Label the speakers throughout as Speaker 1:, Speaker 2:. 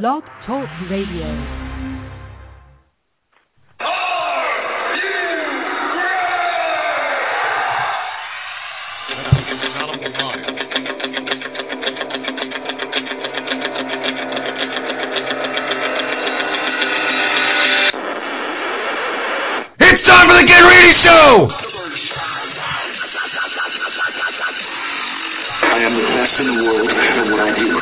Speaker 1: Blog Talk Radio.
Speaker 2: It's time for the Get Show!
Speaker 3: I am the best in the world at what I do.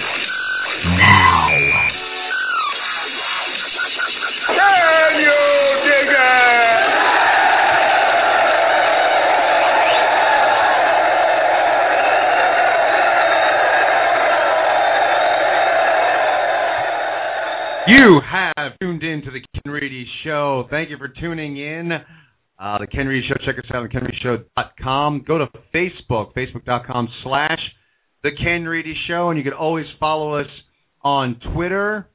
Speaker 4: Thank you for tuning in. Uh, the Ken Reedy Show. Check us out on kenreedyshow.com. Go to Facebook, facebook.com slash the Ken Reedy Show, and you can always follow us on Twitter.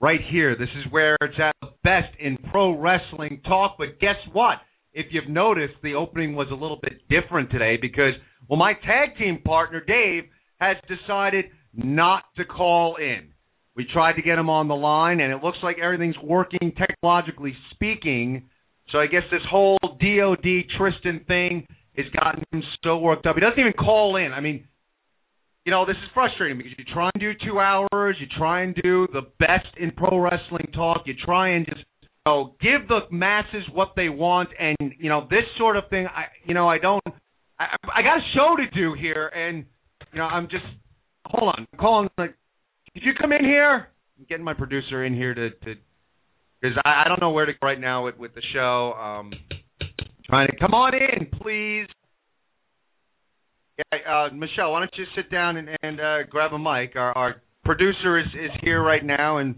Speaker 4: Right here. This is where it's at the best in pro wrestling talk. But guess what? If you've noticed, the opening was a little bit different today because, well, my tag team partner, Dave, has decided not to call in. We tried to get him on the line, and it looks like everything's working technologically speaking. So I guess this whole DOD Tristan thing has gotten him so worked up. He doesn't even call in. I mean, you know, this is frustrating because you try and do two hours, you try and do the best in pro wrestling talk, you try and just you know, give the masses what they want, and you know, this sort of thing. I, you know, I don't. I, I got a show to do here, and you know, I'm just. Hold on, I'm calling like could you come in here? I'm getting my producer in here to because I, I don't know where to go right now with with the show. Um, trying to come on in, please. Yeah, uh, Michelle, why don't you sit down and, and uh, grab a mic? Our, our producer is is here right now, and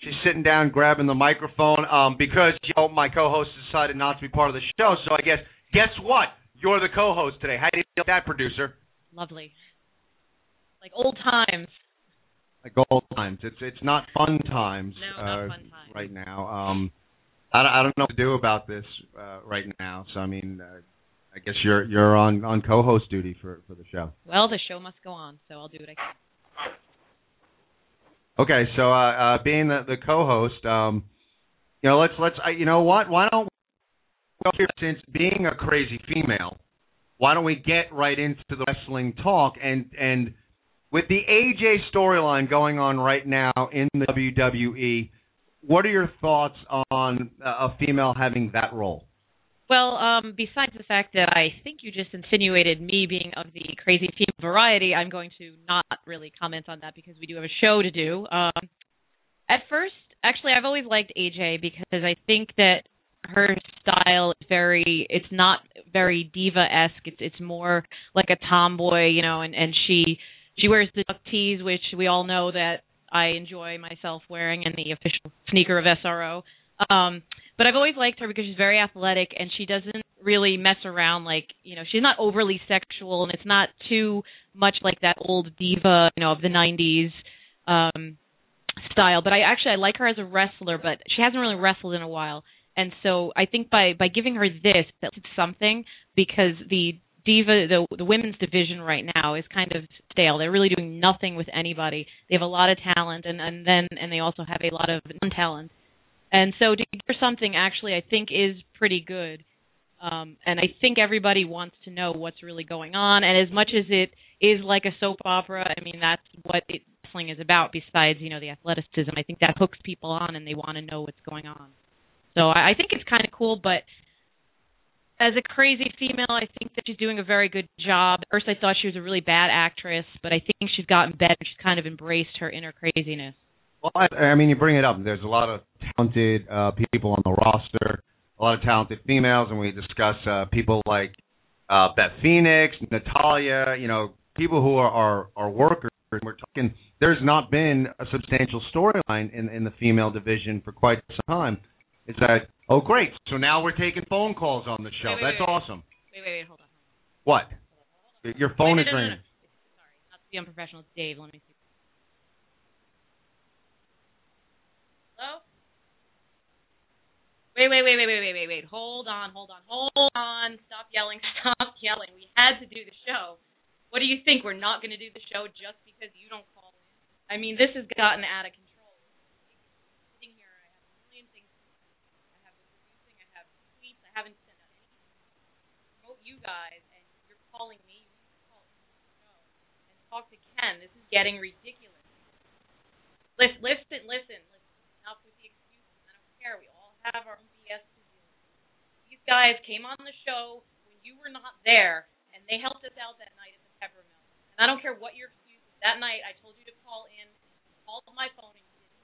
Speaker 4: she's sitting down grabbing the microphone. Um, because you know my co-host decided not to be part of the show, so I guess guess what? You're the co-host today. How do you feel that, producer?
Speaker 5: Lovely. Like old times.
Speaker 4: Like old times. It's it's not fun times.
Speaker 5: No, not
Speaker 4: uh,
Speaker 5: fun times.
Speaker 4: Right now, um, I don't, I don't know what to do about this uh, right now. So I mean, uh, I guess you're you're on on co-host duty for for the show.
Speaker 5: Well, the show must go on, so I'll do what I can.
Speaker 4: Okay, so uh, uh, being the, the co-host, um, you know, let's let's uh, you know what? Why don't well, since being a crazy female, why don't we get right into the wrestling talk and and with the AJ storyline going on right now in the WWE, what are your thoughts on uh, a female having that role?
Speaker 5: Well, um, besides the fact that I think you just insinuated me being of the crazy female variety, I'm going to not really comment on that because we do have a show to do. Um, at first, actually, I've always liked AJ because I think that her style is very it's not very diva esque it's it's more like a tomboy you know and and she she wears the duck tees which we all know that i enjoy myself wearing and the official sneaker of sro um but i've always liked her because she's very athletic and she doesn't really mess around like you know she's not overly sexual and it's not too much like that old diva you know of the 90s um style. But i actually i like her as a wrestler but she hasn't really wrestled in a while. And so I think by by giving her this, that's something because the diva the the women's division right now is kind of stale. They're really doing nothing with anybody. They have a lot of talent, and and then and they also have a lot of non-talent. And so to her something actually, I think is pretty good. Um, and I think everybody wants to know what's really going on. And as much as it is like a soap opera, I mean that's what it, wrestling is about. Besides, you know, the athleticism, I think that hooks people on, and they want to know what's going on. So I, I think it's kind of cool, but as a crazy female, I think that she's doing a very good job. At first, I thought she was a really bad actress, but I think she's gotten better. She's kind of embraced her inner craziness.
Speaker 4: Well, I, I mean, you bring it up. There's a lot of talented uh, people on the roster, a lot of talented females, and we discuss uh, people like uh, Beth Phoenix, Natalya. You know, people who are are, are workers. We're talking there's not been a substantial storyline in in the female division for quite some time. Is that oh great? So now we're taking phone calls on the show.
Speaker 5: Wait, wait,
Speaker 4: That's
Speaker 5: wait.
Speaker 4: awesome.
Speaker 5: Wait, wait, wait, hold on.
Speaker 4: What? Your phone is
Speaker 5: no, no, no,
Speaker 4: ringing.
Speaker 5: no. Sorry, not to be unprofessional. It's Dave. Let me see. Hello? Wait, wait, wait, wait, wait, wait, wait, wait. Hold on, hold on, hold on. Stop yelling, stop yelling. We had to do the show. What do you think? We're not going to do the show just because you don't call in? I mean, this has gotten out of control. Sitting here, I have a million things. to do. I have the producing, I have tweets, I haven't sent out anything to promote you guys, and you're calling me. You need to call show and talk to Ken. This is getting ridiculous. Listen, listen, listen, listen. Enough with the excuses. I don't care. We all have our own BS to with. These guys came on the show when you were not there, and they helped us out that night at the Peppermill. And I don't care what your excuse is. That night, I told you to call in, called my phone, and you didn't.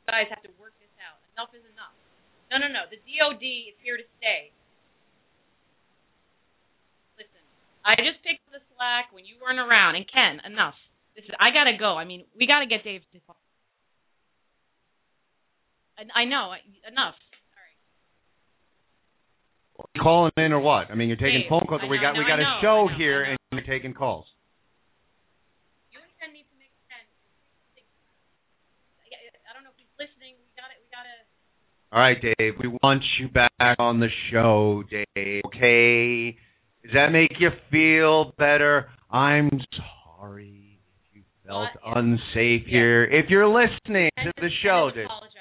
Speaker 5: You guys have to work this out. Enough is enough. No, no, no. The DOD is here to stay. Listen, I just picked the slack when you weren't around. And Ken, enough. This is. I gotta go. I mean, we gotta get Dave to. I, I know. Enough. All right.
Speaker 4: Calling in or what? I mean, you're taking
Speaker 5: Dave,
Speaker 4: phone calls. We got
Speaker 5: no,
Speaker 4: we got
Speaker 5: I
Speaker 4: a
Speaker 5: know,
Speaker 4: show
Speaker 5: know,
Speaker 4: here, and you're taking calls.
Speaker 5: You and Ken need to make sense. I don't know if he's listening. We got it. We gotta.
Speaker 4: All right, Dave. We want you back on the show, Dave. Okay. Does that make you feel better? I'm sorry if you felt
Speaker 5: What?
Speaker 4: unsafe
Speaker 5: Yeah.
Speaker 4: here. If you're listening to the show,
Speaker 5: Ken is
Speaker 4: Dave.
Speaker 5: apologizing.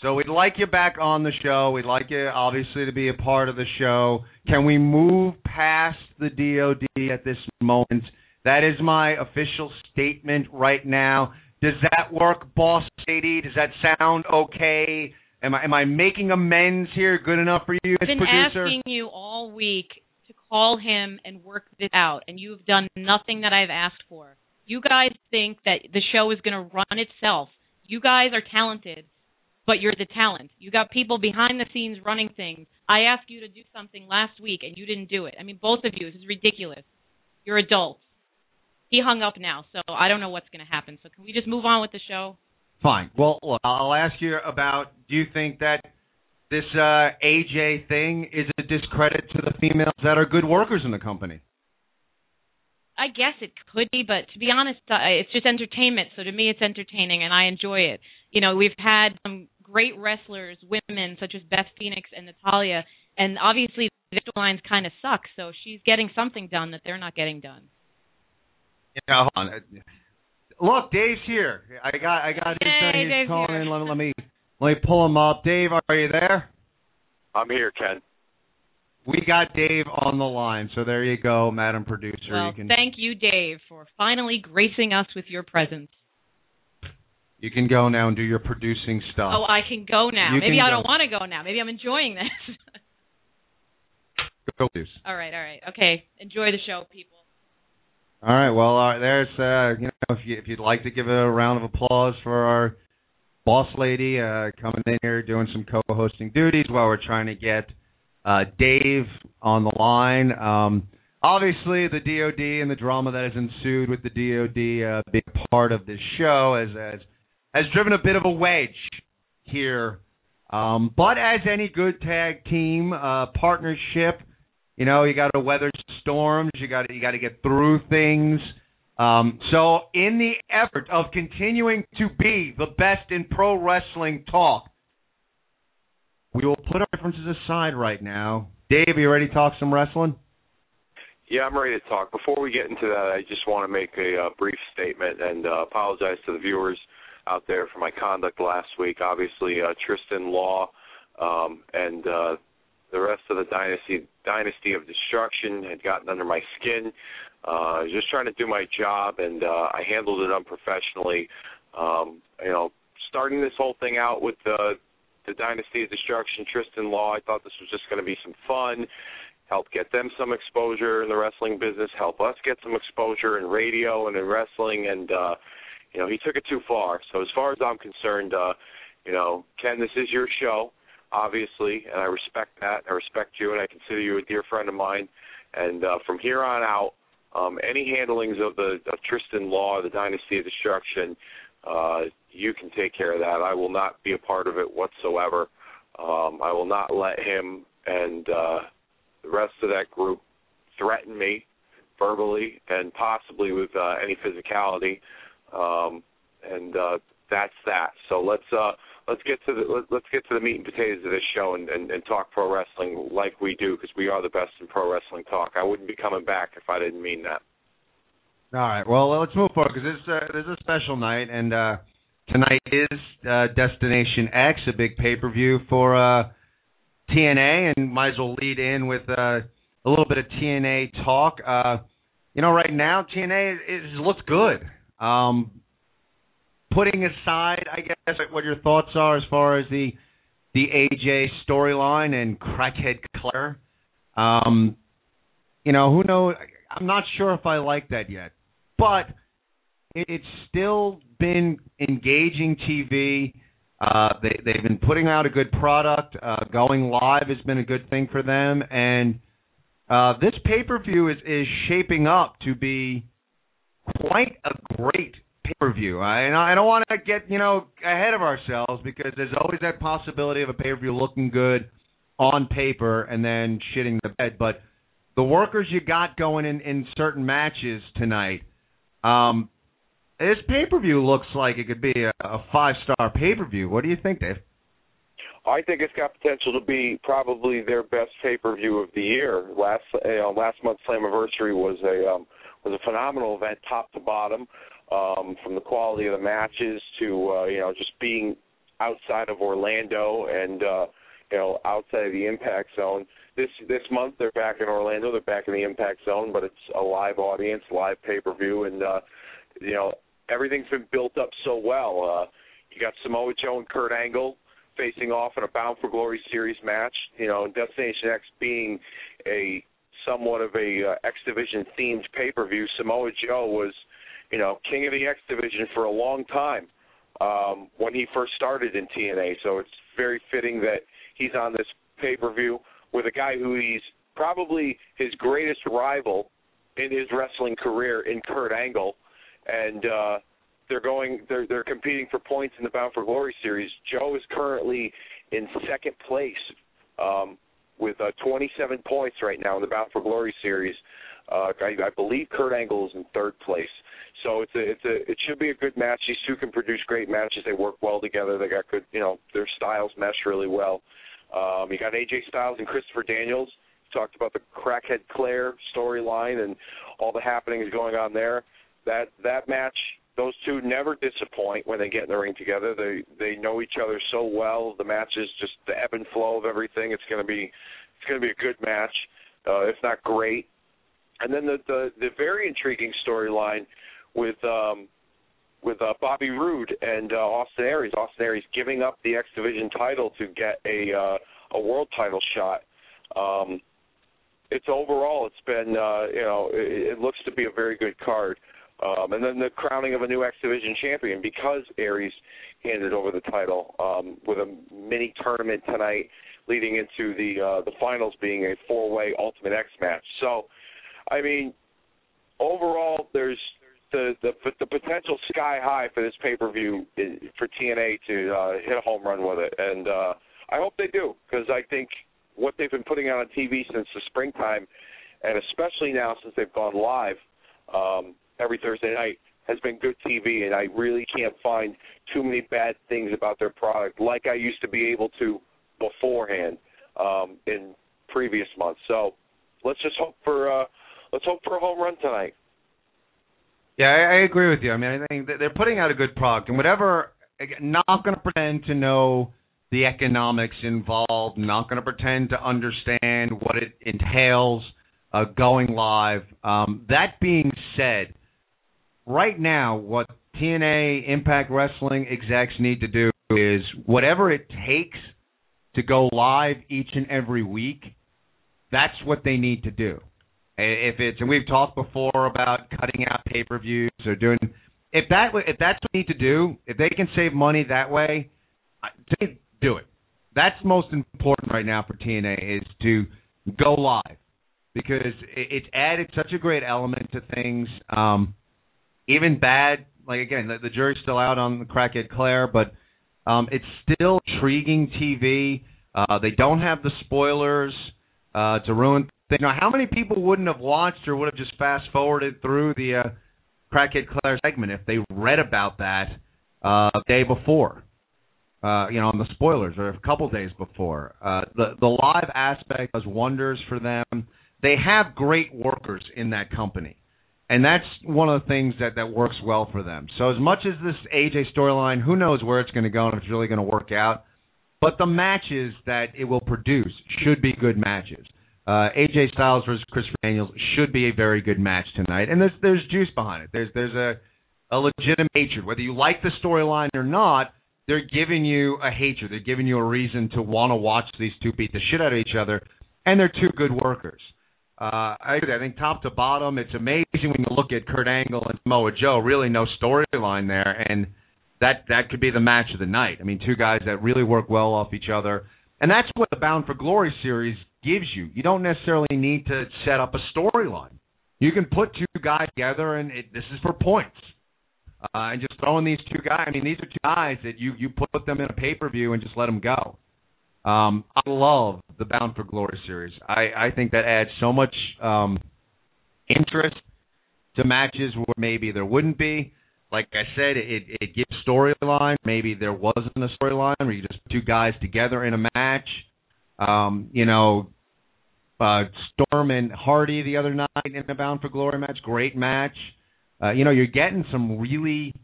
Speaker 4: So we'd like you back on the show. We'd like you, obviously, to be a part of the show. Can we move past the DOD at this moment? That is my official statement right now. Does that work, Boss Lady? Does that sound okay? Am I am I making amends here? Good enough for you,
Speaker 5: I've been
Speaker 4: producer?
Speaker 5: asking you all week call him and work this out, and you've done nothing that I've asked for. You guys think that the show is going to run itself. You guys are talented, but you're the talent. You got people behind the scenes running things. I asked you to do something last week, and you didn't do it. I mean, both of you. This is ridiculous. You're adults. He hung up now, so I don't know what's going to happen. So can we just move on with the show?
Speaker 4: Fine. Well, look, I'll ask you about. Do you think that this uh, AJ thing is a discredit to the females that are good workers in the company?
Speaker 5: I guess it could be, but to be honest, uh, it's just entertainment. So to me, it's entertaining, and I enjoy it. You know, we've had some great wrestlers, women such as Beth Phoenix and Natalya, and obviously the storylines kind of suck. So she's getting something done that they're not getting done.
Speaker 4: Yeah, hold on. Look, Dave's here. I got I got his thing. He's
Speaker 5: Dave's
Speaker 4: calling
Speaker 5: here.
Speaker 4: in. Let, let me let me pull him up. Dave, are you there?
Speaker 6: I'm here, Ken.
Speaker 4: We got Dave on the line, so there you go, Madam Producer.
Speaker 5: well,
Speaker 4: you can
Speaker 5: thank you, Dave, for finally gracing us with your presence.
Speaker 4: you can go now and do your producing stuff.
Speaker 5: Oh, I can go now.
Speaker 4: You
Speaker 5: Maybe I
Speaker 4: go.
Speaker 5: don't want to go now. Maybe I'm enjoying this.
Speaker 4: Go, please.
Speaker 5: all right, all right. Okay, enjoy the show, people.
Speaker 4: All right. Well, uh, there's uh, you know if you if you'd like to give a round of applause for our boss lady uh, coming in here doing some co-hosting duties while we're trying to get uh, Dave on the line. Um, obviously, the DoD and the drama that has ensued with the DoD uh, being part of this show has has, has driven a bit of a wedge here. Um, but as any good tag team uh, partnership, you know, you got to weather storms. You got you got to get through things. Um, so, in the effort of continuing to be the best in pro wrestling talk, we will put our differences aside right now. Dave, you ready to talk some wrestling?
Speaker 6: Yeah, I'm ready to talk. Before we get into that, I just want to make a uh, brief statement and uh, apologize to the viewers out there for my conduct last week. Obviously, uh, Tristan Law um, and uh, the rest of the dynasty dynasty of destruction had gotten under my skin. Uh, I was just trying to do my job, and uh, I handled it unprofessionally. Um, you know, starting this whole thing out with the the dynasty of destruction, Tristan Law. I thought this was just going to be some fun help get them some exposure in the wrestling business, help us get some exposure in radio and in wrestling and uh you know, he took it too far. So as far as I'm concerned, uh, you know, Ken, this is your show, obviously, and I respect that. I respect you and I consider you a dear friend of mine. And uh from here on out, Um, any handlings of the of Tristan Law, the Dynasty of Destruction, uh, you can take care of that. I will not be a part of it whatsoever. Um, I will not let him and uh, the rest of that group threaten me verbally and possibly with uh, any physicality. Um, and uh, that's that. So let's uh, let's get to the let, us get to the meat and potatoes of this show and, and, and talk pro wrestling like we do because we are the best in pro wrestling talk. I wouldn't be coming back if I didn't mean that.
Speaker 4: All right. Well, let's move forward because this uh, this is a special night, and uh, tonight is uh, Destination X, a big pay per view for uh, TNA, and might as well lead in with uh, a little bit of TNA talk. Uh, you know, right now TNA is looks good. Um, putting aside, I guess, what your thoughts are as far as the the AJ storyline and crackhead Claire. Um, you know, who knows? I'm not sure if I like that yet, but it's still been engaging TV. Uh, they they've been putting out a good product. Uh, going live has been a good thing for them, and uh, this pay per view is is shaping up to be quite a great pay per view. And I don't want to get you know ahead of ourselves because there's always that possibility of a pay per view looking good on paper and then shitting the bed. But the workers you got going in in certain matches tonight, um, this pay per view looks like it could be a, a five star pay per view. What do you think, Dave?
Speaker 6: I think it's got potential to be probably their best pay per view of the year. Last you know, last month's Slammiversary was a um, was a phenomenal event, top to bottom, um, from the quality of the matches to uh, you know just being outside of Orlando and uh, you know outside of the Impact Zone. This this month they're back in Orlando, they're back in the Impact Zone, but it's a live audience, live pay per view, and uh, you know everything's been built up so well. Uh, you got Samoa Joe and Kurt Angle facing off in a Bound for Glory series match. You know, Destination X being a somewhat of a uh, X Division themed pay per view. Samoa Joe was, you know, king of the X Division for a long time um, when he first started in TNA. So it's very fitting that he's on this pay per view with a guy who he's probably his greatest rival in his wrestling career in Kurt Angle, and uh, they're going they're they're competing for points in the Bound for Glory series. Joe is currently in second place um, with uh, 27 points right now in the Bound for Glory series. Uh, I, I believe Kurt Angle is in third place. So it's a it's a it should be a good match. These two can produce great matches. They work well together. They got good you know their styles mesh really well. Um, you got AJ Styles and Christopher Daniels. talked about the crackhead Claire storyline and all the happenings going on there. That that match those two never disappoint when they get in the ring together. They they know each other so well. The match is just the ebb and flow of everything. It's to be it's to be a good match, uh, if not great. And then the the, the very intriguing storyline with um, with uh, Bobby Roode and uh, Austin Aries. Austin Aries giving up the X Division title to get a uh, a world title shot. Um, it's overall, it's been uh, you know it, it looks to be a very good card. Um, and then the crowning of a new X Division champion because Aries handed over the title um, with a mini tournament tonight, leading into the uh, the finals being a four way Ultimate X match. So, I mean, overall, there's the the the potential sky high for this pay per view for TNA to uh, hit a home run with it, and uh, I hope they do because I think what they've been putting out on TV since the springtime, and especially now since they've gone live. Um, every Thursday night has been good TV, and I really can't find too many bad things about their product like I used to be able to beforehand um, in previous months. So let's just hope for uh, let's hope for a home run tonight.
Speaker 4: Yeah, I, I agree with you. I mean, I think they're putting out a good product, and whatever. Not going to pretend to know the economics involved. Not going to pretend to understand what it entails uh, going live. Um, that being said, right now, what TNA Impact Wrestling execs need to do is whatever it takes to go live each and every week. That's what they need to do. If it's and we've talked before about cutting out pay per views or doing if that if that's what they need to do, if they can save money that way, do it. That's most important right now for TNA is to go live because it's added such a great element to things. Um, even bad, like again, the, the jury's still out on the crackhead Claire, but um, it's still intriguing TV. Uh, they don't have the spoilers uh, to ruin. Things. You know, how many people wouldn't have watched or would have just fast forwarded through the uh, crackhead Claire segment if they read about that uh, day before? Uh, you know, on the spoilers or a couple days before. Uh, the the live aspect does wonders for them. They have great workers in that company and that's one of the things that that works well for them. So as much as this AJ storyline, who knows where it's going to go and if it's really going to work out, but the matches that it will produce should be good matches. Uh, AJ Styles versus Chris Daniels should be a very good match tonight, and there's there's juice behind it. There's there's a a legitimate hatred, whether you like the storyline or not. They're giving you a hatred. They're giving you a reason to want to watch these two beat the shit out of each other, and they're two good workers. Uh, I, I think top to bottom, it's amazing when you look at Kurt Angle and Samoa Joe. Really, no storyline there, and that that could be the match of the night. I mean, two guys that really work well off each other, and that's what the Bound for Glory series gives you. You don't necessarily need to set up a storyline. You can put two guys together, and it, this is for points. Uh, and just throwing these two guys. I mean, these are two guys that you you put them in a pay per view and just let them go. Um, I love the Bound for Glory series. I, I think that adds so much um, interest to matches where maybe there wouldn't be. Like I said, it it gives storyline. Maybe there wasn't a storyline where you just two guys together in a match. Um, you know, uh, Storm and Hardy the other night in the Bound for Glory match, great match. Uh, you know, you're getting some really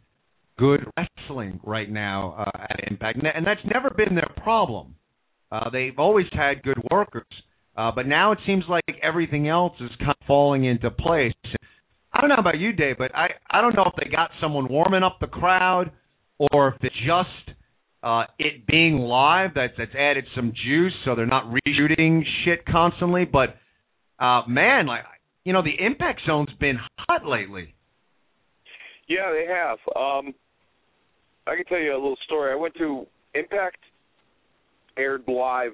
Speaker 4: good wrestling right now uh, at Impact, and that's never been their problem. Uh, they've always had good workers, uh, but now it seems like everything else is kind of falling into place. I don't know about you, Dave, but I I don't know if they got someone warming up the crowd, or if it's just uh, it being live that that's added some juice, so they're not reshooting shit constantly. But uh, man, like you know, the impact zone's been hot lately.
Speaker 6: Yeah, they have. Um, I can tell you a little story. I went to Impact aired live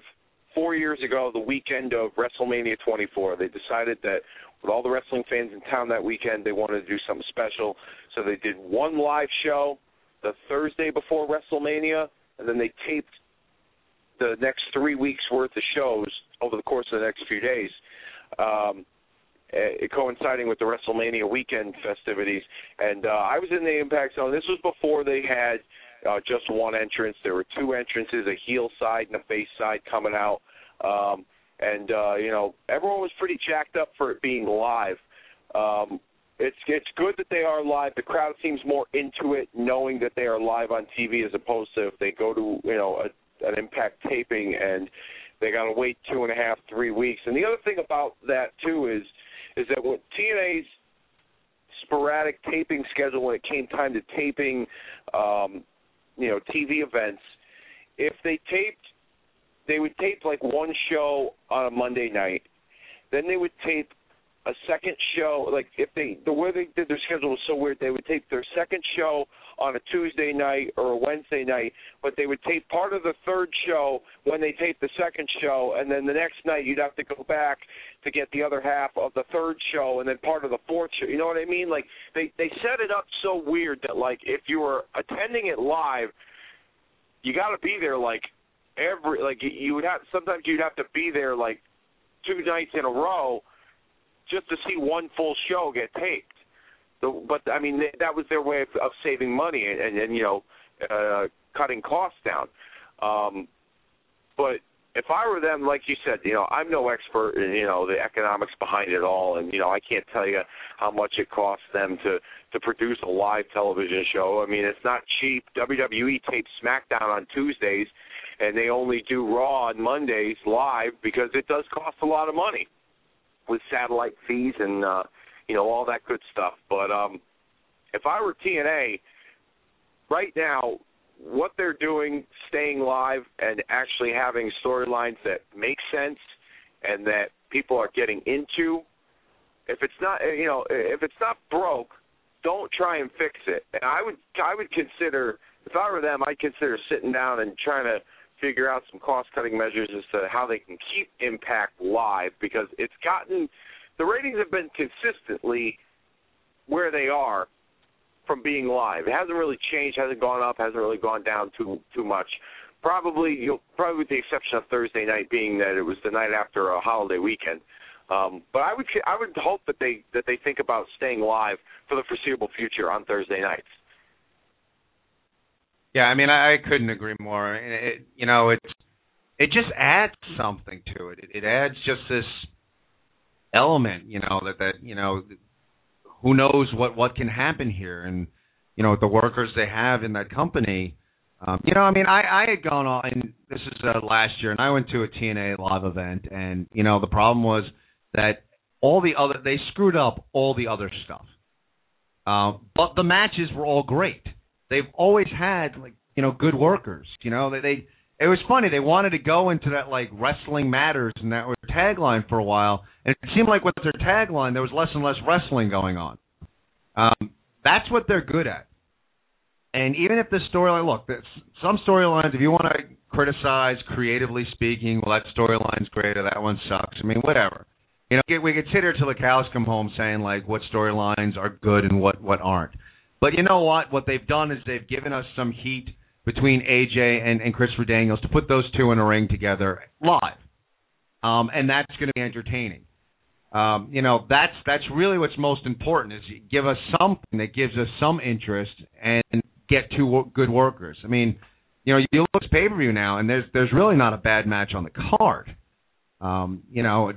Speaker 6: four years ago, the weekend of WrestleMania 24. They decided that with all the wrestling fans in town that weekend, they wanted to do something special. So they did one live show the Thursday before WrestleMania, and then they taped the next three weeks worth of shows over the course of the next few days, um, uh, coinciding with the WrestleMania weekend festivities. And uh, I was in the Impact Zone. This was before they had uh, just one entrance. There were two entrances, a heel side and a face side coming out. Um, and uh, you know, everyone was pretty jacked up for it being live. Um, it's it's good that they are live. The crowd seems more into it, knowing that they are live on TV, as opposed to if they go to you know a, an Impact taping and they got to wait two and a half, three weeks. And the other thing about that too is is that when TNA's sporadic taping schedule, when it came time to taping um, you know TV events, if they taped, they would tape like one show on a Monday night, then they would tape a second show. Like if they the way they did their schedule was so weird, they would tape their second show on a Tuesday night or a Wednesday night, but they would tape part of the third show when they taped the second show, and then the next night you'd have to go back to get the other half of the third show and then part of the fourth show. You know what I mean? Like they they set it up so weird that like if you were attending it live, you got to be there like every like you would have sometimes you'd have to be there like two nights in a row just to see one full show get taped. So, but I mean, that was their way of, of saving money and, and, and you know, uh, cutting costs down. Um, but if I were them, like you said, you know, I'm no expert in you know the economics behind it all, and you know, I can't tell you how much it costs them to to produce a live television show. I mean, it's not cheap. WWE tapes SmackDown on Tuesdays, and they only do Raw on Mondays live because it does cost a lot of money with satellite fees and uh, you know all that good stuff. But um, if I were TNA, right now, what they're doing, staying live and actually having storylines that make sense and that people are getting into. If it's not, you know, if it's not broke, don't try and fix it. And I would, I would consider, if I were them, I'd consider sitting down and trying to figure out some cost cutting measures as to how they can keep Impact live because it's gotten the ratings have been consistently where they are from being live. It hasn't really changed, hasn't gone up, hasn't really gone down too too much. Probably, you'll probably with the exception of Thursday night being that it was the night after a holiday weekend. Um, but I would I would hope that they that they think about staying live for the foreseeable future on Thursday nights.
Speaker 4: Yeah, I mean, I, I couldn't agree more. It, you know, it's it just adds something to it. it. It adds just this element, you know, that that you know, who knows what what can happen here, and you know, the workers they have in that company. Um, you know, I mean, I I had gone on. And this is uh, last year, and I went to a TNA live event, and you know, the problem was that all the other they screwed up all the other stuff. Uh, but the matches were all great. They've always had like you know good workers. You know they, they it was funny they wanted to go into that like wrestling matters and that was tagline for a while, and it seemed like with their tagline there was less and less wrestling going on. Um, that's what they're good at. And even if the storyline, look, some storylines, if you want to criticize creatively speaking, well, that storyline's great or that one sucks. I mean, whatever. You know, we could sit here till the cows come home saying like what storylines are good and what what aren't. But you know what? What they've done is they've given us some heat between AJ and, and Christopher Daniels to put those two in a ring together live, um, and that's going to be entertaining. Um, you know, that's that's really what's most important is give us something that gives us some interest and get two good workers. I mean, you know, you look at pay per view now, and there's there's really not a bad match on the card. Um, you know,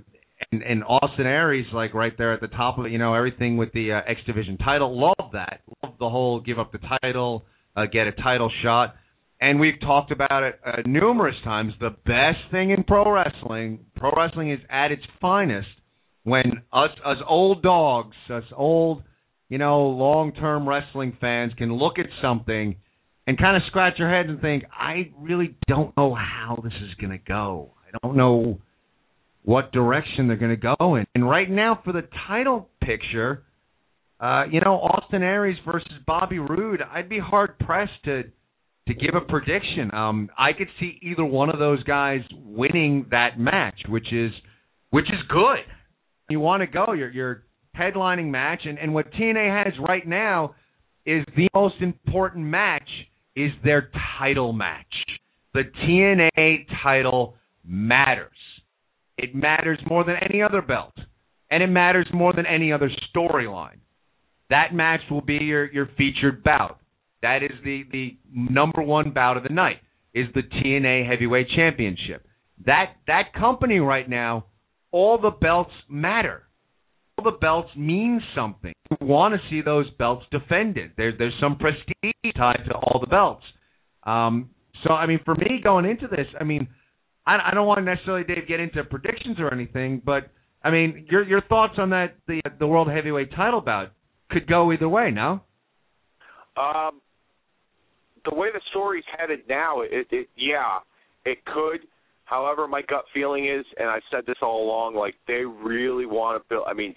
Speaker 4: and, and Austin Aries like right there at the top of it. You know everything with the uh, X Division title. Love that. Love the whole give up the title, uh, get a title shot. And we've talked about it uh, numerous times. The best thing in pro wrestling, pro wrestling is at its finest when us us old dogs, us old, you know, long-term wrestling fans can look at something and kind of scratch your head and think, I really don't know how this is going to go. I don't know what direction they're going to go in. And right now, for the title picture, uh, you know, Austin Aries versus Bobby Roode, I'd be hard pressed to to give a prediction. Um, I could see either one of those guys winning that match, which is which is good. You want to go, your your headlining match, and and what TNA has right now is the most important match is their title match. The TNA title matters. It matters more than any other belt, and it matters more than any other storyline. That match will be your, your featured bout. That is the, the number one bout of the night, is the TNA Heavyweight Championship. That that company right now, all the belts matter. All the belts mean something. You want to see those belts defended. There's there's some prestige tied to all the belts. Um, so I mean, for me going into this, I mean, I, I don't want to necessarily, Dave, get into predictions or anything, but I mean, your your thoughts on that the the world heavyweight title bout could go either way. No.
Speaker 6: Um, the way the story's headed now, it, it yeah, it could. However, my gut feeling is, and I've said this all along, like they really want to build. I mean,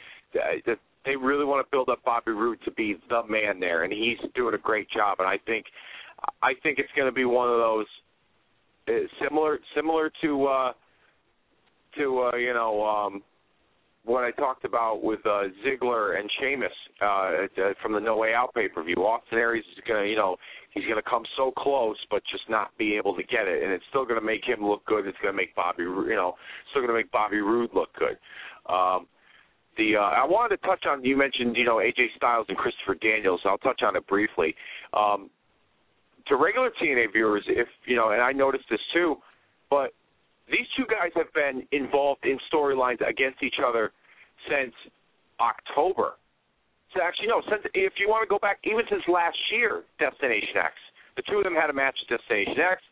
Speaker 6: they really want to build up Bobby Roode to be the man there, and he's doing a great job. And I think, I think it's going to be one of those similar similar to uh, to uh, you know um, what I talked about with uh, Ziggler and Sheamus uh, uh, from the No Way Out pay per view. Austin Aries is gonna you know he's gonna come so close, but just not be able to get it, and it's still gonna make him look good. It's gonna make Bobby you know still gonna make Bobby Roode look good. Um, the uh, I wanted to touch on you mentioned you know AJ Styles and Christopher Daniels. I'll touch on it briefly. Um, to regular TNA viewers, if you know, and I noticed this too, but these two guys have been involved in storylines against each other since October. So actually, no, since if you want to go back, even since last year, Destination X, the two of them had a match at Destination X.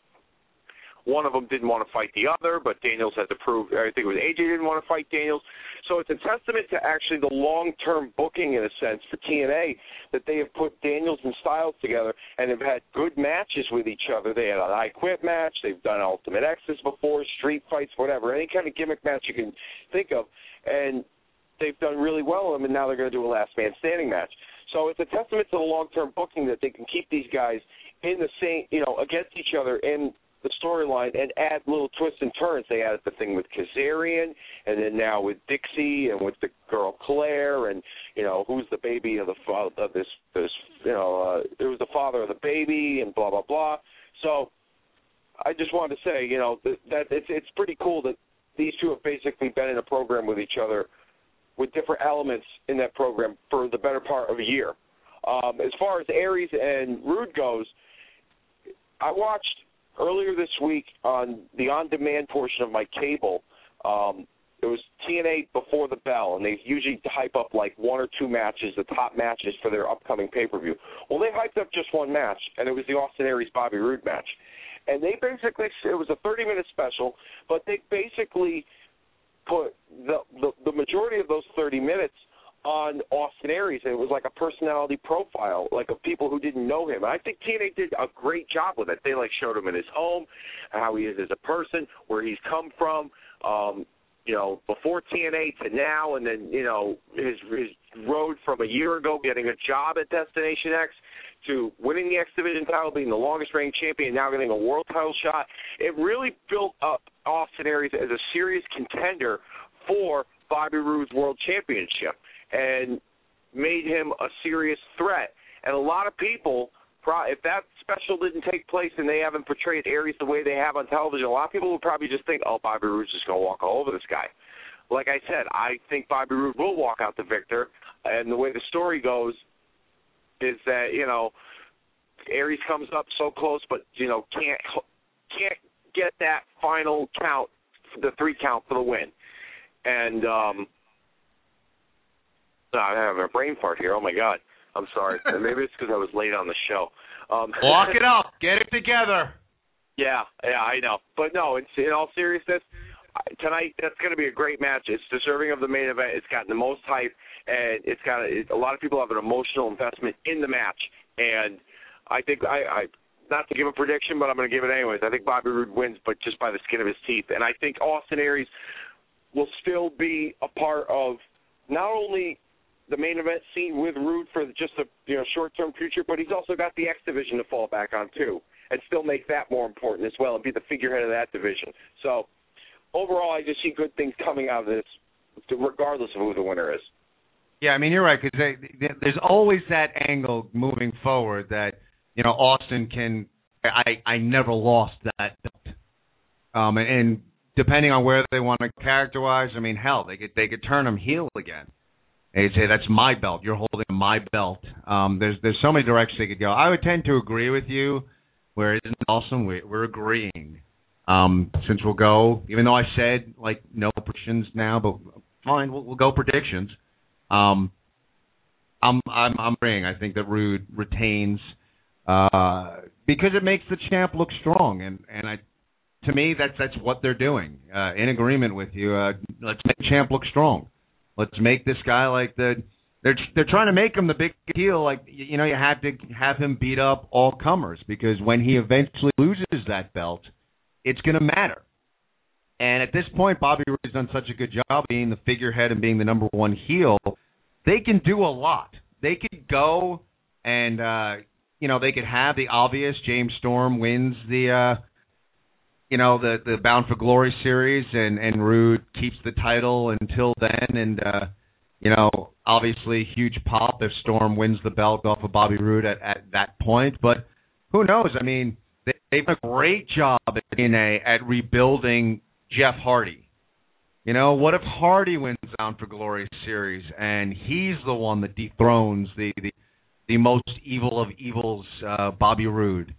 Speaker 6: One of them didn't want to fight the other, but Daniels had to prove. I think it was AJ didn't want to fight Daniels. So it's a testament to actually the long-term booking, in a sense, for TNA that they have put Daniels and Styles together and have had good matches with each other. They had an I Quit match. They've done Ultimate X's before, street fights, whatever, any kind of gimmick match you can think of, and they've done really well with them. And now they're going to do a Last Man Standing match. So it's a testament to the long-term booking that they can keep these guys in the same, you know, against each other in the storyline and add little twists and turns. They added the thing with Kazarian, and then now with Dixie, and with the girl Claire, and you know who's the baby of the father of this this you know uh, was the father of the baby, and blah blah blah. So I just wanted to say you know that, that it's it's pretty cool that these two have basically been in a program with each other with different elements in that program for the better part of a year. Um, as far as Aries and Roode goes, I watched earlier this week on the on-demand portion of my cable. Um, it was TNA before the bell, and they usually hype up like one or two matches, the top matches for their upcoming pay-per-view. Well, they hyped up just one match, and it was the Austin Aries Bobby Roode match. And they basically it was a 30-minute special, but they basically put the, the the majority of those 30 minutes on Austin Aries. And it was like a personality profile, like of people who didn't know him. And I think TNA did a great job with it. They like showed him in his home, how he is as a person, where he's come from, um, you know, before TNA to now, and then you know his his road from a year ago getting a job at Destination X to winning the X Division title, being the longest reigning champion, now getting a world title shot. It really built up Austin Aries as a serious contender for Bobby Roode's World Championship and made him a serious threat. And a lot of people, if that special didn't take place and they haven't portrayed Aries the way they have on television, a lot of people would probably just think, oh, Bobby Roode's just going to walk all over this guy. Like I said, I think Bobby Roode will walk out the victor. And the way the story goes is that, you know, Aries comes up so close, but, you know, can't can't get that final count, the three count for the win. And um, no, I'm a brain fart here. Oh my god. I'm sorry. Maybe it's because I was late on the show. Um,
Speaker 4: Lock it up. Get it together.
Speaker 6: Yeah, yeah, I know. But no, it's in all seriousness, tonight that's going to be a great match. It's deserving of the main event. It's gotten the most hype, and it's got a, a lot of people have an emotional investment in the match. And I think I, I not to give a prediction, but I'm going to give it anyways. I think Bobby Roode wins, but just by the skin of his teeth. And I think Austin Aries will still be a part of not only the main event scene with Roode for just a you know short term future, but he's also got the X division to fall back on too, and still make that more important as well, and be the figurehead of that division. So overall, I just see good things coming out of this, regardless of who the winner is.
Speaker 4: Yeah, I mean you're right because there's always that angle moving forward that you know Austin can. I I never lost that um, and, and depending on where they want to characterize, I mean hell, they could they could turn him heel again Say that's my belt. You're holding my belt. Um, there's there's so many directions they could go. I would tend to agree with you. Where isn't awesome? We, we're agreeing. Um, since we'll go, even though I said like no predictions now, but fine, we'll, we'll go predictions. Um, I'm I'm I'm agreeing. I think that Roode retains uh, because it makes the champ look strong, and and I to me that's that's what they're doing. Uh, in agreement with you. Uh, let's make the champ look strong. Let's make this guy like the they're they're trying to make him the big deal. Like you know, you have to have him beat up all comers because when he eventually loses that belt, it's going to matter. And at this point, Bobby has done such a good job being the figurehead and being the number one heel. They can do a lot. They could go and uh, you know they could have the obvious. James Storm wins the uh, you know the the Bound for Glory series, and and Roode keeps the title until then, and uh, you know obviously huge pop if Storm wins the belt off of Bobby Roode at at that point, but who knows? I mean, they, they've done a great job in a at rebuilding Jeff Hardy. You know, what if Hardy wins Bound for Glory series and he's the one that dethrones the the, the most evil of evils, uh, Bobby Roode?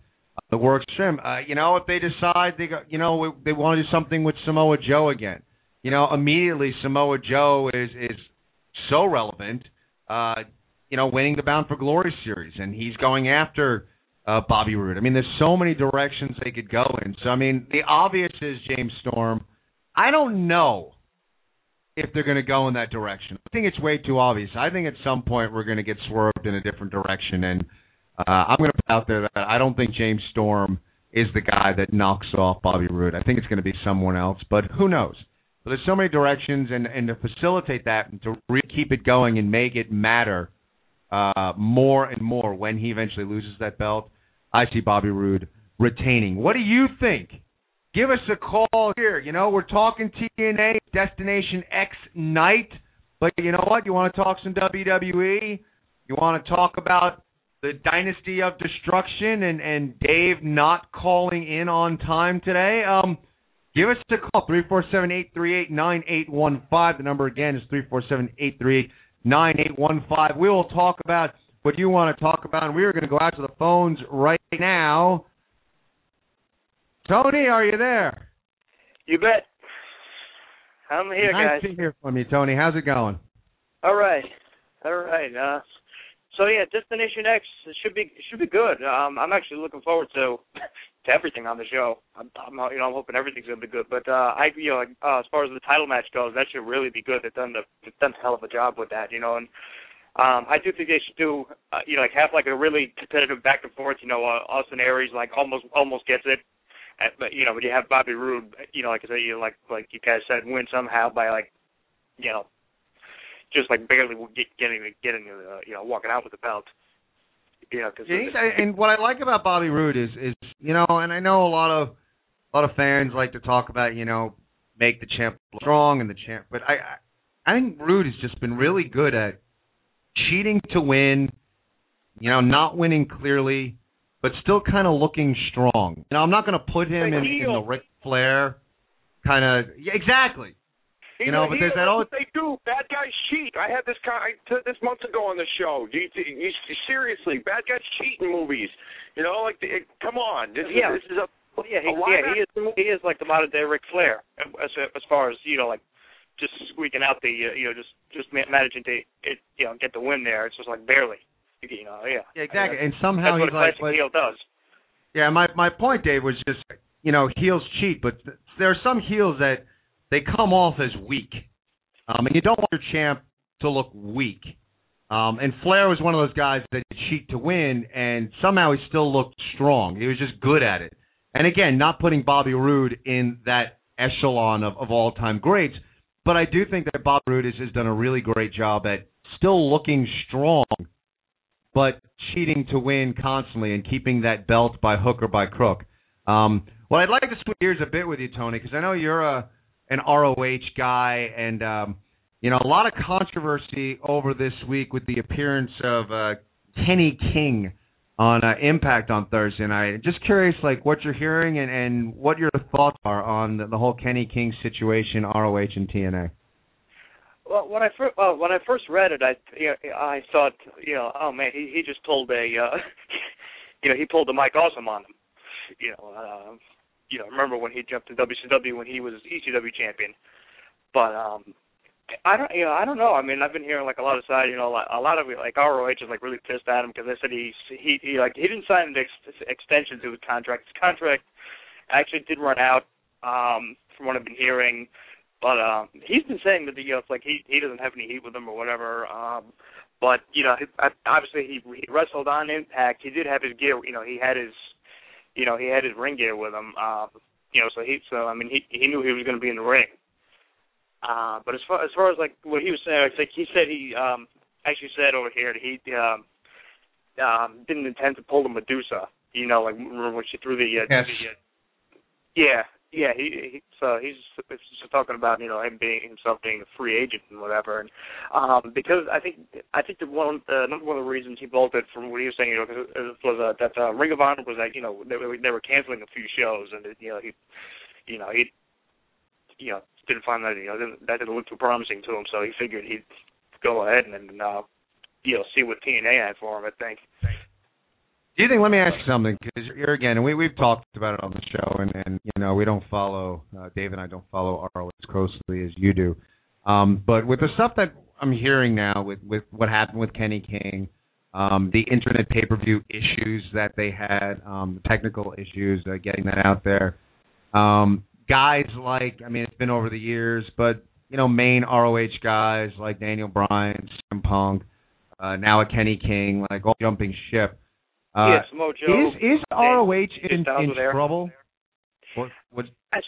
Speaker 4: The works trim. Uh, you know, if they decide they go, you know, they want to do something with Samoa Joe again, you know, immediately Samoa Joe is is so relevant. Uh, you know, winning the Bound for Glory series, and he's going after uh, Bobby Roode. I mean, there's so many directions they could go in. So, I mean, the obvious is James Storm. I don't know if they're going to go in that direction. I think it's way too obvious. I think at some point we're going to get swerved in a different direction, and uh, I'm going to put out there that I don't think James Storm is the guy that knocks off Bobby Roode. I think it's going to be someone else, but who knows? But there's so many directions, and and to facilitate that and to re- keep it going and make it matter uh, more and more when he eventually loses that belt, I see Bobby Roode retaining. What do you think? Give us a call here. You know, we're talking TNA Destination X night, but you know what? You want to talk some WWE? You want to talk about the Dynasty of Destruction and and Dave not calling in on time today? Um, give us a call three four seven eight three eight nine eight one five. The number again is three four seven eight three eight nine eight one five. We will talk about what you want to talk about, and we are going to go out to the phones right now. Tony, are you there?
Speaker 7: You bet. I'm here,
Speaker 4: nice
Speaker 7: guys.
Speaker 4: to hear from you, Tony. How's it going?
Speaker 7: All right, all right. Uh, so yeah, Destination X should be should be good. Um, I'm actually looking forward to to everything on the show. I'm, I'm you know I'm hoping everything's gonna be good. But uh, I you know uh, as far as the title match goes, that should really be good. They've done the they've done a hell of a job with that, you know. And um, I do think they should do uh, you know like have like a really competitive back and forth. You know, uh, Austin Aries like almost almost gets it. But you know, when you have Bobby Roode, you know, like I said, you know, like like you guys said, win somehow by like, you know, just like barely get, getting getting uh, you know walking out with the belt. You know, because
Speaker 4: Yeah, and what I like about Bobby Roode is, is you know, and I know a lot of a lot of fans like to talk about, you know, make the champ strong and the champ, but I I I think Roode has just been really good at cheating to win, you know, not winning clearly, but still kind of looking strong. You know, I'm not going to put him in, in the Ric Flair kind of yeah, exactly. You know, but there's that
Speaker 6: all
Speaker 4: old
Speaker 6: they do. Bad guys cheat. I had this guy t- this months ago on the show. Do you, do you, seriously, bad guys cheat in movies. You know, like the, come on. This
Speaker 7: Yeah.
Speaker 6: is this is a
Speaker 7: Well, yeah, he,
Speaker 6: a
Speaker 7: yeah, he is.
Speaker 6: movie.
Speaker 7: He is like the modern day Ric Flair, as as far as you know, like just squeaking out the uh, you know just just managing to it, you know get the win there. It's just like barely, you know, yeah.
Speaker 4: yeah, exactly.
Speaker 7: I mean,
Speaker 4: And somehow
Speaker 7: that's what
Speaker 4: he's
Speaker 7: a classic
Speaker 4: but-
Speaker 7: heel does.
Speaker 4: Yeah, my my point, Dave, was just you know heels cheat, but th- there are some heels that they come off as weak, um, and you don't want your champ to look weak. Um, and Flair was one of those guys that cheat to win, and somehow he still looked strong. He was just good at it. And again, not putting Bobby Roode in that echelon of, of all time greats, but I do think that Bobby Roode has, has done a really great job at still looking strong but cheating to win constantly and keeping that belt by hook or by crook. Um, well, I'd like to switch gears a bit with you, Tony, because I know you're a an ROH guy, and um, you know a lot of controversy over this week with the appearance of uh, Kenny King on uh, Impact on Thursday night. Just curious, like what you're hearing and, and what your thoughts are on the, the whole Kenny King situation, ROH and TNA.
Speaker 7: Well, when I first well, when I first read it, I you know, I thought you know oh man he he just pulled a uh, you know he pulled the Mike Awesome on him. You know, uh, you know remember when he jumped to WCW when he was ECW champion, but um I don't you know I don't know I mean I've been hearing like a lot of side you know a lot of like ROH is like really pissed at him because they said he he he like he didn't sign an ex- extension to his contract his contract actually did run out um from what I've been hearing but um, he's been saying that you know, it's like he he doesn't have any heat with him or whatever. Um, but you know, he, obviously he he wrestled on Impact. He did have his gear. You know, he had his you know he had his ring gear with him. Um, you know, so he so I mean he he knew he was going to be in the ring. Uh, but as far as far as like what he was saying, I think he said he um actually said over here that he um um didn't intend to pull the Madusa. You know, like remember when she threw the uh,
Speaker 4: Yes.
Speaker 7: the, uh, yeah, yeah, he, he so he's just talking about you know him being himself being a free agent and whatever, and um because I think I think the one uh, number one of the reasons he bolted from what he was saying you know was uh, that uh, Ring of Honor was like you know they were they were canceling a few shows and you know he you know he you know didn't find that you know didn't, that didn't look too promising to him so he figured he'd go ahead and, and uh you know see what TNA had for him I think.
Speaker 4: Do you think? Let me ask you something, because you're again, and we we've talked about it on the show, and and you know we don't follow uh, Dave and I don't follow ROH as closely as you do, um, but with the stuff that I'm hearing now, with with what happened with Kenny King, um, the internet pay per view issues that they had, um, technical issues, uh, getting that out there, um, guys like I mean it's been over the years, but you know main ROH guys like Daniel Bryan, CM Punk, uh, now a Kenny King, like all jumping ship. Uh,
Speaker 7: yeah, Samoa
Speaker 4: is is ROH in, in trouble? What, what,
Speaker 7: I,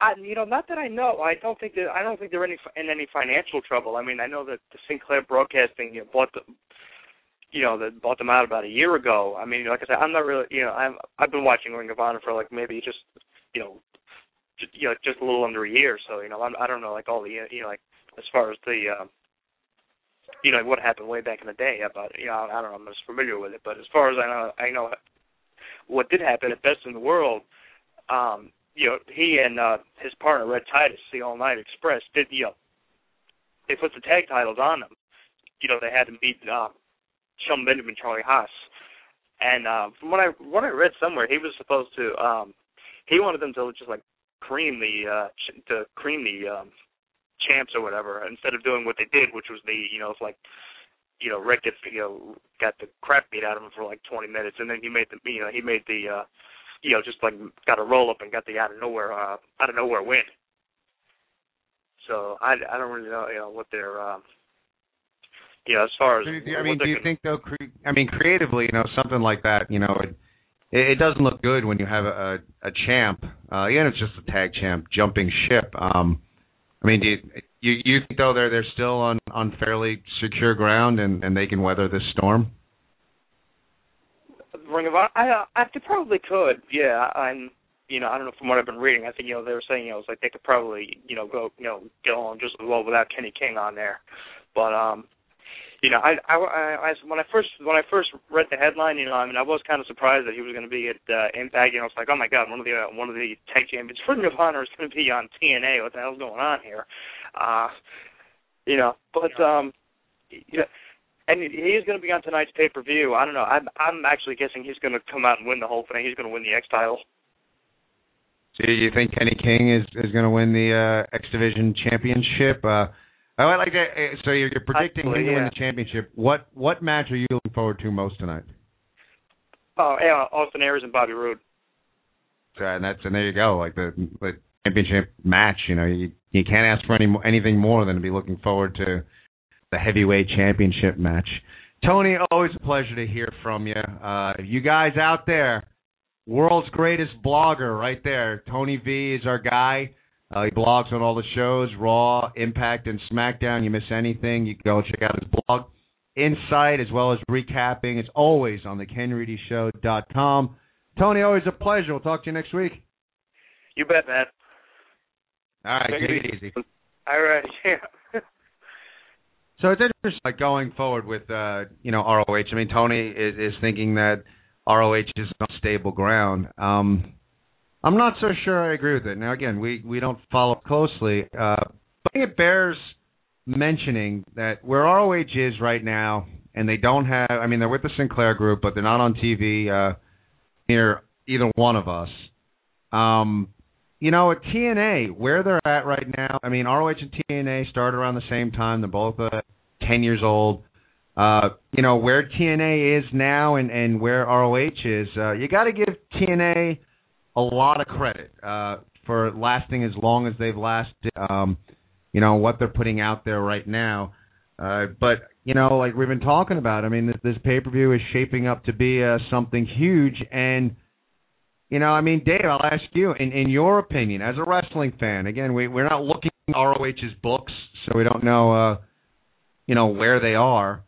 Speaker 7: I, you know, not that I know. I don't think that I don't think they're any in any financial trouble. I mean, I know that the Sinclair Broadcasting you know, bought the, you know, that bought them out about a year ago. I mean, like I said, I'm not really, you know, I'm I've been watching Ring of Honor for like maybe just, you know, just, you know, just a little under a year. So you know, I'm, I don't know like all the, you know, like as far as the, um, you know, what happened way back in the day about, you know, I don't know, I'm just familiar with it. But as far as I know, I know what did happen at Best in the World. Um, you know, he and uh, his partner Rhett Titus, the All Night Express, did you know, they put the tag titles on them. You know, they had to beat uh, Shelton Benjamin, Charlie Haas. And uh, from what I what I read somewhere, he was supposed to um, he wanted them to just like cream the uh, to cream the um, champs or whatever instead of doing what they did, which was the you know it's like you know Rick gets you know got the crap beat out of him for like 20 minutes, and then he made the you know he made the uh, you know just like got a roll up and got the out of nowhere uh, out of nowhere win. So I I don't really know you know what their um, you know, as far as
Speaker 4: I mean, do you think though? Cre- I mean, creatively, you know, something like that, you know, it it doesn't look good when you have a a champ, uh, even if it's just a tag champ jumping ship. Um, I mean, do you you, you think though they're they're still on on fairly secure ground and and they can weather this storm?
Speaker 7: Ring of Honor, I I they probably could. Yeah, I'm. You know, I don't know from what I've been reading. I think you know they were saying you know it's like they could probably you know go you know get on just as well without Kenny King on there, but um you know, I, I, I, when I first when I first read the headline, you know, I mean, I was kind of surprised that he was going to be at uh, Impact. You know, it's like, oh my God, one of the uh, one of the tag champions, of Honor, is going to be on TNA. What the hell's going on here? Uh, you know, but um, yeah, and he is going to be on tonight's pay per view. I don't know. I'm I'm actually guessing he's going to come out and win the whole thing. He's going to win the X title.
Speaker 4: So you think Kenny King is is going to win the uh, X Division championship? Uh, Oh, I like that. Uh, so you're, you're predicting him to
Speaker 7: yeah.
Speaker 4: win the championship. What what match are you looking forward to most tonight?
Speaker 7: Oh, yeah, Austin Aries and Bobby Roode.
Speaker 4: Uh, and that's and there you go. Like the, the championship match. You know, you you can't ask for any anything more than to be looking forward to the heavyweight championship match. Tony, always a pleasure to hear from you. Uh, you guys out there, world's greatest blogger, right there. Tony V is our guy. Uh, he blogs on all the shows, Raw, Impact, and SmackDown. You miss anything, you can go check out his blog. Insight, as well as recapping, is always on the KenReedyShow.com. Tony, always a pleasure. We'll talk to you next week.
Speaker 7: You bet, man.
Speaker 4: All right,
Speaker 7: Take
Speaker 4: take
Speaker 7: it
Speaker 4: it easy.
Speaker 7: All right, yeah.
Speaker 4: So it's interesting, like going forward with, uh, you know, ROH. I mean, Tony is, is thinking that ROH is on stable ground. Um, I'm not so sure I agree with it. Now, again, we we don't follow closely, uh, but it bears mentioning that where ROH is right now, and they don't have. I mean, they're with the Sinclair Group, but they're not on TV uh, near either one of us. Um, you know, at TNA, where they're at right now. I mean, ROH and TNA started around the same time. They're both uh, 10 years old. Uh, you know where TNA is now, and and where ROH is. Uh, you got to give TNA a lot of credit uh, for lasting as long as they've lasted. Um, you know what they're putting out there right now. Uh, but you know, like we've been talking about, I mean, this, this pay per view is shaping up to be uh, something huge. And you know, I mean, Dave, I'll ask you, in in your opinion, as a wrestling fan, again, we we're not looking at ROH's books, so we don't know, uh, you know, where they are.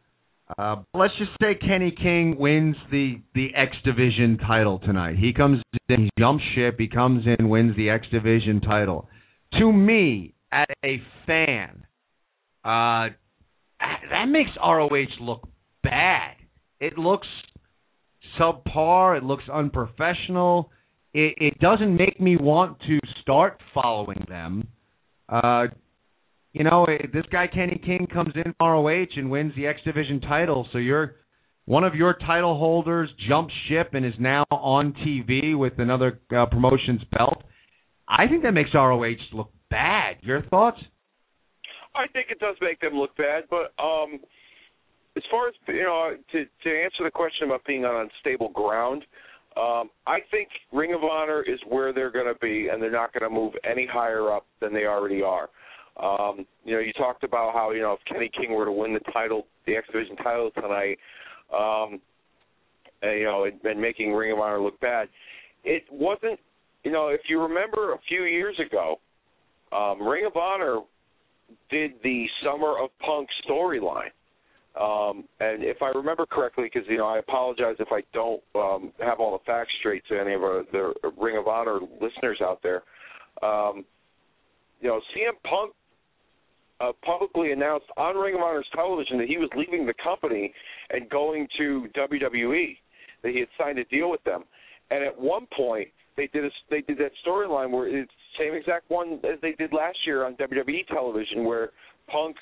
Speaker 4: Uh, let's just say Kenny King wins the the X Division title tonight. He comes in, he jumps ship, he comes in, wins the X Division title. To me, as a fan, uh, that makes ROH look bad. It looks subpar. It looks unprofessional. It, it doesn't make me want to start following them. Uh, you know, this guy Kenny King comes in ROH and wins the X Division title, so you're one of your title holders jumps ship and is now on TV with another uh, promotion's belt. I think that makes ROH look bad. Your thoughts?
Speaker 6: I think it does make them look bad, but um as far as you know, to to answer the question about being on unstable ground, um, I think Ring of Honor is where they're going to be, and they're not going to move any higher up than they already are. Um, you know, you talked about how you know if Kenny King were to win the title, the X Division title tonight, um, and, you know, and, making Ring of Honor look bad. It wasn't, you know, if you remember a few years ago, um, Ring of Honor did the Summer of Punk storyline Um, and if I remember correctly, because you know I apologize if I don't um, have all the facts straight to any of our, the Ring of Honor listeners out there. Um, you know, CM Punk uh, publicly announced on Ring of Honor's television that he was leaving the company and going to WWE. That he had signed a deal with them, and at one point they did a, they did that storyline where it's the same exact one as they did last year on WWE television, where Punk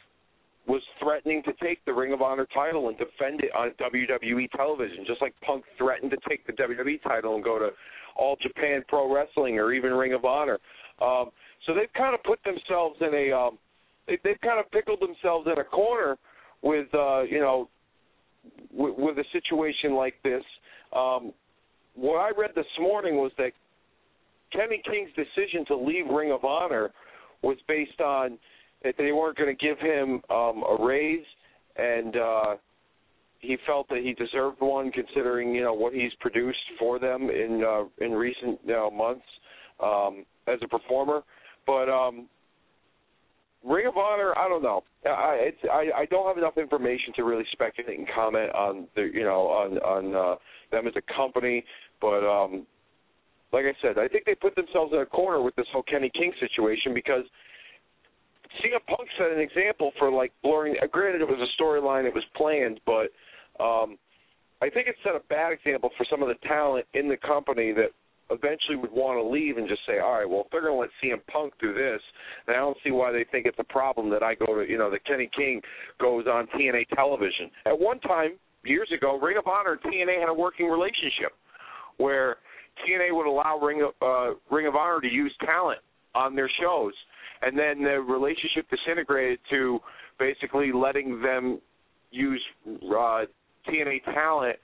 Speaker 6: was threatening to take the Ring of Honor title and defend it on WWE television, just like Punk threatened to take the WWE title and go to All Japan Pro Wrestling or even Ring of Honor. Um, so they've kind of put themselves in a um, they've kind of pickled themselves in a corner with uh, you know with, with a situation like this. Um, what I read this morning was that Kenny King's decision to leave Ring of Honor was based on that they weren't going to give him um, a raise, and uh, he felt that he deserved one, considering you know what he's produced for them in uh, in recent you know, months um, as a performer. But um, Ring of Honor, I don't know. I it's I, I don't have enough information to really speculate and comment on the you know on on uh, them as a company. But um, like I said, I think they put themselves in a corner with this whole Kenny King situation because CM Punk set an example for like blurring. Uh, granted, it was a storyline, it was planned, but um, I think it set a bad example for some of the talent in the company that eventually would want to leave and just say, all right, well, if they're going to let CM Punk do this, then I don't see why they think it's a problem that I go to, you know, that Kenny King goes on TNA television. At one time, years ago, Ring of Honor and TNA had a working relationship where TNA would allow Ring of, uh, Ring of Honor to use talent on their shows and then the relationship disintegrated to basically letting them use uh, TNA talent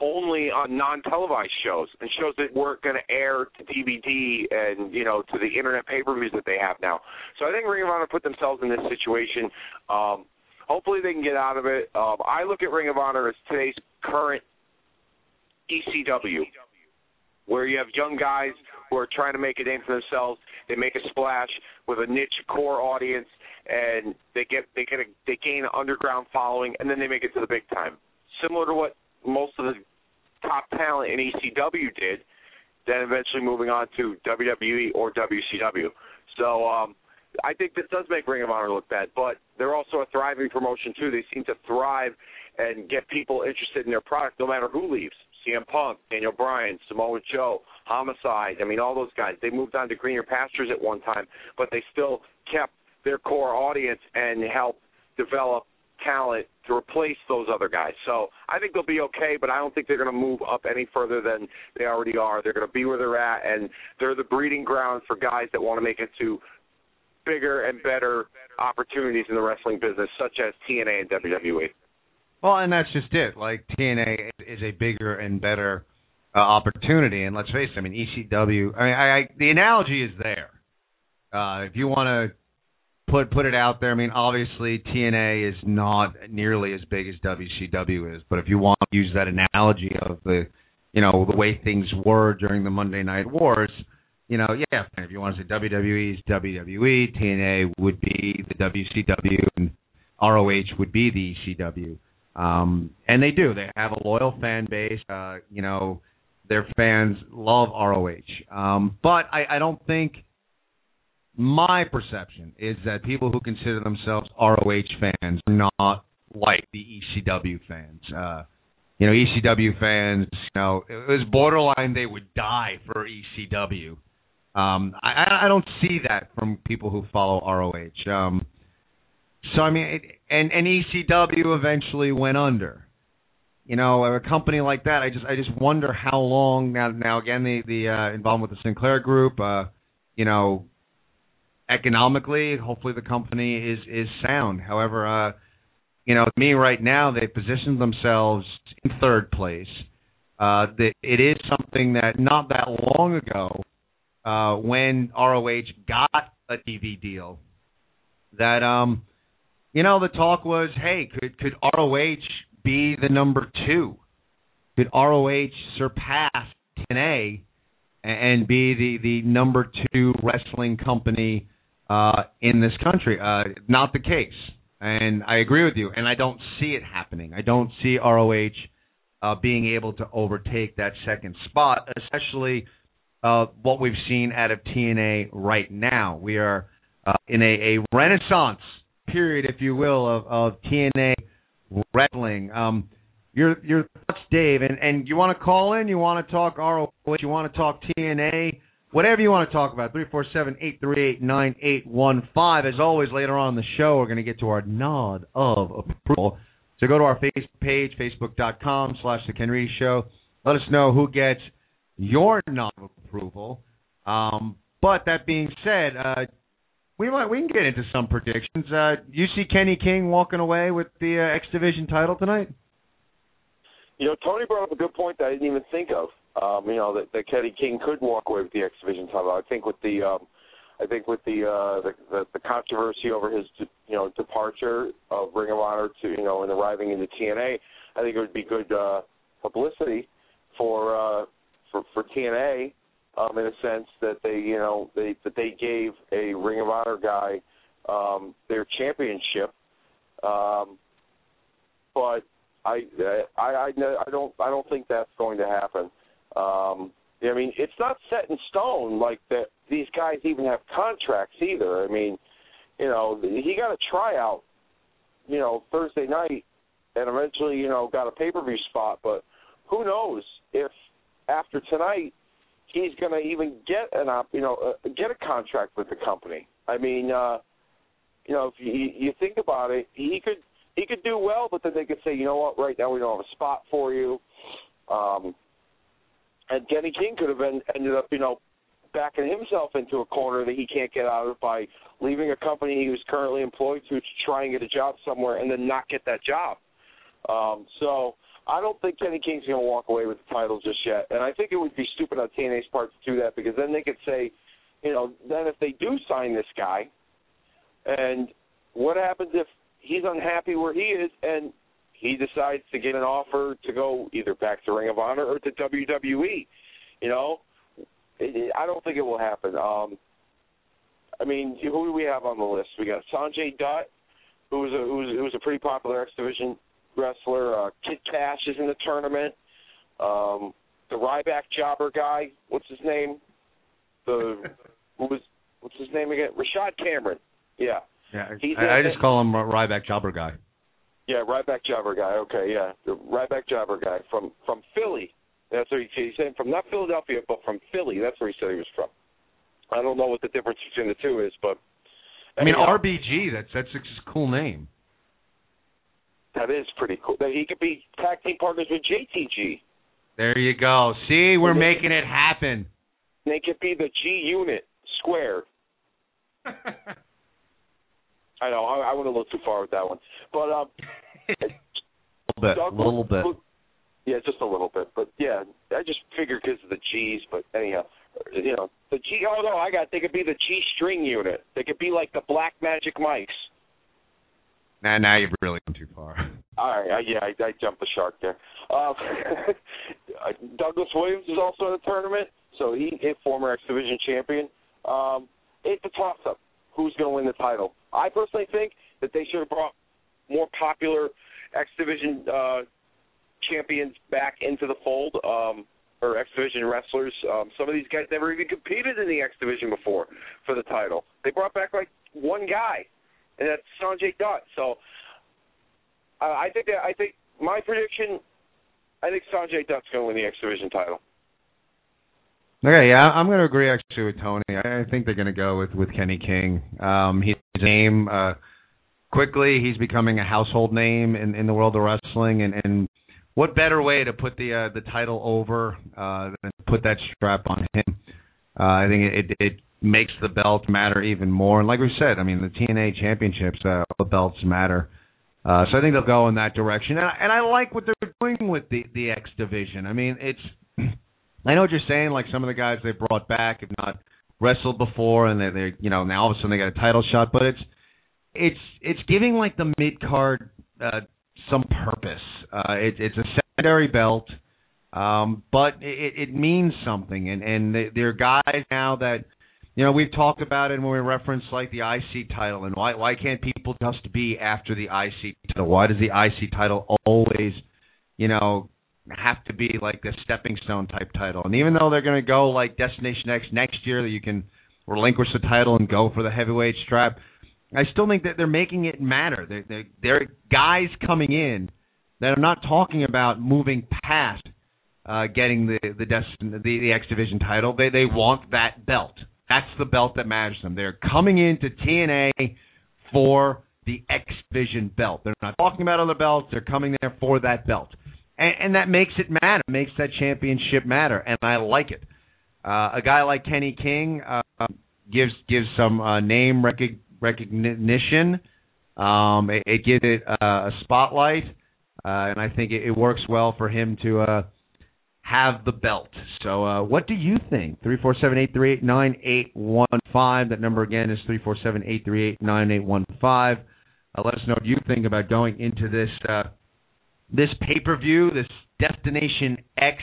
Speaker 6: only on non-televised shows and shows that weren't going to air to DVD and you know to the internet pay-per-views that they have now. So I think Ring of Honor put themselves in this situation. Um, hopefully they can get out of it. Um, I look at Ring of Honor as today's current ECW, where you have young guys who are trying to make a name for themselves. They make a splash with a niche core audience, and they get they get a, they gain an underground following, and then they make it to the big time. Similar to what most of the top talent in ECW did, then eventually moving on to WWE or WCW. So um, I think this does make Ring of Honor look bad, but they're also a thriving promotion too. They seem to thrive and get people interested in their product no matter who leaves. CM Punk, Daniel Bryan, Samoa Joe, Homicide. I mean, all those guys. They moved on to greener pastures at one time, but they still kept their core audience and helped develop talent to replace those other guys. So I think they'll be okay, but I don't think they're going to move up any further than they already are. They're going to be where they're at, and they're the breeding ground for guys that want to make it to bigger and better opportunities in the wrestling business, such as TNA and WWE.
Speaker 4: Well, and that's just it. Like TNA is a bigger and better uh, opportunity, and let's face it. I mean, ECW. I mean, I, I the analogy is there. Uh, if you want to put put it out there, I mean, obviously TNA is not nearly as big as WCW is, but if you want to use that analogy of the, you know, the way things were during the Monday Night Wars, you know, yeah, if you want to say WWE is WWE, TNA would be the WCW, and ROH would be the ECW. Um, and they do. They have a loyal fan base. Uh, you know, their fans love ROH. Um, but I, I don't think my perception is that people who consider themselves ROH fans are not like the ECW fans. Uh, you know, ECW fans, you know, it was borderline they would die for ECW. Um, I, I don't see that from people who follow ROH. Um, so I mean, it, and and ECW eventually went under. You know, a company like that, I just I just wonder how long now. Now again, the the uh, involvement with the Sinclair Group, uh, you know, economically, hopefully the company is is sound. However, uh, you know, me right now, they positioned themselves in third place. Uh, it is something that not that long ago, uh, when ROH got a TV deal, that um you know, the talk was, hey, could could ROH be the number two? Could ROH surpass TNA and be the the number two wrestling company uh, in this country? Uh, not the case. and I agree with you. And I don't see it happening. I don't see ROH uh, being able to overtake that second spot, especially uh, what we've seen out of TNA right now. We are uh, in a, a renaissance period, if you will, of, of TNA wrestling. Um, your your thoughts, Dave, and and you want to call in, you want to talk ROH, you want to talk TNA, whatever you want to talk about. Three four seven eight three eight nine eight one five. As always, later on in the show, we're going to get to our nod of approval. So go to our Facebook page, facebook.com slash the Ken Show. Let us know who gets your nod of approval. Um, but that being said, uh, we might we can get into some predictions. Uh, you see Kenny King walking away with the uh, X Division title tonight?
Speaker 6: You know, Tony brought up a good point that I didn't even think of. Um, you know, that, that Kenny King could walk away with the X Division title. I think with the um, I think with the, uh, the the the controversy over his you know departure of Ring of Honor to you know and arriving into TNA, I think it would be good uh, publicity for uh, for for TNA um, in a sense that they you know they that they gave a Ring of Honor guy um, their championship, um, but I I I I don't I don't think that's going to happen. Um, I mean, it's not set in stone like that. These guys even have contracts either. I mean, you know, he got a tryout, you know, Thursday night, and eventually, you know, got a pay per view spot. But who knows if after tonight he's going to even get an op, you know, uh, get a contract with the company. I mean, uh, you know, if you, you think about it, he could he could do well, but then they could say, you know what, right now we don't have a spot for you. Um, and Kenny King could have been, ended up, you know, backing himself into a corner that he can't get out of by leaving a company he was currently employed to to try and get a job somewhere and then not get that job. Um, so I don't think Kenny King's going to walk away with the title just yet, and I think it would be stupid on TNA's part to do that because then they could say, you know, then if they do sign this guy, and what happens if he's unhappy where he is and he decides to get an offer to go either back to Ring of Honor or to WWE. You know, I don't think it will happen. Um, I mean, who do we have on the list? We got Sanjay Dutt, who was a who was, who was a pretty popular X Division wrestler. Uh, Kid Kash is in the tournament. Um, the Ryback Jobber guy, what's his name? The who was what's his name again? Rashad Cameron. Yeah.
Speaker 4: Yeah, I, I just call him Ryback Jobber guy.
Speaker 6: Yeah, Ryback Jobber guy. Okay, yeah, the Ryback Jobber guy from from Philly. That's where he, he said from not Philadelphia, but from Philly. That's where he said he was from. I don't know what the difference between the two is, but
Speaker 4: I mean RBG. That's that's a cool name.
Speaker 6: That is pretty cool. That he could be tag team partners with JTG.
Speaker 4: There you go. See, we're and making it happen.
Speaker 6: They could be the G unit squared. I know I, I went a little too far with that one, but um,
Speaker 4: a little bit, a little bit.
Speaker 6: Yeah, just a little bit, but yeah, I just figured because of the G's. But anyhow, you know, the G. Oh no, I got. They could be the G string unit. They could be like the Black Magic Mics.
Speaker 4: Nah, now you've really gone too far.
Speaker 6: All right, uh, yeah, I, I jumped the shark there. Um, Douglas Williams is also in the tournament, so he, a former X Division champion. Um, it's a toss-up. Who's going to win the title? I personally think that they should have brought more popular X Division uh, champions back into the fold, um, or X Division wrestlers. Um, some of these guys never even competed in the X Division before for the title. They brought back like one guy, and that's Sanjay Dutt. So uh, I think that I think my prediction, I think Sanjay Dutt's going to win the X Division title.
Speaker 4: Okay, yeah, I'm going to agree actually with Tony. I think they're going to go with with Kenny King. Um, his name uh, quickly, he's becoming a household name in in the world of wrestling, and and what better way to put the uh, the title over uh, than put that strap on him? Uh, I think it, it it makes the belt matter even more. And like we said, I mean the TNA championships, uh, the belts matter. Uh, so I think they'll go in that direction, and I, and I like what they're doing with the the X division. I mean, it's I know what you're saying. Like some of the guys they brought back have not wrestled before, and they're, they're you know now all of a sudden they got a title shot. But it's it's it's giving like the mid card uh, some purpose. Uh, it, it's a secondary belt, um, but it, it means something, and and they're guys now that you know, we've talked about it when we reference like the IC title and why why can't people just be after the IC title? Why does the IC title always, you know, have to be like the stepping stone type title? And even though they're going to go like Destination X next year, that you can relinquish the title and go for the heavyweight strap, I still think that they're making it matter. They're, they're, they're guys coming in that are not talking about moving past uh, getting the the, Destin- the the X Division title. They they want that belt. That's the belt that matters to them. They're coming into TNA for the X Division belt. They're not talking about other belts. They're coming there for that belt, and, and that makes it matter. Makes that championship matter, and I like it. Uh, a guy like Kenny King uh, gives gives some uh, name rec- recognition. Um, it, it gives it uh, a spotlight, uh, and I think it, it works well for him to. Uh, have the belt. So, uh, what do you think? Three four seven eight three eight nine eight one five. That number again is three four seven eight three eight nine eight one five. Uh, let us know what you think about going into this uh, this pay per view, this Destination X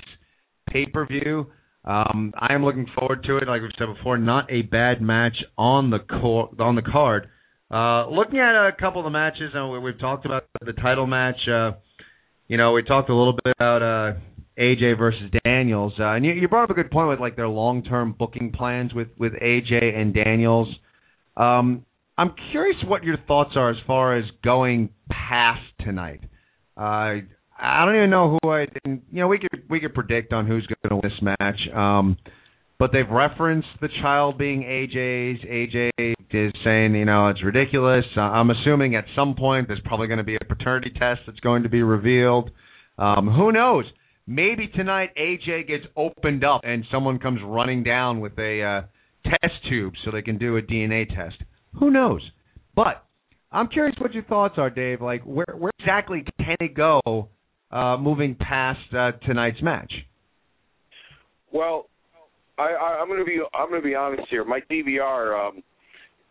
Speaker 4: pay per view. Um, I am looking forward to it. Like we've said before, not a bad match on the cor- on the card. Uh, looking at a couple of the matches, and uh, we've talked about the title match. Uh, you know, we talked a little bit about uh, AJ versus Daniels. Uh, and you, you brought up a good point with like their long-term booking plans with with AJ and Daniels. Um, I'm curious what your thoughts are as far as going past tonight. Uh, I don't even know who I. You know, we could we could predict on who's going to win this match. Um, but they've referenced the child being AJ's. AJ is saying, you know, it's ridiculous. Uh, I'm assuming at some point there's probably going to be a paternity test that's going to be revealed. Um, who knows? maybe tonight AJ gets opened up and someone comes running down with a uh, test tube so they can do a DNA test. Who knows? But I'm curious what your thoughts are, Dave. Like, where where exactly can they go uh, moving past uh, tonight's match?
Speaker 6: Well, I, I'm going to be I'm going to be honest here. My DVR um,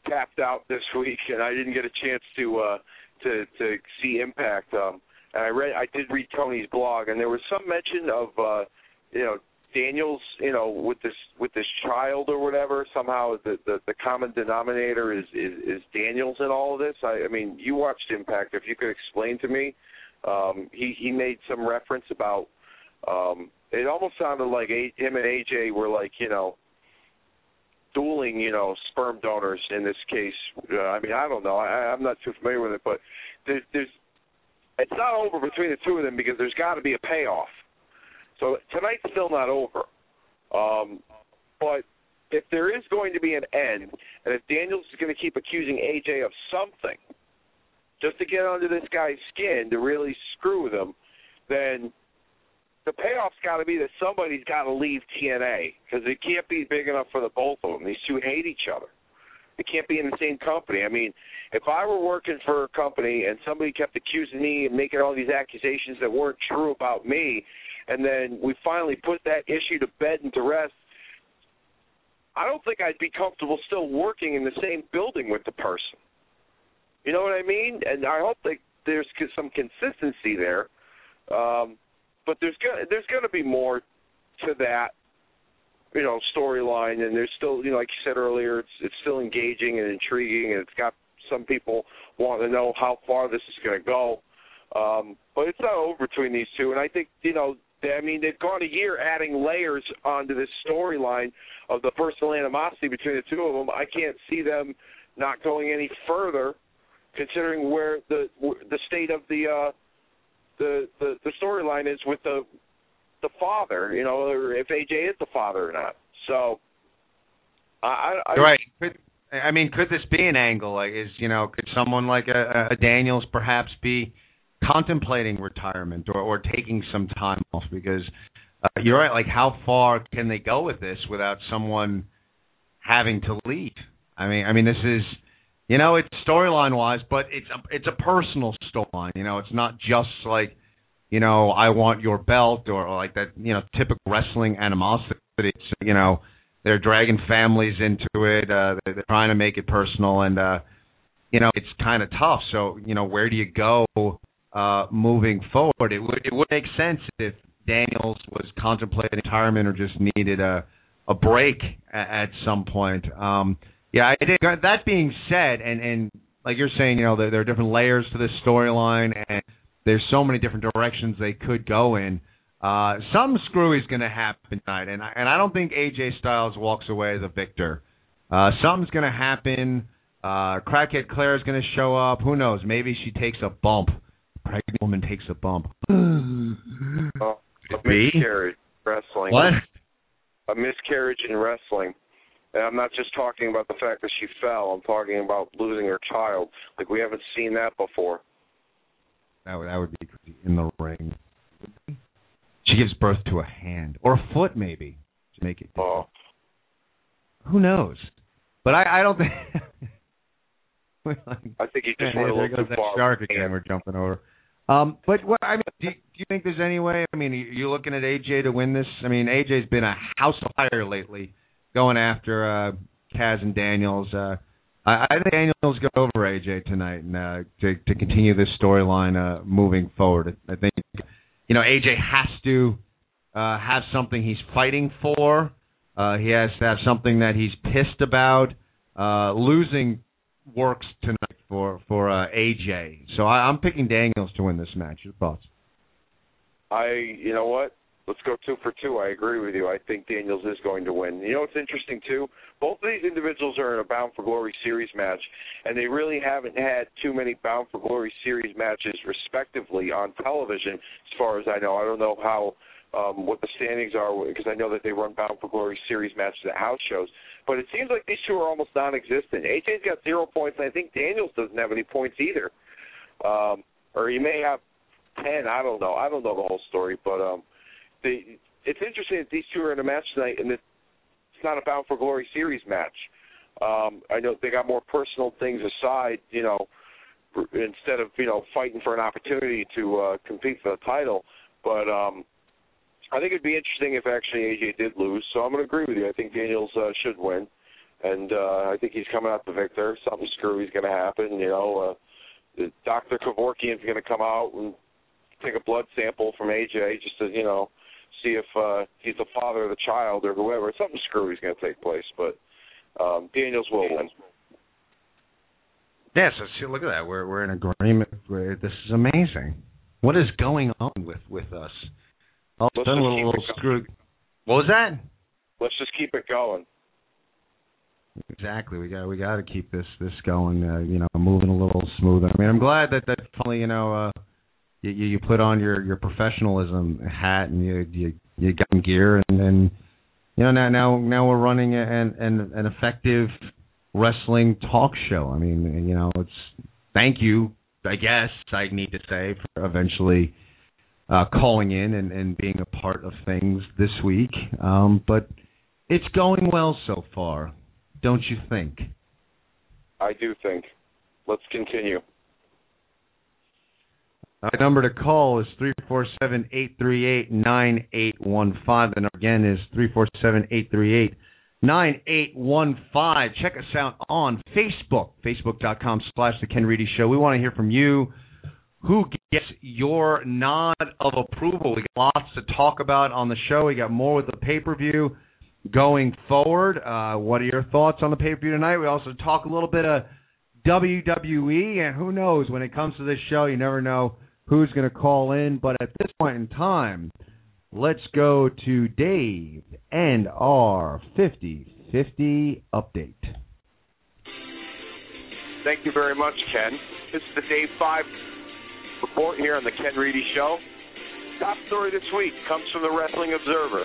Speaker 6: tapped out this week, and I didn't get a chance to uh, to to see Impact. Um, and I read I did read Tony's blog, and there was some mention of uh, you know Daniels, you know, with this with this child or whatever. Somehow the the, the common denominator is, is is Daniels in all of this. I, I mean, you watched Impact. If you could explain to me, um, he he made some reference about. Um, it almost sounded like a, him and AJ were like you know dueling, you know, sperm donors in this case. Uh, I mean, I don't know. I, I'm not too familiar with it, but there, there's it's not over between the two of them because there's got to be a payoff. So tonight's still not over. Um, but if there is going to be an end, and if Daniels is going to keep accusing AJ of something, just to get under this guy's skin to really screw with him, then the payoff's got to be that somebody's got to leave TNA because it can't be big enough for the both of them. These two hate each other. They can't be in the same company. I mean, if I were working for a company and somebody kept accusing me and making all these accusations that weren't true about me, and then we finally put that issue to bed and to rest, I don't think I'd be comfortable still working in the same building with the person. You know what I mean? And I hope that there's some consistency there. Um, but there's gonna, there's going to be more to that you know storyline and there's still you know like you said earlier it's it's still engaging and intriguing and it's got some people want to know how far this is going to go um but it's not over between these two and i think you know i mean they've gone a year adding layers onto this storyline of the personal animosity between the two of them i can't see them not going any further considering where the the state of the uh the the, the storyline is with the the father, you know, if AJ is the father or not. So, I, I
Speaker 4: right. Could, I mean, could this be an angle? Like, is you know, could someone like a, a Daniels perhaps be contemplating retirement or or taking some time off? Because uh, you're right. Like, how far can they go with this without someone having to leave? I mean, I mean, this is. You know, it's storyline wise, but it's a it's a personal storyline. You know, it's not just like you know, I want your belt or, like that, you know, typical wrestling animosity. It's, you know, they're dragging families into it. Uh, they're, they're trying to make it personal, and uh, you know, it's kind of tough. So, you know, where do you go uh, moving forward? It would it would make sense if Daniels was contemplating retirement or just needed a a break at, at some point. Um, yeah, I did. That being said, and and like you're saying, you know, there, there are different layers to this storyline, and there's so many different directions they could go in. Uh, some screwy is going to happen tonight, and I, and I don't think AJ Styles walks away as a victor. Uh, something's going to happen. Uh, crackhead Claire is going to show up. Who knows? Maybe she takes a bump. Pregnant woman takes a bump.
Speaker 6: Oh, a miscarriage wrestling.
Speaker 4: What?
Speaker 6: A miscarriage in wrestling. And I'm not just talking about the fact that she fell. I'm talking about losing her child. Like we haven't seen that before.
Speaker 4: That would that would be crazy. in the ring. She gives birth to a hand or a foot, maybe to make it.
Speaker 6: Oh,
Speaker 4: Who knows? But I I don't think.
Speaker 6: I think he just went a little too
Speaker 4: that
Speaker 6: far.
Speaker 4: shark again. We're jumping over. Um, but what I mean, do, do you think there's any way? I mean, you you looking at AJ to win this? I mean, AJ's been a house fire lately, going after uh, Kaz and Daniels. Uh, I, I think Daniels go over AJ tonight and uh, to to continue this storyline uh, moving forward. I think you know AJ has to uh, have something he's fighting for. Uh, he has to have something that he's pissed about. Uh, losing works tonight for for uh, AJ. So I, I'm picking Daniels to win this match. Your thoughts?
Speaker 6: I, you know what? Let's go two for two. I agree with you. I think Daniels is going to win. You know what's interesting too? Both of these individuals are in a Bound for Glory series match, and they really haven't had too many Bound for Glory series matches, respectively, on television. As far as I know, I don't know how um, what the standings are because I know that they run Bound for Glory series matches at house shows. But it seems like these two are almost non-existent. AJ's got zero points, and I think Daniels doesn't have any points either. Um, or he may have ten. I don't know. I don't know the whole story, but um, they, it's interesting that these two are in a match tonight, and it's not a Bound for Glory series match. Um, I know they got more personal things aside, you know, instead of you know fighting for an opportunity to uh, compete for the title. But um, I think it'd be interesting if actually AJ did lose. So I'm going to agree with you. I think Daniels uh, should win, and uh, I think he's coming out the victor. Something screwy is going to happen. You know, uh, Dr. Kevorkian's going to come out and take a blood sample from AJ just to you know see if uh, he's the father of the child or whoever. Something screwy is going to take place, but um, Daniels will win.
Speaker 4: Yeah. So see, look at that. We're we're in agreement. We're, this is amazing. What is going on with with us? All of a
Speaker 6: Let's
Speaker 4: sudden, we're a
Speaker 6: keep
Speaker 4: little
Speaker 6: it
Speaker 4: screwed. What was that?
Speaker 6: Let's just keep it going.
Speaker 4: Exactly. We got we got to keep this this going. Uh, you know, moving a little smoother. I mean, I'm glad that that finally, you know, uh, you you you put on your your professionalism hat and you you you got in gear and then you know now now now we're running an an an effective wrestling talk show. I mean, you know, it's thank you. I guess I need to say for eventually uh, calling in and, and being a part of things this week. Um, but it's going well so far, don't you think?
Speaker 6: I do think. Let's continue.
Speaker 4: Our number to call is three four seven eight three eight nine eight one five. The number again is three four seven eight three eight nine eight one five. Check us out on Facebook, facebook.com slash the Ken Reedy Show. We want to hear from you. Who gets your nod of approval? We got lots to talk about on the show. We got more with the pay per view going forward. Uh, what are your thoughts on the pay per view tonight? We also talk a little bit of WWE, and who knows when it comes to this show, you never know who's going to call in. But at this point in time, let's go to Dave and our 50 50 update.
Speaker 6: Thank you very much, Ken. This is the Day 5 report here on the Ken Reedy Show. Top story this week comes from the Wrestling Observer.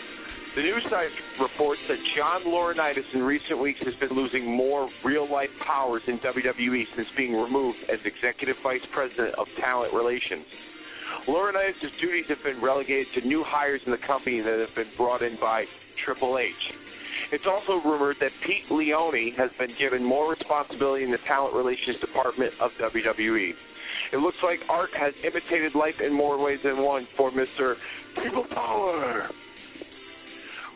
Speaker 6: The news site reports that John Laurinaitis in recent weeks has been losing more real life powers in WWE since being removed as Executive Vice President of Talent Relations. Laurinaitis' duties have been relegated to new hires in the company that have been brought in by Triple H. It's also rumored that Pete Leone has been given more responsibility in the talent relations department of WWE. It looks like art has imitated life in more ways than one for Mr. People Power.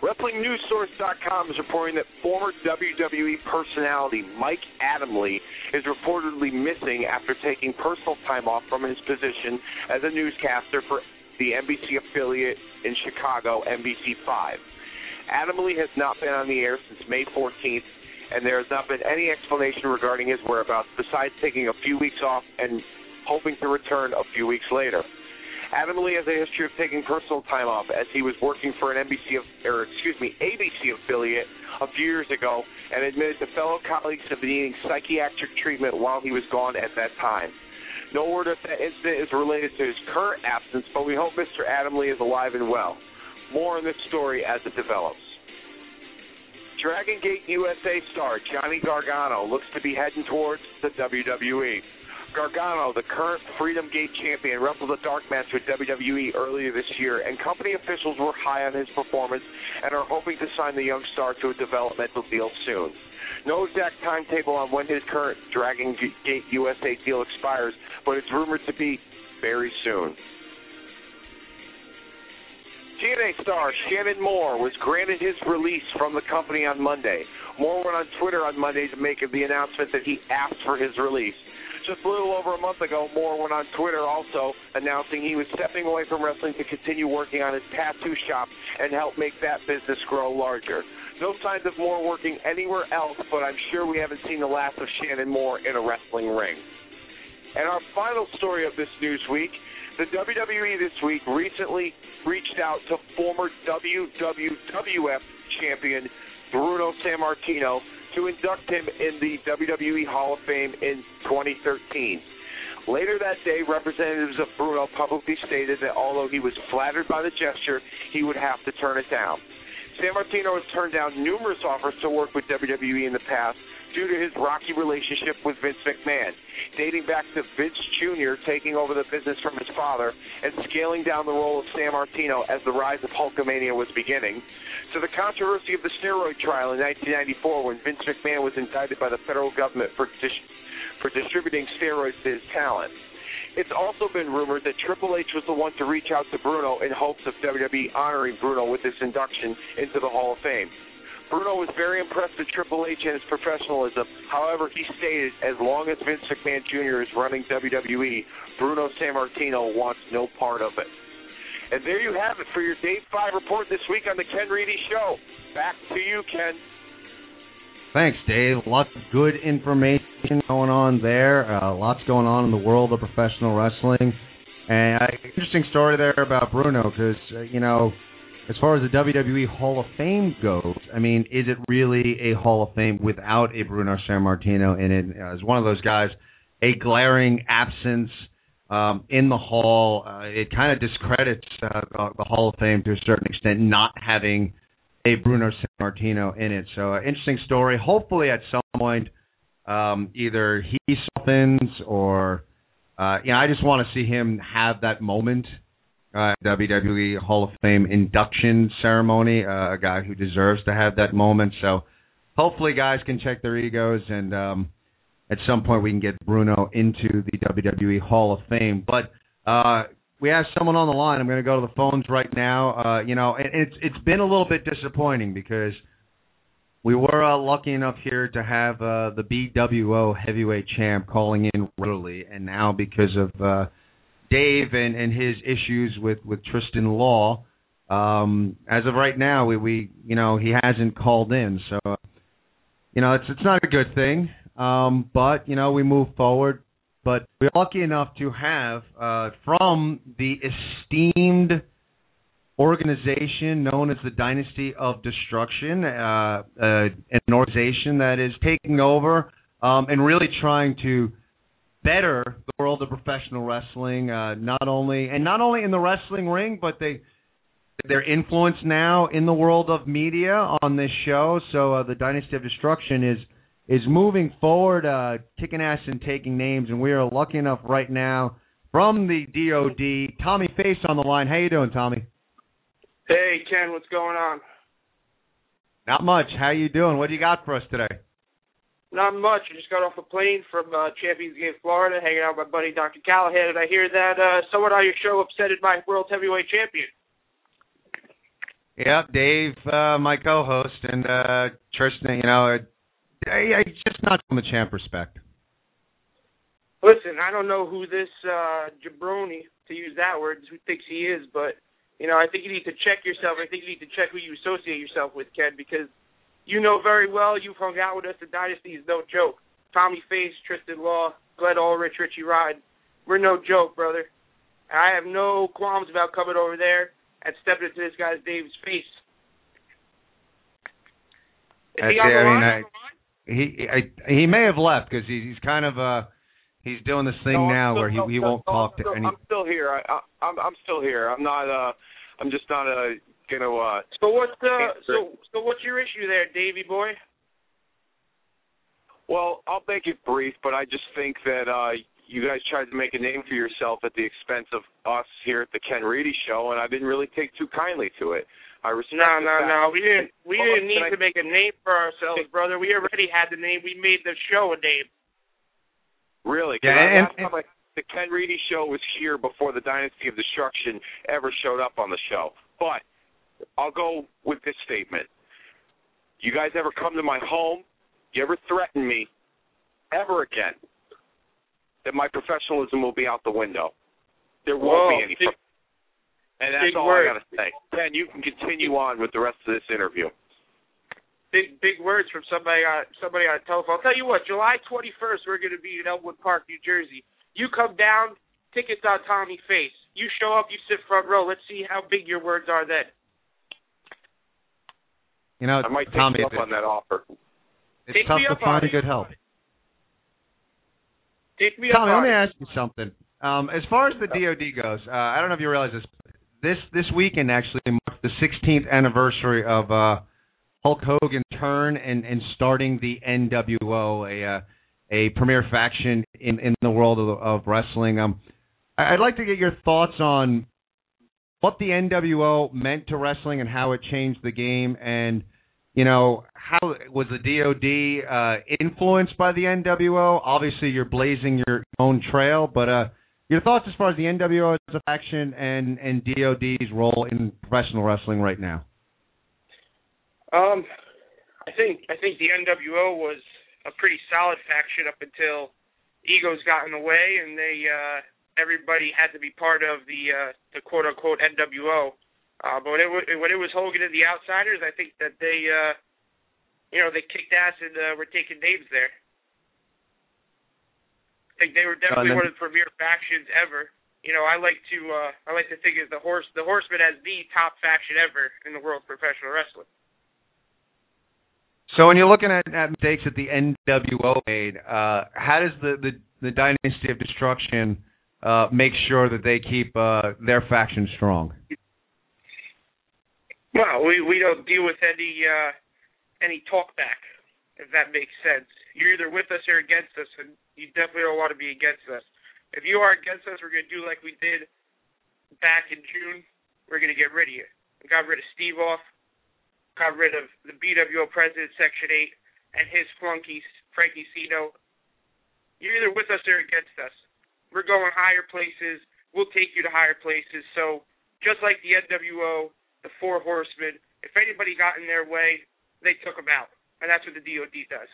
Speaker 6: WrestlingNewsSource.com is reporting that former WWE personality Mike Adamle is reportedly missing after taking personal time off from his position as a newscaster for the NBC affiliate in Chicago, NBC5. Adamle has not been on the air since May 14th, and there has not been any explanation regarding his whereabouts besides taking a few weeks off and hoping to return a few weeks later. Adamle has a history of taking personal time off as he was working for an NBC or excuse me ABC affiliate a few years ago and admitted to fellow colleagues of needing psychiatric treatment while he was gone at that time. No word if that incident is related to his current absence, but we hope Mr. Adamle is alive and well. More on this story as it develops. Dragon Gate USA star Johnny Gargano looks to be heading towards the WWE. Gargano, the current Freedom Gate champion, wrestled a dark match with WWE earlier this year, and company officials were high on his performance and are hoping to sign the young star to a developmental deal soon. No exact timetable on when his current Dragon Gate USA deal expires, but it's rumored to be very soon. TNA star Shannon Moore was granted his release from the company on Monday. Moore went on Twitter on Monday to make the announcement that he asked for his release. Just a little over a month ago, Moore went on Twitter also announcing he was stepping away from wrestling to continue working on his tattoo shop and help make that business grow larger. No signs of Moore working anywhere else, but I'm sure we haven't seen the last of Shannon Moore in a wrestling ring. And our final story of this news week the WWE this week recently reached out to former WWF champion Bruno Sammartino to induct him in the WWE Hall of Fame in 2013. Later that day, representatives of Bruno publicly stated that although he was flattered by the gesture, he would have to turn it down. Sammartino has turned down numerous offers to work with WWE in the past due to his rocky relationship with Vince McMahon, dating back to Vince Jr. taking over the business from his father and scaling down the role of Sammartino as the rise of Hulkamania was beginning, to the controversy of the steroid trial in 1994 when Vince McMahon was indicted by the federal government for dis- for distributing steroids to his talent. It's also been rumored that Triple H was the one to reach out to Bruno in hopes of WWE honoring Bruno with his induction into the Hall of Fame. Bruno was very impressed with Triple H and his professionalism. However, he stated as long as Vince McMahon Jr. is running WWE, Bruno Sammartino wants no part of it. And there you have it for your Day 5 report this week on the Ken Reedy Show. Back to you, Ken.
Speaker 4: Thanks, Dave. Lots of good information going on there. Uh, lots going on in the world of professional wrestling. And uh, interesting story there about Bruno because, uh, you know, as far as the WWE Hall of Fame goes, I mean, is it really a Hall of Fame without a Bruno Sammartino in it? As one of those guys, a glaring absence um, in the Hall. Uh, it kind of discredits uh, the Hall of Fame to a certain extent, not having a Bruno Sammartino in it. So, uh, interesting story. Hopefully, at some point, um, either he softens or, uh, you know, I just want to see him have that moment uh, WWE Hall of Fame induction ceremony. Uh, a guy who deserves to have that moment. So hopefully, guys can check their egos, and um, at some point we can get Bruno into the WWE Hall of Fame. But uh, we have someone on the line. I'm going to go to the phones right now. Uh, you know, and it's it's been a little bit disappointing because we were uh, lucky enough here to have uh, the BWO heavyweight champ calling in regularly, and now because of uh, Dave and, and his issues with, with Tristan Law. Um, as of right now, we, we you know he hasn't called in, so you know it's it's not a good thing. Um, but you know we move forward. But we're lucky enough to have uh, from the esteemed organization known as the Dynasty of Destruction, uh, uh, an organization that is taking over um, and really trying to better the world of professional wrestling, uh, not only and not only in the wrestling ring, but they their influence now in the world of media on this show. So uh, the Dynasty of Destruction is is moving forward, uh, kicking ass and taking names, and we are lucky enough right now from the DoD, Tommy Face on the line. How you doing, Tommy?
Speaker 8: Hey Ken, what's going on?
Speaker 4: Not much. How you doing? What do you got for us today?
Speaker 8: Not much. I just got off a plane from uh, Champions Gate, Florida, hanging out with my buddy Dr. Callahan, and I hear that uh, someone on your show upsetted my world heavyweight champion.
Speaker 4: Yeah, Dave, uh, my co-host, and uh, Tristan. You know, I, I just not from the champ respect.
Speaker 8: Listen, I don't know who this uh, jabroni, to use that word, who thinks he is, but You know, I think you need to check yourself. I think you need to check who you associate yourself with, Ken, because you know very well you've hung out with us. The dynasty is no joke. Tommy Face, Tristan Law, Glenn Ulrich, Richie Rod. We're no joke, brother. I have no qualms about coming over there and stepping into this guy's Dave's face. Is he on the
Speaker 4: I mean. I, he I, he may have left because he, he's kind of uh he's doing this thing
Speaker 6: No,
Speaker 4: now
Speaker 6: still-
Speaker 4: where he
Speaker 6: no,
Speaker 4: he won't
Speaker 6: no,
Speaker 4: talk
Speaker 6: I'm
Speaker 4: to
Speaker 6: still,
Speaker 4: any.
Speaker 6: I'm still here. I, I, I'm I'm still here. I'm not. uh I'm just not uh gonna. uh
Speaker 8: So what's the so so what's your issue there, Davy boy?
Speaker 6: Well, I'll make it brief, but I just think that uh you guys tried to make a name for yourself at the expense of us here at the Ken Reedy Show, and I didn't really take too kindly to it. I respect
Speaker 8: No, no,
Speaker 6: fact-
Speaker 8: no. We didn't. We
Speaker 6: Well,
Speaker 8: didn't need
Speaker 6: I-
Speaker 8: to make a name for ourselves, brother. We already had the name. We made the show a name.
Speaker 6: Really? 'Cause
Speaker 4: Yeah,
Speaker 6: I-
Speaker 4: and-
Speaker 6: last I, the Ken Reedy Show was here before the Dynasty of Destruction ever showed up on the show. But I'll go with this statement. You guys ever come to my home? You ever threaten me ever again that my professionalism will be out the window? There won't
Speaker 8: Whoa,
Speaker 6: be any.
Speaker 8: big-
Speaker 6: and that's all
Speaker 8: word.
Speaker 6: I got to say. Ken, you can continue on with the rest of this interview.
Speaker 8: Big big words from somebody on somebody on telephone. I'll tell you what. July 21st, we're going to be in Elmwood Park, New Jersey. You come down. Tickets on Tommy Face. You show up. You sit front row. Let's see how big your words are then.
Speaker 4: You know,
Speaker 6: I might take
Speaker 4: Tommy,
Speaker 6: you up
Speaker 4: it's,
Speaker 6: on that offer.
Speaker 4: it's
Speaker 8: Take
Speaker 4: tough to find good help.
Speaker 8: Take me
Speaker 4: Tommy,
Speaker 8: up
Speaker 4: let me ask you something. Um, as far as the DoD goes, uh, I don't know if you realize this. This this weekend actually marks the 16th anniversary of uh, Hulk Hogan's turn and, and starting the NWO, a uh, a premier faction in, in the world of, of wrestling. Um, I'd like to get your thoughts on what the NWO meant to wrestling and how it changed the game, and you know how was the DoD uh, influenced by the NWO? Obviously, you're blazing your own trail, but uh, your thoughts as far as the NWO as a faction and and DoD's role in professional wrestling right now.
Speaker 8: Um, I think I think the NWO was a pretty solid faction up until egos got in the way and they uh everybody had to be part of the uh the quote unquote NWO. Uh but when it wa- when it was Hogan and the Outsiders, I think that they uh you know, they kicked ass and uh, were taking names there. I think they were definitely one of the premier factions ever. You know, I like to uh I like to think of the horse the horseman as the top faction ever in the world of professional wrestling.
Speaker 4: So when you're looking at, at mistakes that the NWO made, uh, how does the, the, the Dynasty of Destruction uh, make sure that they keep uh, their faction strong?
Speaker 8: Well, we we don't deal with any uh any talk back, if that makes sense. You're either with us or against us, and you definitely don't want to be against us. If you are against us, we're gonna do like we did back in June. We're gonna get rid of you. We got rid of Steve off, got rid of the BWO president, Section Eight, and his flunkies, Frankie Cino. You're either with us or against us. We're going higher places. We'll take you to higher places. So just like the NWO, the Four Horsemen, if anybody got in their way, they took them out, and that's what the DoD does.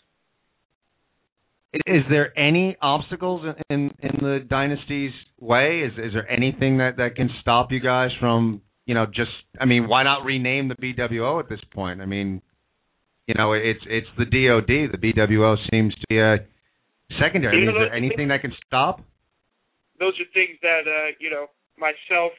Speaker 4: Is there any obstacles in in the dynasty's way? Is is there anything that that can stop you guys from you know just I mean why not rename the BWO at this point? I mean you know it's it's the DoD. The BWO seems to be a secondary. I mean, is there anything that can stop?
Speaker 8: Those are things that uh, you know myself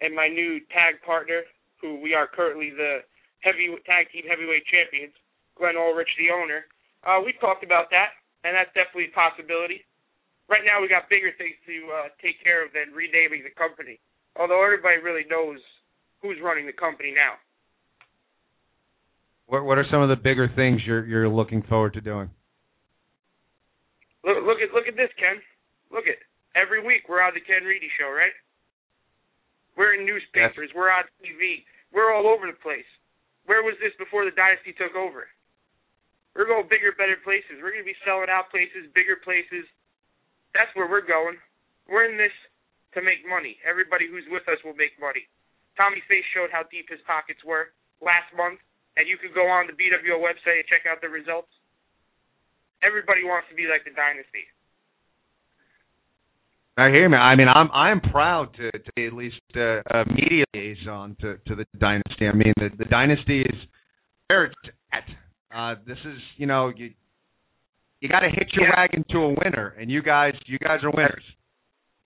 Speaker 8: and my new tag partner, who we are currently the heavy tag team heavyweight champions, Glenn Ulrich, the owner. Uh, we talked about that, and that's definitely a possibility. Right now, we got bigger things to uh, take care of than renaming the company. Although everybody really knows who's running the company now.
Speaker 4: What what are some of the bigger things you're you're looking forward to doing?
Speaker 8: Look, look at look at this, Ken. Look at every week we're on the Ken Reedy show, right? We're in newspapers. We're on TV. We're all over the place. Where was this before the dynasty took over? We're going bigger, better places. We're going to be selling out places, bigger places. That's where we're going. We're in this to make money. Everybody who's with us will make money. Tommy Face showed how deep his pockets were last month, and you could go on the BWO website and check out the results. Everybody wants to be like the dynasty.
Speaker 4: I hear me. I mean, I'm I'm proud to, to be at least uh, a media liaison to, to the dynasty. I mean, the, the dynasty is where it's at. Uh, this is, you know, you you got to hitch your
Speaker 8: Yeah.
Speaker 4: wagon to a winner, and you guys, you guys are winners.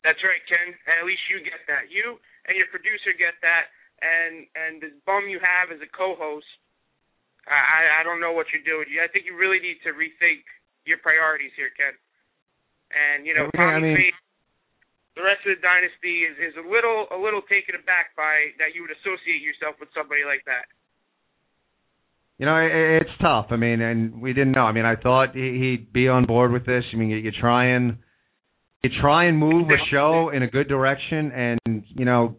Speaker 8: That's right, Ken. And at least you get that. You and your producer get that. And and the bum you have as a co-host, I I, don't know what you're doing. I think you really need to rethink your priorities here, Ken. And you know,
Speaker 4: Okay, I mean-
Speaker 8: Faye, the rest of the dynasty is is a little a little taken aback by that you would associate yourself with somebody like that.
Speaker 4: You know, it, it's tough. I mean, and we didn't know. I mean, I thought he, he'd be on board with this. I mean, you, you try and you try and move a show in a good direction, and you know,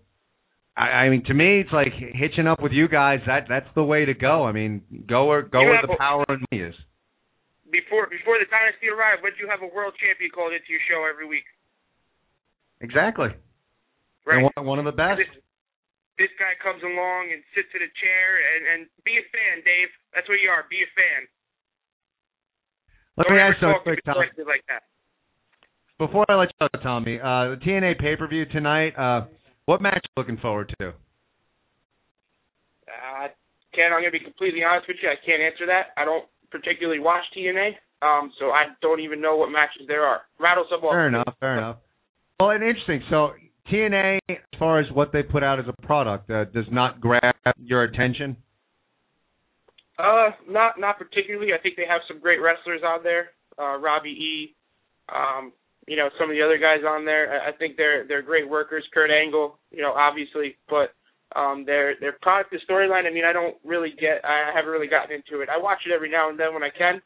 Speaker 4: I, I mean, to me, it's like hitching up with you guys. That that's the way to go. I mean, go where go where the
Speaker 8: a-
Speaker 4: power and money is.
Speaker 8: Before before the dynasty arrived, would you have a world champion called into your show every week?
Speaker 4: Exactly.
Speaker 8: Right.
Speaker 4: And one, of the best.
Speaker 8: This, this guy comes along and sits in a chair and and be a fan, Dave. That's what you are. Be a fan.
Speaker 4: Let
Speaker 8: Don't
Speaker 4: me ask you quick Tom.
Speaker 8: like that.
Speaker 4: Before I let you go, Tommy, uh, the TNA pay per view tonight. Uh, what match are you looking forward to?
Speaker 8: Uh, Ken, I'm gonna be completely honest with you. I can't answer that. I don't particularly watch TNA, um, so I don't even know what matches there are. Rattle some off.
Speaker 4: Fair enough. Fair enough. Well, and interesting. So TNA, as far as what they put out as a product, uh, does not grab your attention.
Speaker 8: Uh, not not particularly. I think they have some great wrestlers on there. Uh, Robbie E. Um, you know, some of the other guys on there. I, I think they're they're great workers. Kurt Angle, you know, obviously, but um, their their product, the storyline. I mean, I don't really get. I haven't really gotten into it. I watch it every now and then when I can,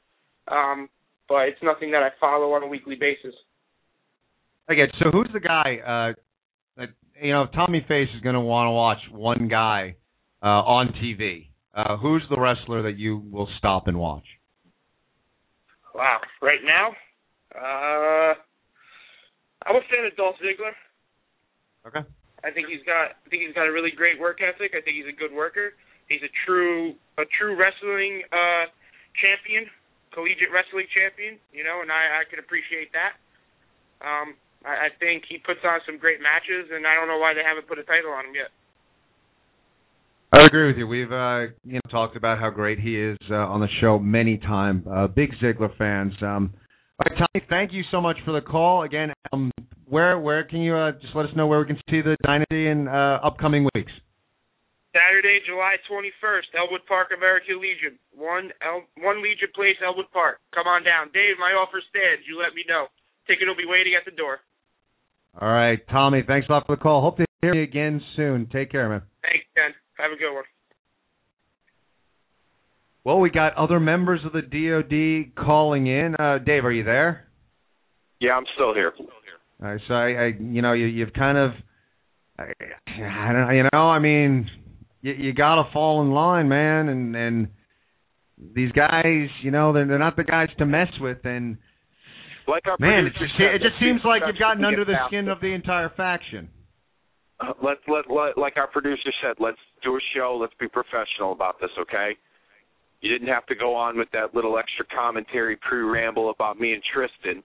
Speaker 8: um, but it's nothing that I follow on a weekly basis.
Speaker 4: Okay, so who's the guy? Uh, that, you know, if Tommy Face is going to want to watch one guy uh, on TV. Uh, who's the wrestler that you will stop and watch?
Speaker 8: Wow. Right now, uh, I'm a fan of Dolph Ziggler.
Speaker 4: Okay.
Speaker 8: I think he's got I think he's got a really great work ethic. I think he's a good worker. He's a true a true wrestling uh champion, collegiate wrestling champion, you know, and I I can appreciate that. Um I, I think he puts on some great matches and I don't know why they haven't put a title on him yet.
Speaker 4: I agree with you. We've uh, you know talked about how great he is uh, on the show many times. Uh, big Ziggler fans. Um, all right, Tommy, thank you so much for the call. Again, um, where where can you uh, just let us know where we can see the Dynasty in uh, upcoming weeks?
Speaker 8: Saturday, July 21st, Elwood Park American Legion. One El- one Legion Place, Elwood Park. Come on down. Dave, my offer stands. You let me know. Ticket will be waiting at the door.
Speaker 4: All right, Tommy, thanks a lot for the call. Hope to hear you again soon. Take care, man.
Speaker 8: Thanks, Ken. Have a good one.
Speaker 4: Well, we got other members of the DoD calling in. Uh, Dave, are you there?
Speaker 9: Yeah, I'm still here.
Speaker 4: All right, so I, I you know, you, you've kind of, I, I don't, you know, I mean, you, you got to fall in line, man, and and these guys, you know, they're they're not the guys to mess with, and
Speaker 9: Like our
Speaker 4: man, it just it just seems like you've gotten under the skin of the entire faction.
Speaker 9: Uh, let, let let like our producer said, let's do a show. Let's be professional about this, okay? You didn't have to go on with that little extra commentary pre-ramble about me and Tristan,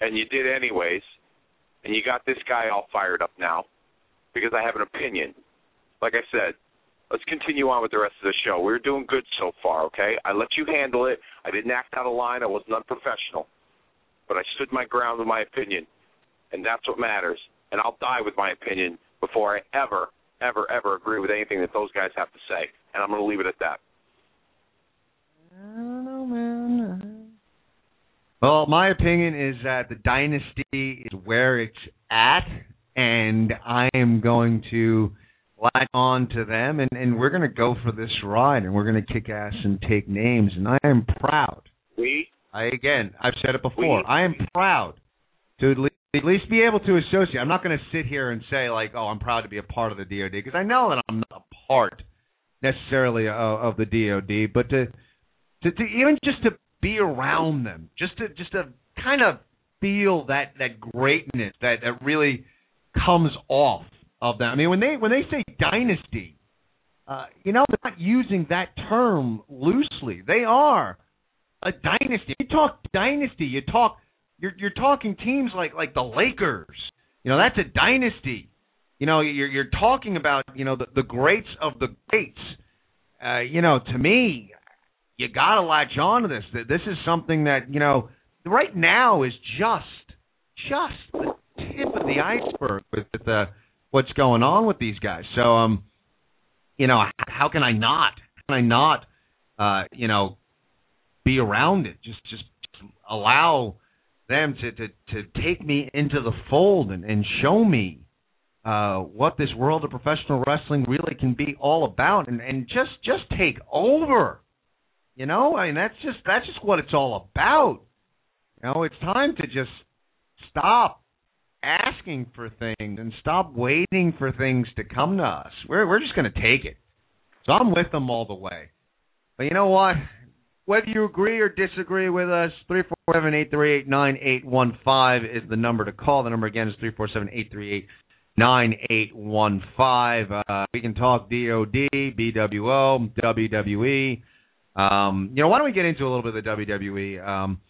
Speaker 9: and you did anyways. And you got this guy all fired up now because I have an opinion. Like I said, let's continue on with the rest of the show. We're doing good so far, okay? I let you handle it. I didn't act out of line. I wasn't unprofessional, but I stood my ground with my opinion, and that's what matters and I'll die with my opinion before I ever, ever, ever agree with anything that those guys have to say. And I'm going to leave it at that.
Speaker 4: Well, my opinion is that the dynasty is where it's at, and I am going to latch on to them, and, and we're going to go for this ride, and we're going to kick ass and take names, and I am proud.
Speaker 9: We,
Speaker 4: I again, I've said it before. I am proud to at least, at least be able to associate. I'm not going to sit here and say like, "Oh, I'm proud to be a part of the DoD," because I know that I'm not a part necessarily of, of the DoD, but to, to to even just to be around them, just to just to kind of feel that that greatness that that really comes off of them. I mean, when they when they say dynasty, uh, you know, they're not using that term loosely. They are a dynasty. You talk dynasty, you talk you're you're talking teams like like the Lakers. You know, that's a dynasty. You know, you're you're talking about you know the the greats of the greats. Uh, you know, to me, you got to latch on to this. This is something that you know right now is just just the tip of the iceberg with, the what's going on with these guys. So um, you know, how can I not? How can I not? Uh, you know, be around it. Just just allow them to to to take me into the fold and and show me uh, what this world of professional wrestling really can be all about, and and just just take over. You know, I mean that's just that's just what it's all about. You know, it's time to just stop asking for things and stop waiting for things to come to us. We're we're just going to take it. So I'm with them all the way. But you know what? Whether you agree or disagree with us, 347 838 9815 is the number to call. The number again is three four seven eight three eight nine eight one five. Uh, we can talk DOD, BWO, WWE. Um, you know, why don't we get into a little bit of the WWE? Um,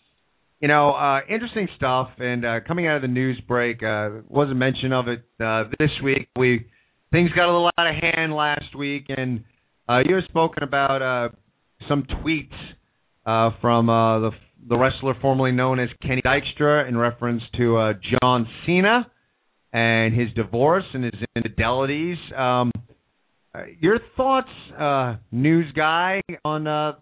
Speaker 4: you know, uh, interesting stuff. And uh, coming out of the news break, uh, wasn't mention of it uh, this week. We things got a little out of hand last week, and uh, you have spoken about uh, some tweets uh, from uh, the the wrestler formerly known as Kenny Dykstra in reference to uh, John Cena and his divorce and his infidelities. Um, uh, your thoughts, uh, news guy, on uh,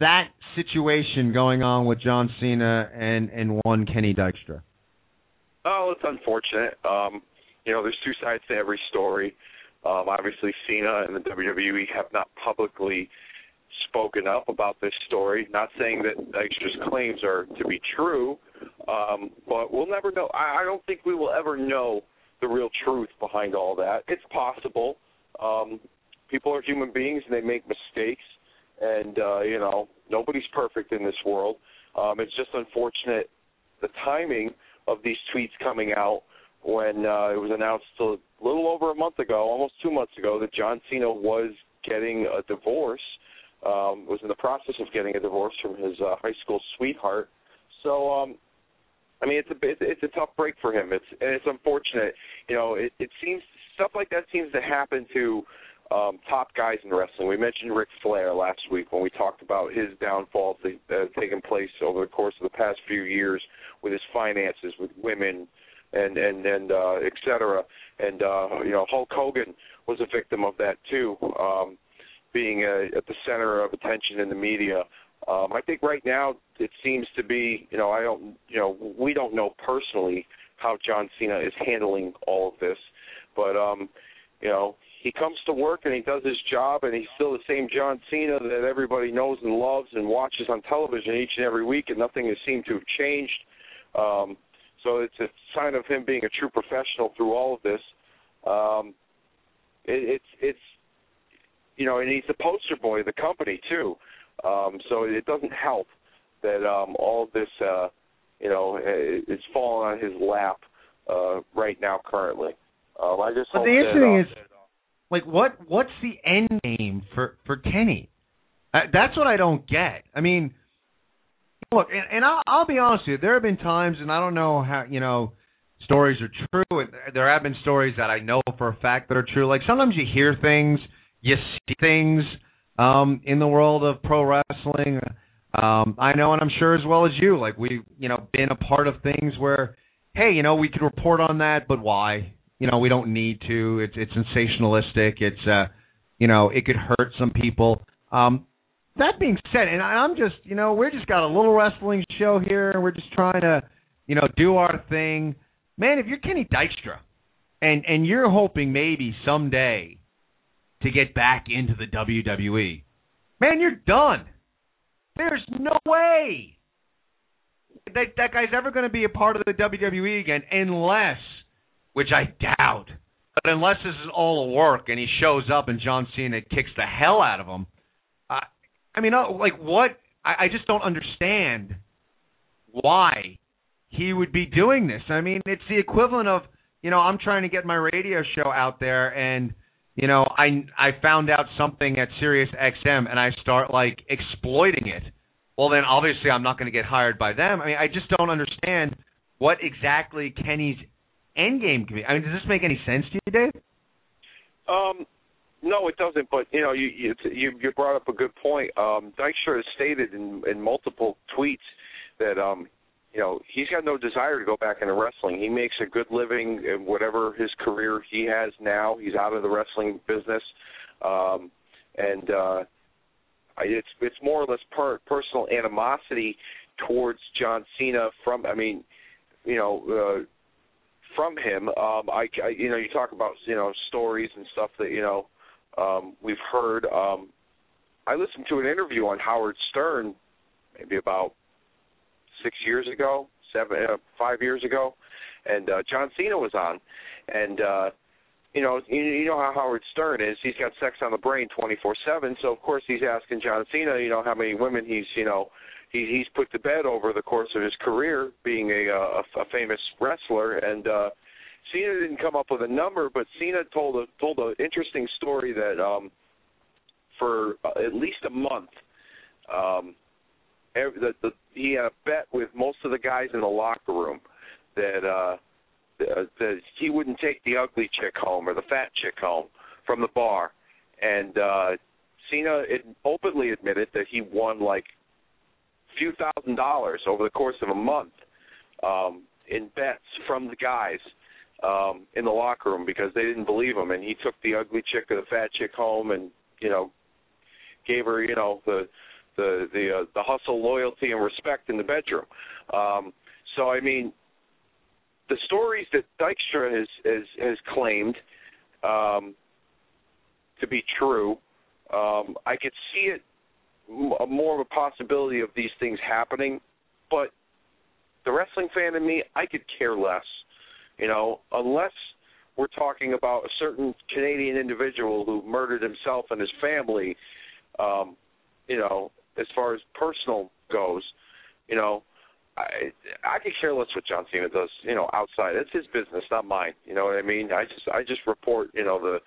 Speaker 4: that situation going on with John Cena and and one Kenny Dykstra?
Speaker 6: Oh, it's unfortunate. Um, you know, there's two sides to every story. Um, obviously, Cena and the WWE have not publicly spoken up about this story. Not saying that Dykstra's claims are to be true, um, but we'll never know. I, I don't think we will ever know the real truth behind all that. It's possible. Um, people are human beings and they make mistakes, and uh, you know nobody's perfect in this world. Um, it's just unfortunate the timing of these tweets coming out when uh, it was announced a little over a month ago, almost two months ago, that John Cena was getting a divorce um, was in the process of getting a divorce from his uh, high school sweetheart. So, um, I mean, it's a it's, it's a tough break for him. It's and it's unfortunate. You know, it, it seems stuff like that seems to happen to um, top guys in wrestling. We mentioned Ric Flair last week when we talked about his downfalls that, have taken place over the course of the past few years with his finances, with women, and and and uh, et cetera. And uh, you know, Hulk Hogan was a victim of that too. Um, being uh, at the center of attention in the media. Um, I think right now it seems to be, you know, I don't, you know, we don't know personally how John Cena is handling all of this, but um, you know, he comes to work and he does his job and he's still the same John Cena that everybody knows and loves and watches on television each and every week and nothing has seemed to have changed. Um, so it's a sign of him being a true professional through all of this. Um, it, it's it's you know, and he's the poster boy of the company too. Um, so it doesn't help that um, all this, uh, you know, is falling on his lap uh, right now currently. Um, I just.
Speaker 4: But the interesting is, like, what what's the end game for for Kenny? Uh, that's what I don't get. I mean, look, and, and I'll, I'll be honest with you. There have been times, and I don't know how you know stories are true, and there have been stories that I know for a fact that are true. Like sometimes you hear things you see things um, in the world of pro wrestling. Um, I know, and I'm sure as well as you, like we've you know been a part of things where, hey, you know, we could report on that, but why? You know, we don't need to. It's it's sensationalistic. It's uh, you know, it could hurt some people. Um, that being said, and I'm just, you know, we're just got a little wrestling show here, and we're just trying to, you know, do our thing. Man, if you're Kenny Dykstra, and and you're hoping maybe someday to get back into the WWE. Man, you're done. There's no way that that guy's ever going to be a part of the WWE again, unless, which I doubt, but unless this is all a work and he shows up and John Cena kicks the hell out of him. Uh, I mean, uh, like what? I, I just don't understand why he would be doing this. I mean, it's the equivalent of you know I'm trying to get my radio show out there and you know, I I found out something at Sirius XM and I start like exploiting it well, then obviously I'm not going to get hired by them. I mean, I just don't understand what exactly Kenny's end game can be. I mean, does this make any sense to you, Dave?
Speaker 6: Um, no, it doesn't. But you know, you you you, brought up a good point. Um, Dykstra has stated in, in multiple tweets that um, you know he's got no desire to go back into wrestling. He makes a good living in whatever his career he has now. He's out of the wrestling business, um, and uh, it's it's more or less per, personal animosity towards John Cena from. I mean, you know. Uh, from him, um, I, I, you know, you talk about you know stories and stuff that you know um, we've heard. Um, I listened to an interview on Howard Stern, maybe about six years ago, seven, uh, five years ago, and uh, John Cena was on, and uh, you know, you, you know how Howard Stern is. He's got sex on the brain twenty four seven. So of course he's asking John Cena, you know, how many women he's, you know, he, he's put to bed over the course of his career, being a, a, a famous wrestler, and. uh Cena didn't come up with a number, but Cena told a told an interesting story that um for uh, at least a month um every, the, the, he had a bet with most of the guys in the locker room that uh that he wouldn't take the ugly chick home or the fat chick home from the bar. And uh Cena openly admitted that he won like a few thousand dollars over the course of a month um in bets from the guys um in the locker room because they didn't believe him. And he took the ugly chick or the fat chick home and you know gave her you know the the the uh, the hustle loyalty and respect in the bedroom. Um so i mean the stories that Dykstra has has, has claimed um to be true um i could see it m- more of a possibility of these things happening but the wrestling fan in me i could care less you know, unless we're talking about a certain Canadian individual who murdered himself and his family, um, you know, as far as personal goes, you know, I I could care less what John Cena does, you know, outside. It's his business, not mine. You know what I mean? I just I just report, you know, the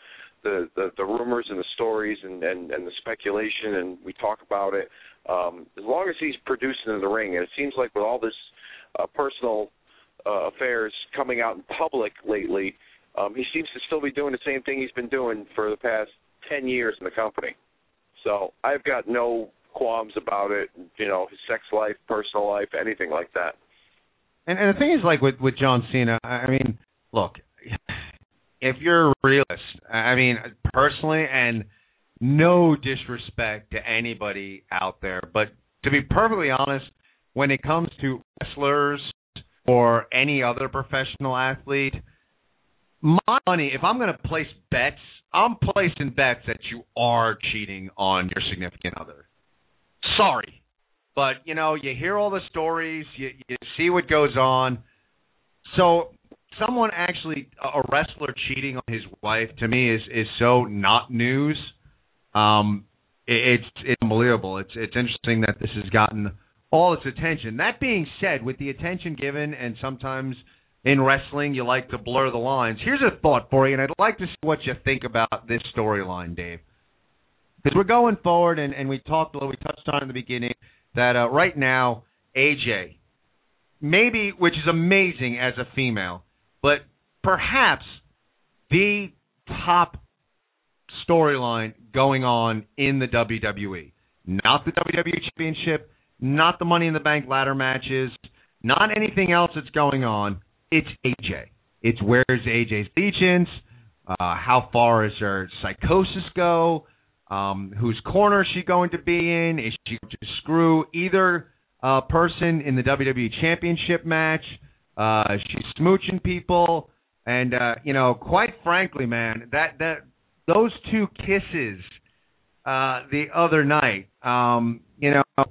Speaker 6: the the, the rumors and the stories and, and and the speculation, and we talk about it. Um, as long as he's producing in the ring, and it seems like with all this uh, personal uh, affairs coming out in public lately, um, he seems to still be doing the same thing he's been doing for the past ten years in the company. So I've got no qualms about it. You know, his sex life, personal life, anything like that.
Speaker 4: And and the thing is, like with with John Cena, I mean, look, if you're a realist, I mean, personally, and no disrespect to anybody out there, but to be perfectly honest, when it comes to wrestlers or any other professional athlete, my money, if I'm going to place bets, I'm placing bets that you are cheating on your significant other. Sorry. But, you know, you hear all the stories, you, you see what goes on. So, someone actually, a wrestler cheating on his wife, to me, is, is so not news. Um, it, it's, it's unbelievable. It's, it's interesting that this has gotten all its attention. That being said, with the attention given, and sometimes in wrestling you like to blur the lines, here's a thought for you, and I'd like to see what you think about this storyline, Dave. Because we're going forward, and, and we talked, a little, we touched on in the beginning that uh, right now AJ, maybe which is amazing as a female, but perhaps the top storyline going on in the WWE. Not the WWE Championship, not the Money in the Bank ladder matches, not anything else that's going on. It's AJ. It's where's AJ's allegiance? Uh, how far is her psychosis go? Um, whose corner is she going to be in? Is she going to screw either uh, person in the WWE Championship match? Uh, she's smooching people, and uh, you know, quite frankly, man, that that those two kisses uh, the other night, um, you know,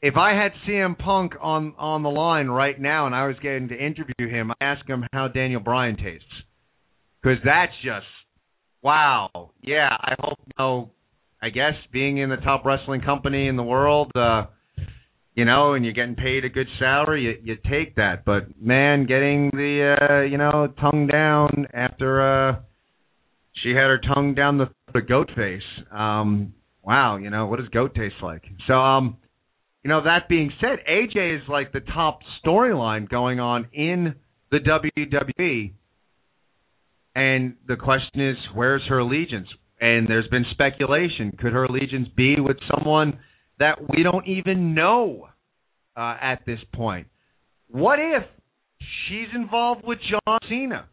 Speaker 4: if I had CM Punk on on the line right now and I was getting to interview him, I ask him how Daniel Bryan tastes because that's just wow. Yeah, I hope know. I guess being in the top wrestling company in the world, uh, you know, and you're getting paid a good salary, you you take that. But man, getting the uh, you know tongue down after uh, she had her tongue down the, goat face. Um, wow, you know what does goat taste like? So um you know, that being said, AJ is like the top storyline going on in the WWE. And the question is, where's her allegiance? And there's been speculation. Could her allegiance be with someone that we don't even know uh, at this point? What if she's involved with John Cena?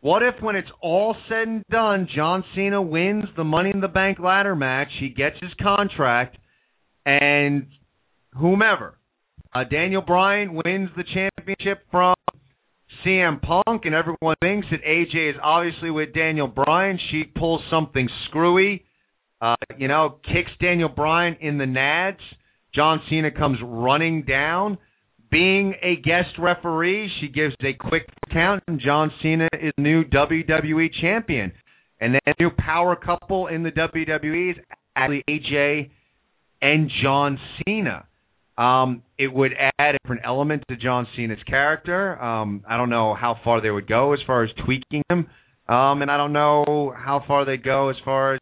Speaker 4: What if, when it's all said and done, John Cena wins the Money in the Bank ladder match, he gets his contract, and whomever, uh, Daniel Bryan wins the championship from CM Punk, and everyone thinks that AJ is obviously with Daniel Bryan. She pulls something screwy, uh, you know, kicks Daniel Bryan in the nads. John Cena comes running down. Being a guest referee, she gives a quick count, and John Cena is new WWE champion. And then new power couple in the WWE is actually AJ and John Cena. Um, it would add a different element to John Cena's character. Um, I don't know how far they would go as far as tweaking him, um, and I don't know how far they go as far as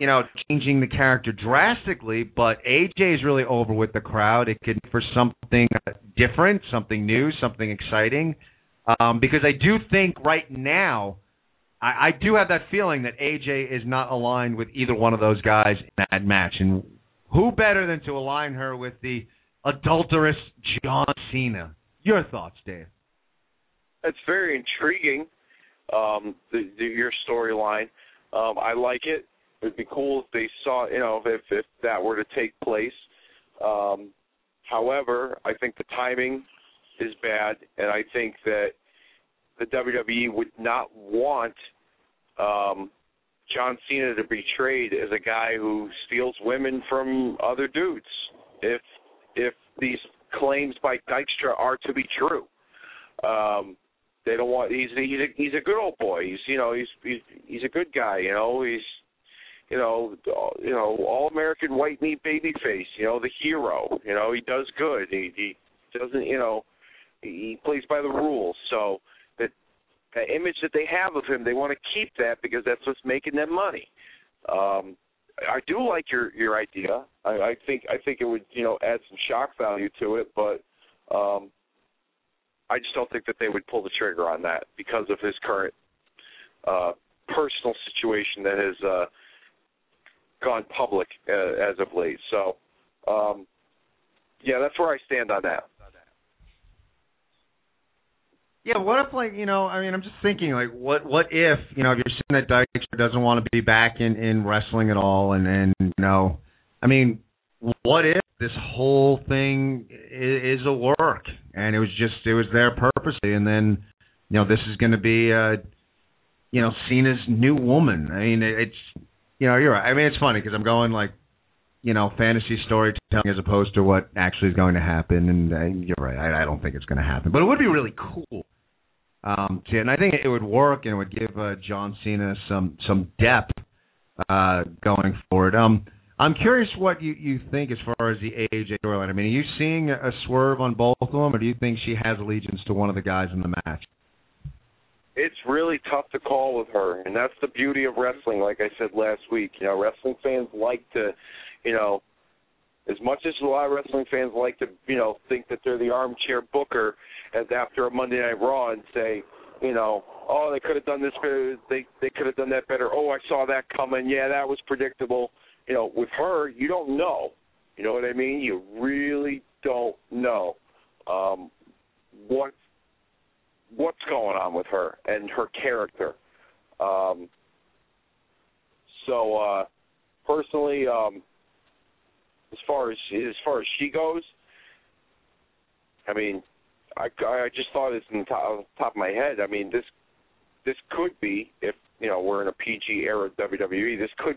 Speaker 4: you know changing the character drastically. But AJ is really over with the crowd. It could for something different, something new, something exciting. Um, because I do think right now, I, I do have that feeling that AJ is not aligned with either one of those guys in that match, and who better than to align her with the adulterous John Cena? Your thoughts, Dave?
Speaker 6: That's very intriguing. Um, the, the, your storyline. Um, I like it. It'd be cool if they saw, you know, if if that were to take place. Um, however, I think the timing is bad, and I think that the WWE would not want um, John Cena to be portrayed as a guy who steals women from other dudes. If if these claims by Dykstra are to be true, um, they don't want. He's he's a, he's a good old boy. He's you know he's he's he's a good guy. You know he's you know you know all American white meat baby face. You know the hero. You know he does good. He he doesn't you know he plays by the rules. So that image that they have of him, they want to keep that because that's what's making them money. Um, I do like your your idea. I, I think I think it would you know add some shock value to it, but um, I just don't think that they would pull the trigger on that because of his current uh, personal situation that has uh, gone public uh, as of late. So, um, yeah, that's where I stand on that.
Speaker 4: Yeah, what if like you know? I mean, I'm just thinking like, what what if you know if you're seeing that Dykstra doesn't want to be back in in wrestling at all, and and you know, I mean, what if this whole thing is, is a work and it was just it was there purposely, and then you know this is going to be uh, you know Cena's new woman. I mean, it's you know you're right. I mean, it's funny because I'm going like you know, fantasy storytelling as opposed to what actually is going to happen. And uh, you're right, I, I don't think it's going to happen, but it would be really cool um, and I think it would work and it would give uh, John Cena some some depth uh, going forward. Um, I'm curious what you you think as far as the AJ storyline. I mean, are you seeing a swerve on both of them, or do you think she has allegiance to one of the guys in the match?
Speaker 6: It's really tough to call with her, and that's the beauty of wrestling. Like I said last week, you know, wrestling fans like to, you know, as much as a lot of wrestling fans like to, you know, think that they're the armchair booker as after a Monday Night Raw and say, you know, oh, they could have done this better, they they could have done that better. Oh, I saw that coming. Yeah, that was predictable. You know, with her, you don't know. You know what I mean? You really don't know um, what what's going on with her and her character. Um, so uh, personally, um, as far as as far as she goes, I mean, I I just thought it's in the top, top of my head. I mean, this this could be if you know we're in a PG era of WWE. This could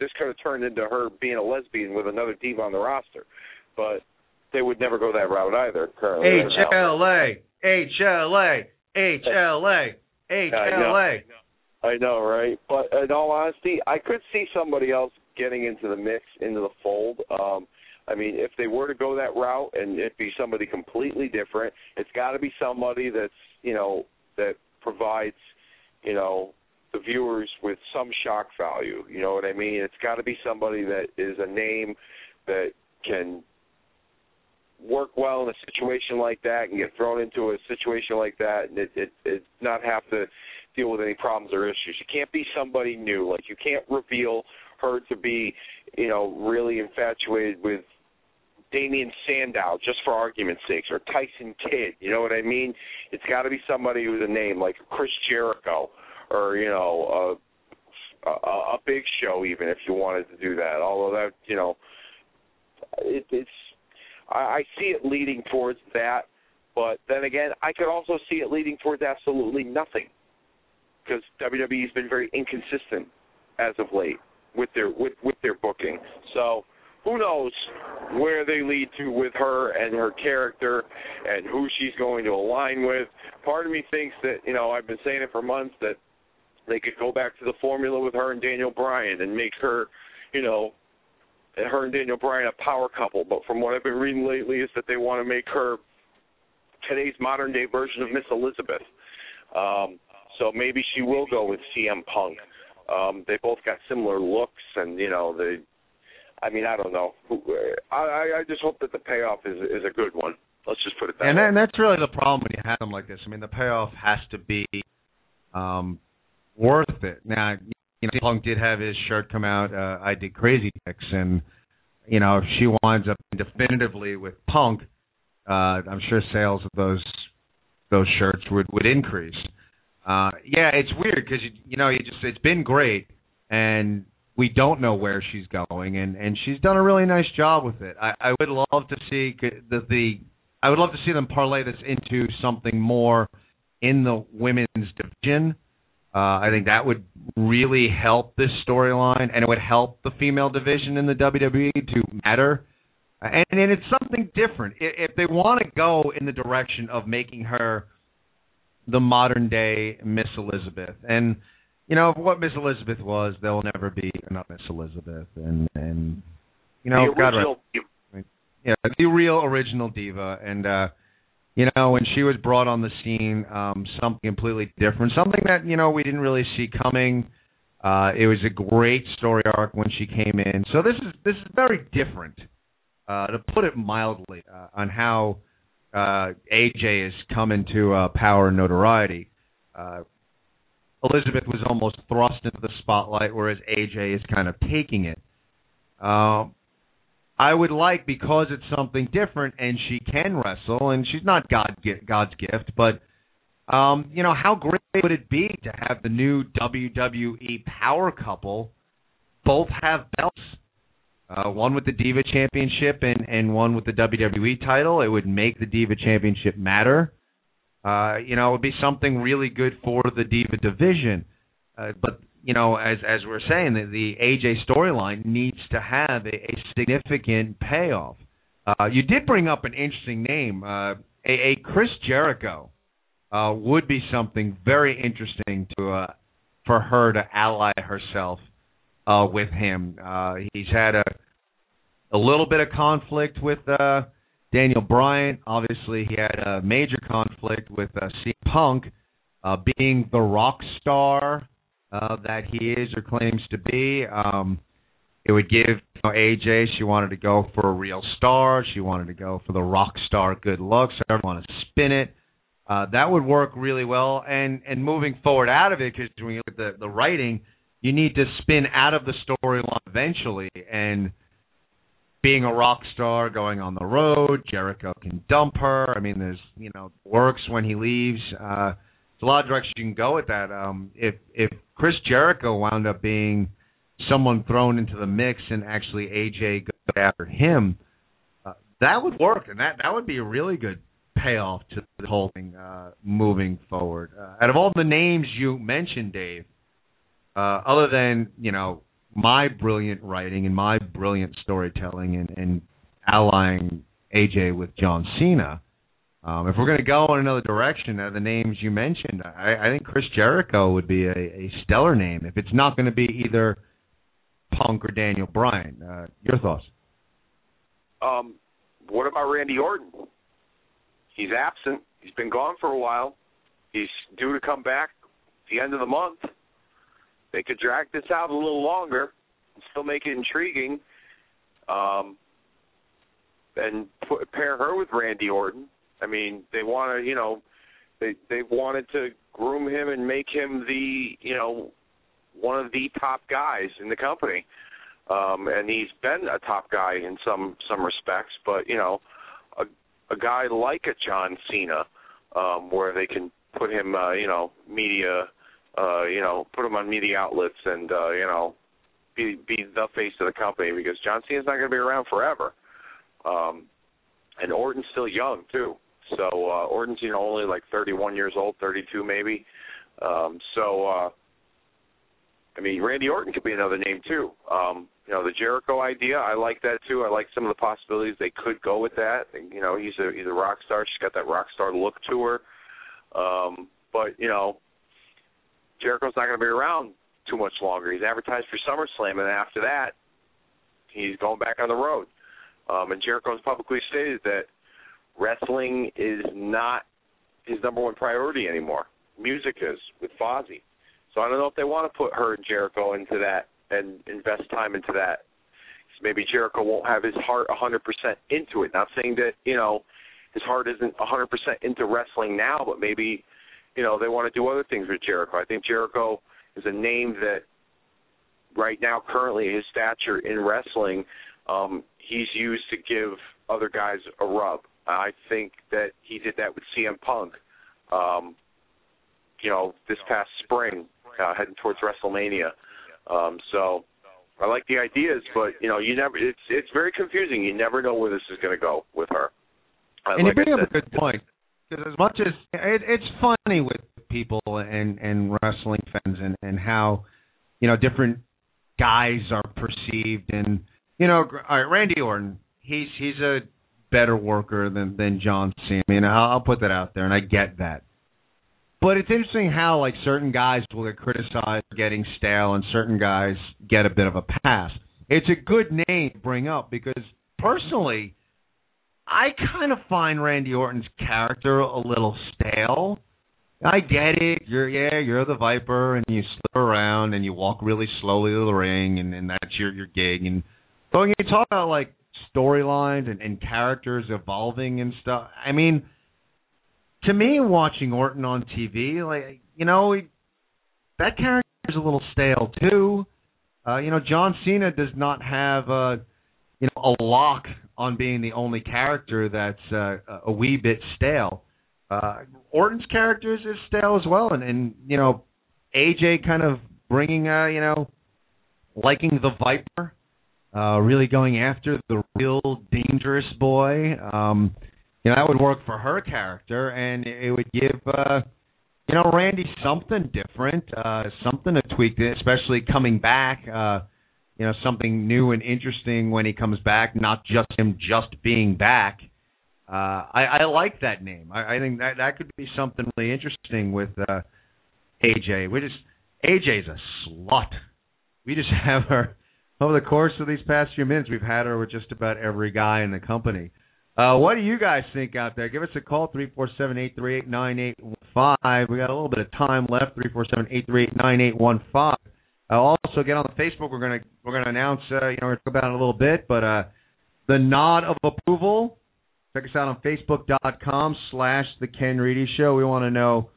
Speaker 6: this could have turned into her being a lesbian with another diva on the roster, but they would never go that route either. Currently,
Speaker 4: HLA, HLA, HLA, HLA.
Speaker 6: I know, right? But in all honesty, I could see somebody else getting into the mix, into the fold. Um, I mean, if they were to go that route and it be somebody completely different, it's got to be somebody that's you know that provides you know the viewers with some shock value. You know what I mean? It's got to be somebody that is a name that can work well in a situation like that and get thrown into a situation like that and it, it, it not have to deal with any problems or issues. You can't be somebody new. Like you can't reveal her to be, you know, really infatuated with Damien Sandow just for argument's sake, or Tyson Kidd. You know what I mean? It's got to be somebody with a name like Chris Jericho, or you know, a, a, a Big Show, even if you wanted to do that. Although that, you know, it, it's I, I see it leading towards that, but then again, I could also see it leading towards absolutely nothing because WWE has been very inconsistent as of late with their with with their booking. So who knows where they lead to with her and her character and who she's going to align with. Part of me thinks that, you know, I've been saying it for months that they could go back to the formula with her and Daniel Bryan and make her, you know, her and Daniel Bryan a power couple. But from what I've been reading lately is that they want to make her today's modern day version of Miss Elizabeth. Um, so maybe she will go with CM Punk. Um, they both got similar looks, and you know they. I mean, I don't know. I I just hope that the payoff is is a good one. Let's just put it that
Speaker 4: and
Speaker 6: way.
Speaker 4: And that's really the problem when you have them like this. I mean, the payoff has to be um, worth it. Now, you know, Punk did have his shirt come out. Uh, I did Crazy Dicks, and you know, if she winds up definitively with Punk, uh, I'm sure sales of those those shirts would would increase. Uh, yeah, it's weird because you, you know you just it's been great, and we don't know where she's going, and and she's done a really nice job with it. I, I would love to see the the I would love to see them parlay this into something more in the women's division. Uh, I think that would really help this storyline, and it would help the female division in the WWE to matter. And, and it's something different. If they want to go in the direction of making her the modern day Miss Elizabeth. And you know what Miss Elizabeth was, there will never be another Miss Elizabeth. And and you know,
Speaker 6: the original,
Speaker 4: God, yeah, the real original diva. And uh, you know, when she was brought on the scene, um, something completely different, something that you know we didn't really see coming. Uh, it was a great story arc when she came in. So this is this is very different, uh, to put it mildly, uh, on how uh, AJ is coming to uh, power and notoriety. Uh, Elizabeth was almost thrust into the spotlight, whereas AJ is kind of taking it. Uh, I would like because it's something different, and she can wrestle, and she's not God God's gift, but um, you know how great would it be to have the new WWE Power couple both have belts? Uh, one with the Diva Championship and, and one with the WWE title. It would make the Diva Championship matter. Uh, you know, it would be something really good for the Diva division. Uh, but you know, as as we're saying, the, the AJ storyline needs to have a, a significant payoff. Uh, you did bring up an interesting name, uh, a, a Chris Jericho uh, would be something very interesting to uh, for her to ally herself uh, with him. Uh, he's had a a little bit of conflict with uh, Daniel Bryan. Obviously, he had a major conflict with uh, CM Punk, uh, being the rock star uh, that he is or claims to be. Um, it would give you know, AJ. She wanted to go for a real star. She wanted to go for the rock star good looks. I don't want to spin it. Uh, that would work really well. And and moving forward out of it, because when you look at the the writing, you need to spin out of the storyline eventually. And being a rock star, going on the road, Jericho can dump her. I mean, there's you know works when he leaves. Uh, there's a lot of directions you can go with that. Um, if if Chris Jericho wound up being someone thrown into the mix and actually AJ goes after him, uh, that would work, and that that would be a really good payoff to the whole thing uh, moving forward. Uh, out of all the names you mentioned, Dave, uh, other than you know my brilliant writing and my brilliant storytelling and, and allying AJ with John Cena. Um, if we're going to go in another direction, uh, the names you mentioned, I, I think Chris Jericho would be a, a stellar name. If it's not going to be either Punk or Daniel Bryan, uh, your thoughts?
Speaker 6: Um, what about Randy Orton? He's absent. He's been gone for a while. He's due to come back at the end of the month. They could drag this out a little longer and still make it intriguing. Um, and put, pair her with Randy Orton. I mean, they want to, you know, they they wanted to groom him and make him the, you know, one of the top guys in the company. Um, and he's been a top guy in some some respects, but you know, a a guy like a John Cena, um, where they can put him, uh, you know, media, uh, you know, put him on media outlets and uh, you know, be be the face of the company because John Cena's not going to be around forever. Um, and Orton's still young too. So uh, Orton's you know only like 31 years old, 32 maybe. Um, so uh, I mean, Randy Orton could be another name too. Um, you know, the Jericho idea, I like that too. I like some of the possibilities they could go with that. You know, he's a he's a rock star. She's got that rock star look to her. Um, but you know, Jericho's not going to be around too much longer. He's advertised for SummerSlam, and after that, he's going back on the road. Um, and Jericho's publicly stated that wrestling is not his number one priority anymore. Music is with Fozzy. So I don't know if they want to put her and Jericho into that and invest time into that. Maybe Jericho won't have his heart 100% into it. Not saying that you know his heart isn't 100% into wrestling now, but maybe you know they want to do other things with Jericho. I think Jericho is a name that right now, currently, his stature in wrestling, um, he's used to give other guys a rub. I think that he did that with CM Punk. Um, you know, this past spring, uh, heading towards WrestleMania. Um, so I like the ideas, but you know, you never. It's it's very confusing. You never know where this is going to go with her. Uh,
Speaker 4: and
Speaker 6: like
Speaker 4: you bring up a good point because as much as it, it's funny with people and and wrestling fans and and how you know different guys are perceived and you know all right, Randy Orton he's he's a better worker than than John Cena. I mean, I'll, I'll put that out there, and I get that. But it's interesting how like certain guys will get criticized for getting stale, and certain guys get a bit of a pass. It's a good name to bring up because personally, I kind of find Randy Orton's character a little stale. I get it. You're yeah, you're the Viper, and you slip around and you walk really slowly to the ring, and, and that's your your gig. And but when you talk about like storylines and, and characters evolving and stuff, I mean, to me, watching Orton on TV, like you know, he, that character is a little stale too. Uh, you know, John Cena does not have uh, you know a lock on being the only character that's uh, a wee bit stale. Uh, Orton's character is stale as well, and and you know, AJ kind of bringing uh, you know, liking the Viper, uh, really going after the real dangerous boy. Um, you know, that would work for her character, and it would give uh, you know Randy something different, uh, something to tweak, especially coming back. Uh, you know, something new and interesting when he comes back, not just him just being back. Uh, I, I like that name. I, I think that that could be something really interesting with uh, AJ. We just AJ's a slut. We just have her over the course of these past few minutes. We've had her with just about every guy in the company. Uh, what do you guys think out there? Give us a call three four seven eight three eight nine eight one five. We got a little bit of time left. Three four seven eight three eight nine eight one five. Uh, also, get on the Facebook. We're gonna we're gonna announce. Uh, you know, we're gonna talk about it a little bit, but uh, the nod of approval. Check us out on Facebook.com slash The Ken Reedy Show. We want to know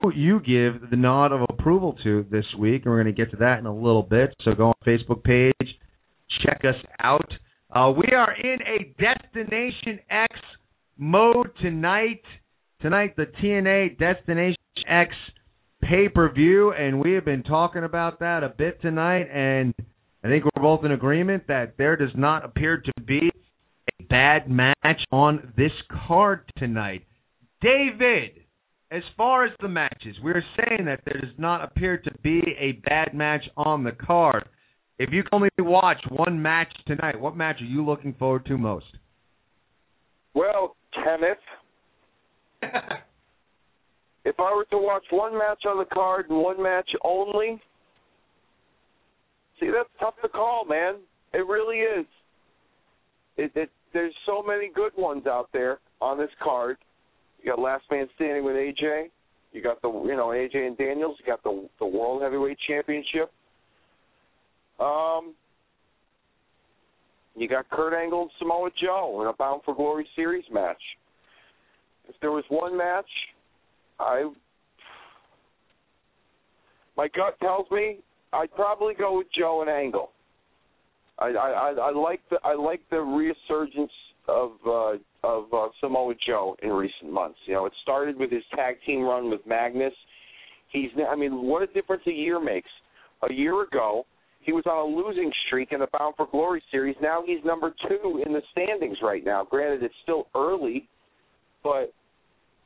Speaker 4: who you give the nod of approval to this week, and we're going to get to that in a little bit. So go on Facebook page, check us out. Uh, we are in a Destination X mode tonight. Tonight, the TNA Destination X pay per view, and we have been talking about that a bit tonight. And I think we're both in agreement that there does not appear to be a bad match on this card tonight. David, as far as the matches, we're saying that there does not appear to be a bad match on the card. If you can only watch one match tonight, what match are you looking forward to most?
Speaker 10: Well, Kenneth, if I were to watch one match on the card and one match only, see that's tough to call, man. It really is. It, it there's so many good ones out there on this card. You got Last Man Standing with AJ. You got the you know AJ and Daniels. You got the the World Heavyweight Championship. Um,
Speaker 6: You got Kurt Angle and Samoa Joe in a Bound for Glory series match. If there was one match, I my gut tells me I'd probably go with Joe and Angle. I I I like the I like the resurgence of uh, of uh, Samoa Joe in recent months. You know, it started with his tag team run with Magnus. He's I mean, what a difference a year makes. A year ago, he was on a losing streak in the Bound for Glory series. Now he's number two in the standings right now. Granted, it's still early, but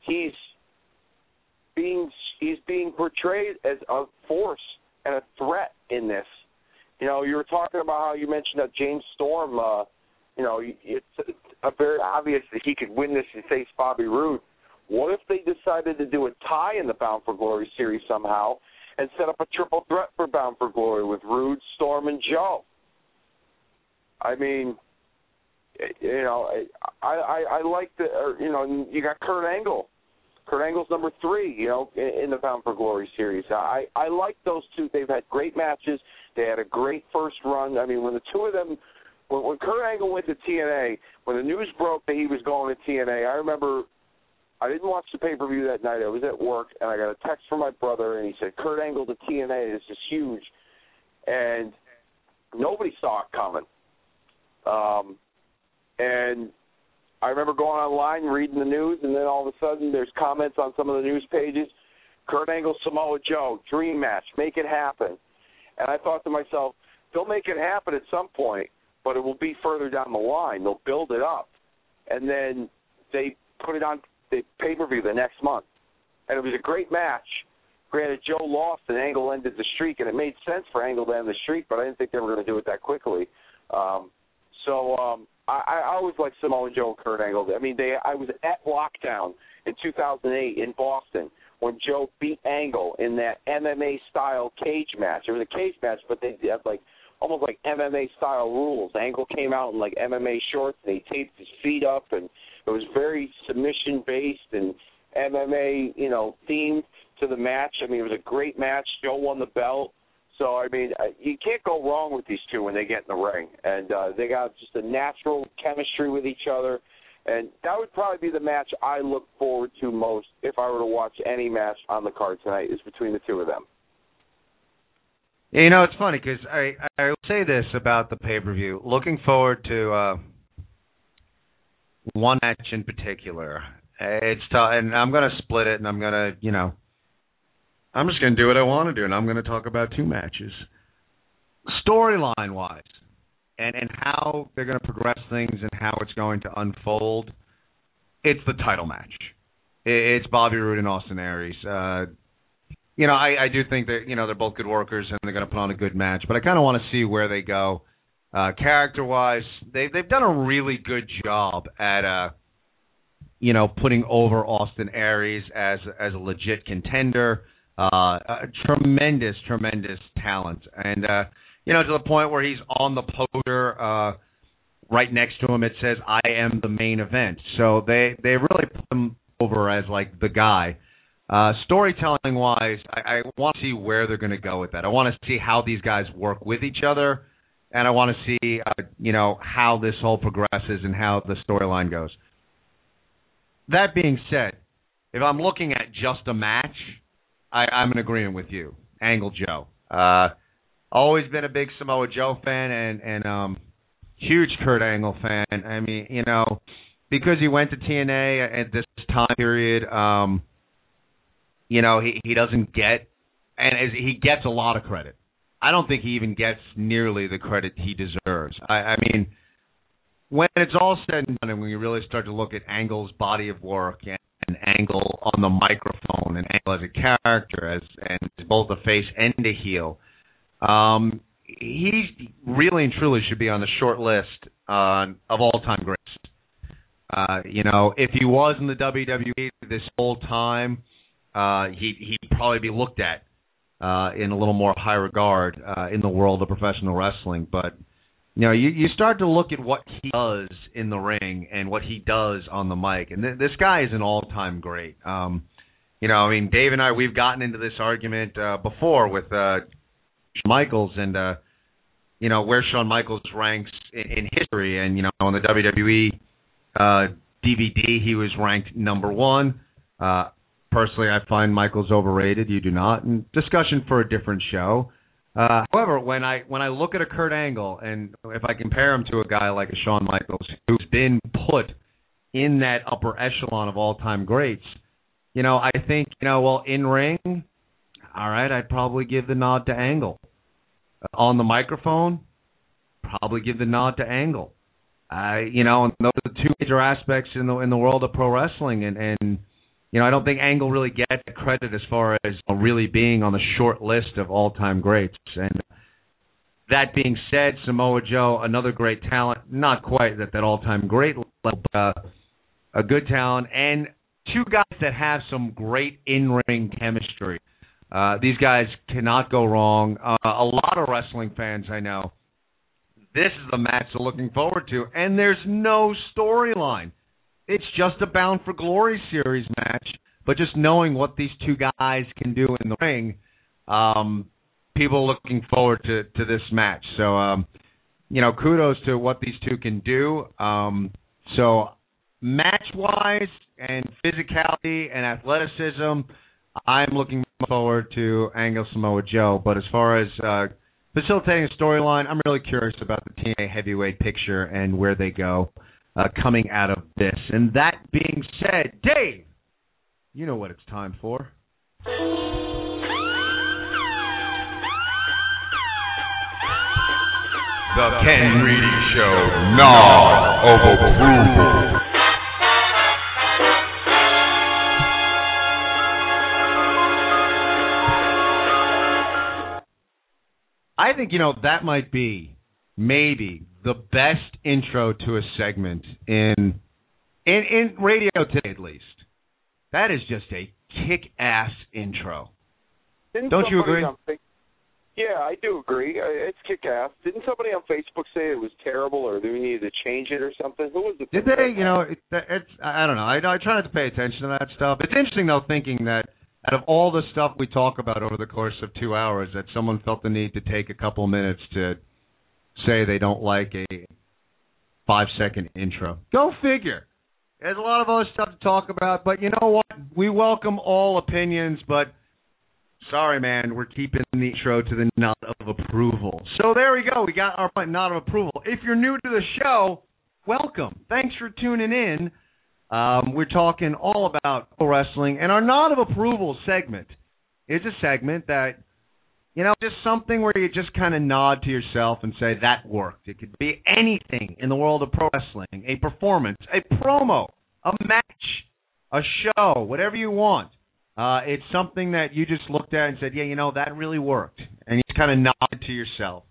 Speaker 6: he's being he's being portrayed as a force and a threat in this. You know, you were talking about how you mentioned that James Storm. Uh, you know, it's a very obvious that he could win this and face Bobby Roode. What if they decided to do a tie in the Bound for Glory series somehow and set up a triple threat for Bound for Glory with Roode, Storm, and Joe? I mean, you know, I I, I like the or, you know you got Kurt Angle Kurt Angle's number three, you know, in the Bound for Glory series. I I like those two. They've had great matches. They had a great first run. I mean, when the two of them, when, when Kurt Angle went to TNA, when the news broke that he was going to TNA, I remember I didn't watch the pay per view that night. I was at work, and I got a text from my brother, and he said, "Kurt Angle to TNA. This is huge," and nobody saw it coming. Um, and I remember going online, reading the news, and then all of a sudden there's comments on some of the news pages. Kurt Angle, Samoa Joe, dream match, make it happen. And I thought to myself, they'll make it happen at some point, but it will be further down the line. They'll build it up, and then they put it on the pay per view the next month, and it was a great match. Granted, Joe lost and Angle ended the streak, and it made sense for Angle to end the streak, but I didn't think they were going to do it that quickly. Um, so um, I, I always liked Samoa Joe and Kurt Angle. I mean, they I was at Lockdown in 2008 in Boston when Joe beat Angle in that MMA style cage match. It was a cage match, but they had like almost like MMA style rules. Angle came out in like MMA shorts and he taped his feet up and it was very submission based and MMA, you know, themed to the match. I mean, it was a great match. Joe won the belt. So I mean, you can't go wrong with these two when they get in the ring, and uh, they got just a natural chemistry with each other. And that would probably be the match I look forward to most if I were to watch any match on the card tonight is between the two of them.
Speaker 4: Yeah, You know, it's funny because I I will say this about the pay per view. Looking forward to uh, one match in particular. It's tough, and I'm gonna split it, and I'm gonna you know I'm just going to do what I want to do, and I'm going to talk about two matches. Storyline wise, and, and how they're going to progress things and how it's going to unfold, it's the title match. It's Bobby Roode and Austin Aries. Uh, you know, I, I do think that you know they're both good workers and they're going to put on a good match, but I kind of want to see where they go. Uh, character wise, they they've done a really good job at uh, you know putting over Austin Aries as as a legit contender. Uh, tremendous, tremendous talent, and uh, you know to the point where he's on the poster uh, right next to him. It says "I am the main event," so they they really put him over as like the guy. Uh, storytelling wise, I, I want to see where they're going to go with that. I want to see how these guys work with each other, and I want to see uh, you know how this whole progresses and how the storyline goes. That being said, if I'm looking at just a match, I, I'm in agreement with you. Angle Joe. Uh, always been a big Samoa Joe fan and and um, huge Kurt Angle fan. I mean, you know, because he went to TNA at this time period, um, you know, he he doesn't get, and as he gets a lot of credit. I don't think he even gets nearly the credit he deserves. I, I mean, when it's all said and done, and when you really start to look at Angle's body of work and an Angle on the microphone, an Angle as a character, as and both a face and a heel. Um, he really and truly should be on the short list uh, of all time greats. Uh, you know, if he was in the WWE this whole time, uh, he he'd probably be looked at uh, in a little more high regard uh, in the world of professional wrestling. But you know, you, you start to look at what he does in the ring and what he does on the mic, and th- this guy is an all-time great. Um, you know, I mean, Dave and I, we've gotten into this argument uh, before with uh, Michaels, and uh, you know where Shawn Michaels ranks in, in history, and you know on the WWE uh, DVD he was ranked number one. Uh, personally, I find Michaels overrated. You do not. And discussion for a different show. Uh, however, when I when I look at a Kurt Angle and if I compare him to a guy like a Shawn Michaels who's been put in that upper echelon of all-time greats, you know, I think you know, well, in ring, all right, I'd probably give the nod to Angle. Uh, on the microphone, probably give the nod to Angle. I, you know, and those are the two major aspects in the in the world of pro wrestling, and and you know, I don't think Angle really gets credit as far as really being on the short list of all-time greats. And that being said, Samoa Joe, another great talent, not quite at that all-time great level, but uh, a good talent, and two guys that have some great in-ring chemistry. Uh, these guys cannot go wrong. Uh, a lot of wrestling fans I know, this is the match they're looking forward to, and there's no storyline. It's just a Bound for Glory series match, but just knowing what these two guys can do in the ring, um, people looking forward to to this match. So, um, you know, kudos to what these two can do. Um, so, match wise and physicality and athleticism, I'm looking forward to Angle Samoa Joe. But as far as uh, facilitating a storyline, I'm really curious about the TNA heavyweight picture and where they go uh, coming out of this. And that being said, Dave, you know what it's time for.
Speaker 2: The Ken Reedy Show, nod of approval.
Speaker 4: I think you know that might be maybe the best intro to a segment in in in radio today at least. That is just a kick ass intro.
Speaker 6: Didn't
Speaker 4: Don't you agree?
Speaker 6: Fa- yeah, I do agree. It's kick ass. Didn't somebody on Facebook say it was terrible, or that we needed to change it or something? Who was it?
Speaker 4: Did they? You know, it, it's I don't know. I, I try not to pay attention to that stuff. It's interesting though, thinking that out of all the stuff we talk about over the course of two hours, that someone felt the need to take a couple minutes to say they don't like a five second intro. Go figure. There's a lot of other stuff to talk about, but you know what? We welcome all opinions, but sorry, man, we're keeping the intro to the nod of approval. So there we go. We got our nod of approval. If you're new to the show, welcome. Thanks for tuning in. Um, we're talking all about pro wrestling, and our nod of approval segment is a segment that you know, just something where you just kind of nod to yourself and say that worked. It could be anything in the world of pro wrestling, a performance, a promo, a match, a show, whatever you want. Uh, it's something that you just looked at and said, yeah, you know, that really worked, and you just kind of nodded to yourself.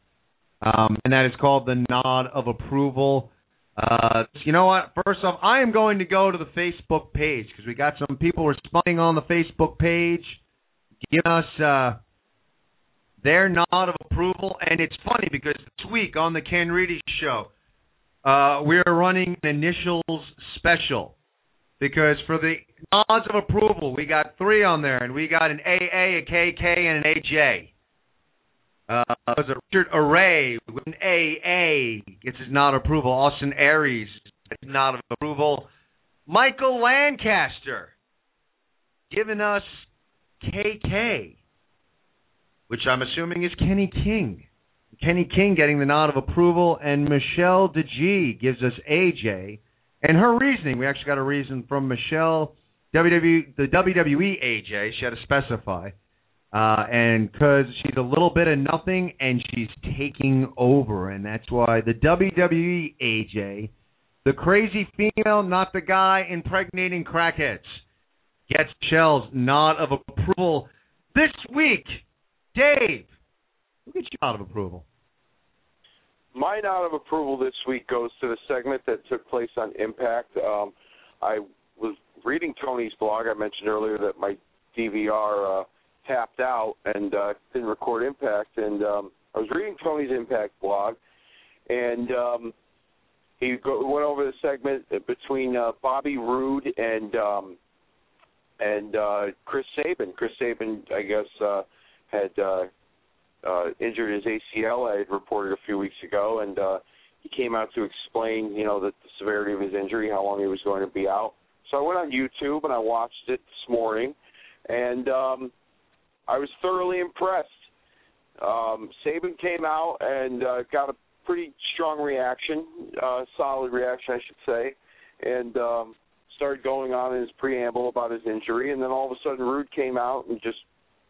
Speaker 4: Um, and that is called the nod of approval. Uh, you know what? First off, I am going to go to the Facebook page because we got some people responding on the Facebook page, giving us. Uh, their nod of approval. And it's funny because this week on the Ken Reedy Show, uh, we're running an initials special because for the nods of approval, we got three on there, and we got an AA, a KK, and an AJ. Uh, was it Richard Array with an AA gets his nod of approval. Austin Aries nod of approval. Michael Lancaster giving us KK which I'm assuming is Kenny King. Kenny King getting the nod of approval, and Michelle DeG gives us AJ. And her reasoning, we actually got a reason from Michelle, WWE, the WWE AJ, she had to specify. Uh, and because she's a little bit of nothing and she's taking over, and that's why the WWE AJ, the crazy female, not the guy impregnating crackheads, gets Michelle's nod of approval this week. Dave, who gets you out of approval?
Speaker 6: My nod of approval this week goes to the segment that took place on Impact. Um, I was reading Tony's blog. I mentioned earlier that my DVR uh, tapped out and uh, didn't record Impact. And um, I was reading Tony's Impact blog, and um, he go, went over the segment between uh, Bobby Roode and um, and uh, Chris Sabin. Chris Sabin, I guess. Uh, had uh, uh, injured his ACL. I had reported a few weeks ago, and uh, he came out to explain, you know, the, the severity of his injury, how long he was going to be out. So I went on YouTube and I watched it this morning, and um, I was thoroughly impressed. Um, Sabin came out and uh, got a pretty strong reaction, uh, solid reaction, I should say, and um, started going on in his preamble about his injury, and then all of a sudden Roode came out and just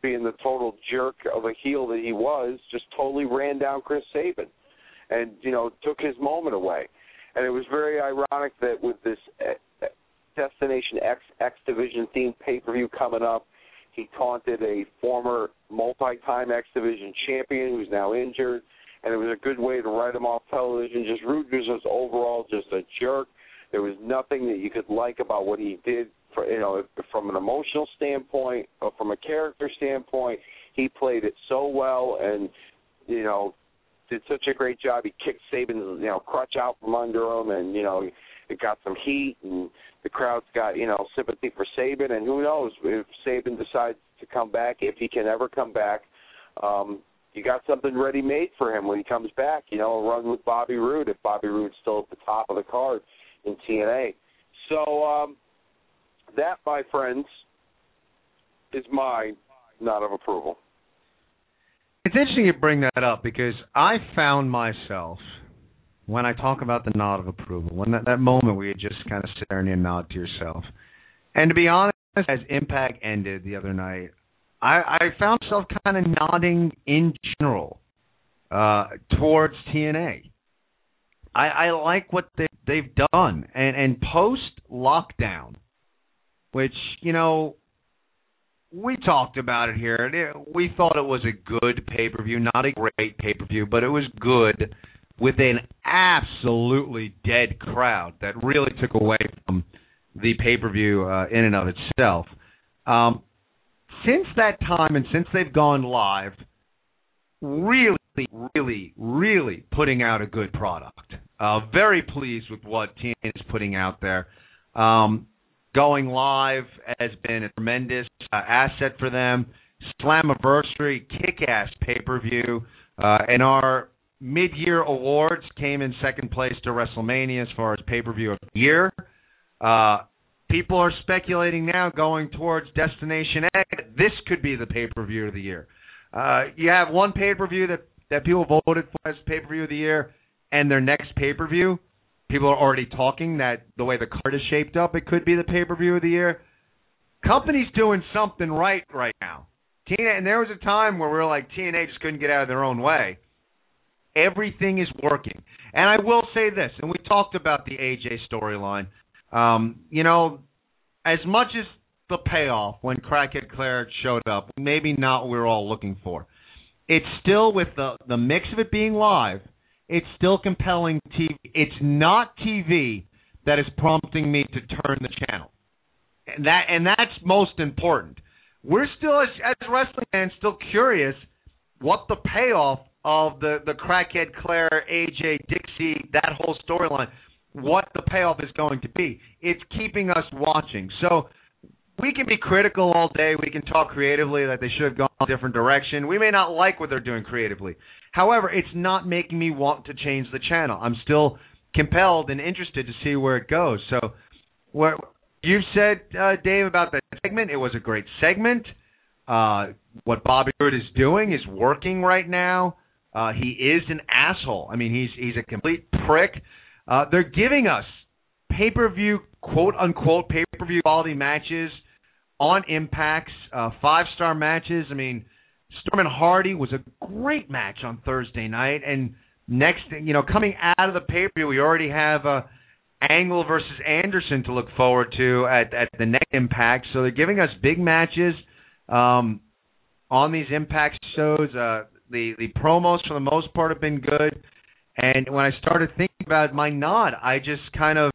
Speaker 6: being the total jerk of a heel that he was, just totally ran down Chris Sabin, and you know took his moment away, and it was very ironic that with this uh, Destination X X Division themed pay per view coming up, he taunted a former multi-time X Division champion who's now injured, and it was a good way to write him off television. Just Roode was just overall just a jerk. There was nothing that you could like about what he did. For, you know, from an emotional standpoint, or from a character standpoint, he played it so well, and you know, did such a great job. He kicked Sabin's you know crutch out from under him, and you know, it got some heat, and the crowd's got you know sympathy for Sabin, and who knows if Sabin decides to come back, if he can ever come back. Um, you got something ready made for him when he comes back. You know, a run with Bobby Roode if Bobby Roode's still at the top of the card in TNA. So um, that, my friends, is my nod of approval.
Speaker 4: It's interesting you bring that up because I found myself when I talk about the nod of approval, when that, that moment where you just kind of sit there and you nod to yourself. And to be honest, as Impact ended the other night, I, I found myself kind of nodding in general uh, towards TNA. I, I like what they, they've done, and and post lockdown, which you know we talked about it here. We thought it was a good pay per view, not a great pay per view, but it was good with an absolutely dead crowd that really took away from the pay per view uh, in and of itself. Um, since that time and since they've gone live, really, really, really putting out a good product. Uh, very pleased with what TNA is putting out there. Um, going live has been a tremendous uh, asset for them. Slammiversary, kick-ass pay-per-view, uh, and our mid-year awards came in second place to WrestleMania as far as pay-per-view of the year. Uh, people are speculating now going towards Destination X. This could be the pay-per-view of the year. Uh, you have one pay-per-view that that people voted for as pay-per-view of the year, and their next pay-per-view, people are already talking that the way the card is shaped up, it could be the pay-per-view of the year. Company's doing something right right now. TNA, and there was a time where we were like TNA just couldn't get out of their own way. Everything is working, and I will say this, and we talked about the AJ storyline. Um, you know, as much as the payoff when Crackhead Claire showed up, maybe not what we were all looking for. It's still with the the mix of it being live it's still compelling TV. It's not TV that is prompting me to turn the channel. And that and that's most important. We're still as, as wrestling fans still curious what the payoff of the the crackhead Claire, AJ, Dixie, that whole storyline, what the payoff is going to be. It's keeping us watching. So we can be critical all day. We can talk creatively that they should have gone a different direction. We may not like what they're doing creatively. However, it's not making me want to change the channel. I'm still compelled and interested to see where it goes. So, what you said, uh, Dave, about that segment, it was a great segment. Uh, what Bobby Roode is doing is working right now. Uh, he is an asshole. I mean, he's he's a complete prick. Uh, they're giving us pay per view, quote unquote, pay per view quality matches on impacts, uh, five star matches. I mean, Storm and Hardy was a great match on Thursday night, and next, you know, coming out of the pay per view, we already have uh, Angle versus Anderson to look forward to at at the next Impact. So they're giving us big matches um, on these Impact shows. Uh, the the promos for the most part have been good, and when I started thinking about my nod, I just kind of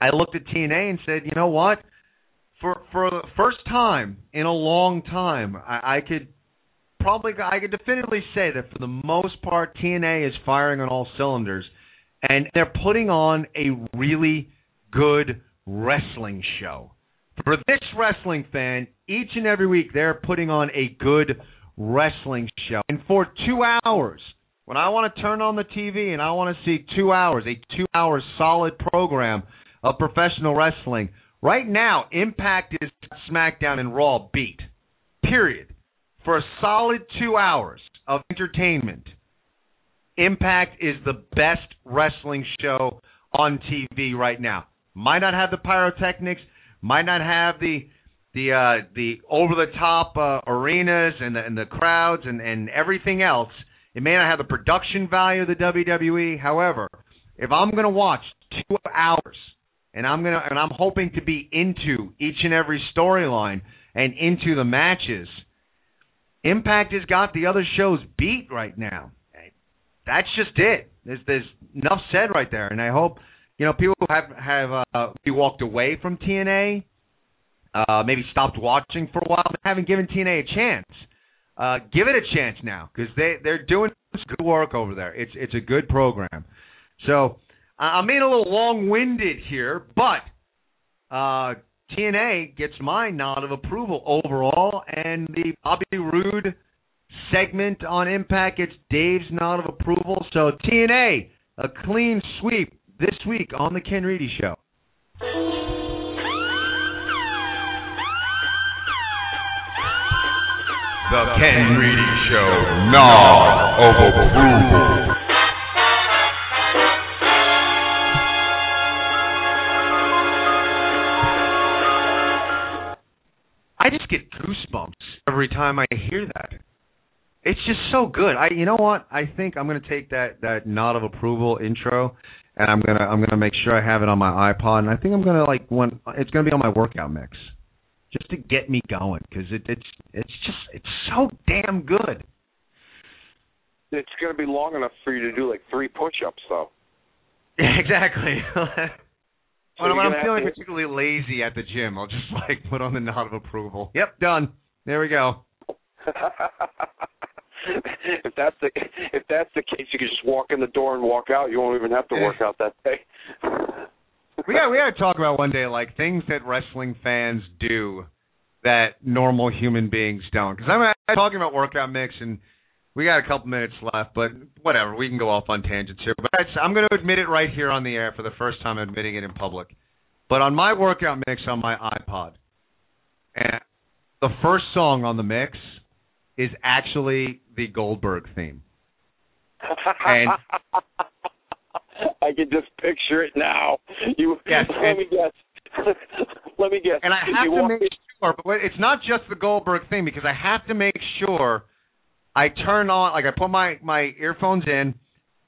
Speaker 4: I looked at TNA and said, you know what? For for the first time in a long time, I, I could probably I could definitively say that for the most part, TNA is firing on all cylinders, and they're putting on a really good wrestling show. For this wrestling fan, each and every week they're putting on a good wrestling show. And for two hours, when I want to turn on the TV and I want to see two hours, a two hour solid program of professional wrestling, right now, Impact is SmackDown and Raw beat. Period. For a solid two hours of entertainment, Impact is the best wrestling show on TV right now. Might not have the pyrotechnics, might not have the the uh, the over the top uh, arenas and the, and the crowds and, and everything else. It may not have the production value of the WWE. However, if I'm going to watch two hours and I'm gonna and I'm hoping to be into each and every storyline and into the matches, Impact has got the other shows beat right now. That's just it. There's there's enough said right there, and I hope you know people have have uh, walked away from TNA, uh, maybe stopped watching for a while, haven't given TNA a chance. Uh, give it a chance now because they they're doing good work over there. It's it's a good program. So I'm being a little long-winded here, but uh, TNA gets my nod of approval overall, and the Bobby Roode segment on Impact gets Dave's nod of approval. So TNA, a clean sweep this week on the Ken Reedy Show.
Speaker 2: The Ken Reedy Show, nod of approval.
Speaker 4: I just get goosebumps every time I hear that. It's just so good. I you know what? I think I'm gonna take that that nod of approval intro and I'm gonna I'm gonna make sure I have it on my iPod and I think I'm gonna like when it's gonna be on my workout mix just to get me going because it, it's it's just it's so damn good.
Speaker 6: It's going to be long enough for you to do like three push-ups, though.
Speaker 4: exactly.
Speaker 6: So
Speaker 4: when, when I'm feeling
Speaker 6: to-
Speaker 4: particularly lazy at the gym, I'll just like put on the nod of approval. Yep, done. There we go.
Speaker 6: if that's the if that's the case, you can just walk in the door and walk out. You won't even have to work out that day.
Speaker 4: we got we got to talk about one day like things that wrestling fans do that normal human beings don't. Because I'm, I'm talking about workout mix and we got a couple minutes left, but whatever. We can go off on tangents here. But I'm going to admit it right here on the air for the first time, admitting it in public. But on my workout mix on my iPod, and the first song on the mix is actually the Goldberg theme. And-
Speaker 6: I can just picture it now. You
Speaker 4: Yes,
Speaker 6: let
Speaker 4: and-
Speaker 6: me guess. let me guess.
Speaker 4: And I have
Speaker 6: you
Speaker 4: to make sure, but it's not just the Goldberg thing because I have to make sure I turn on, like I put my my earphones in,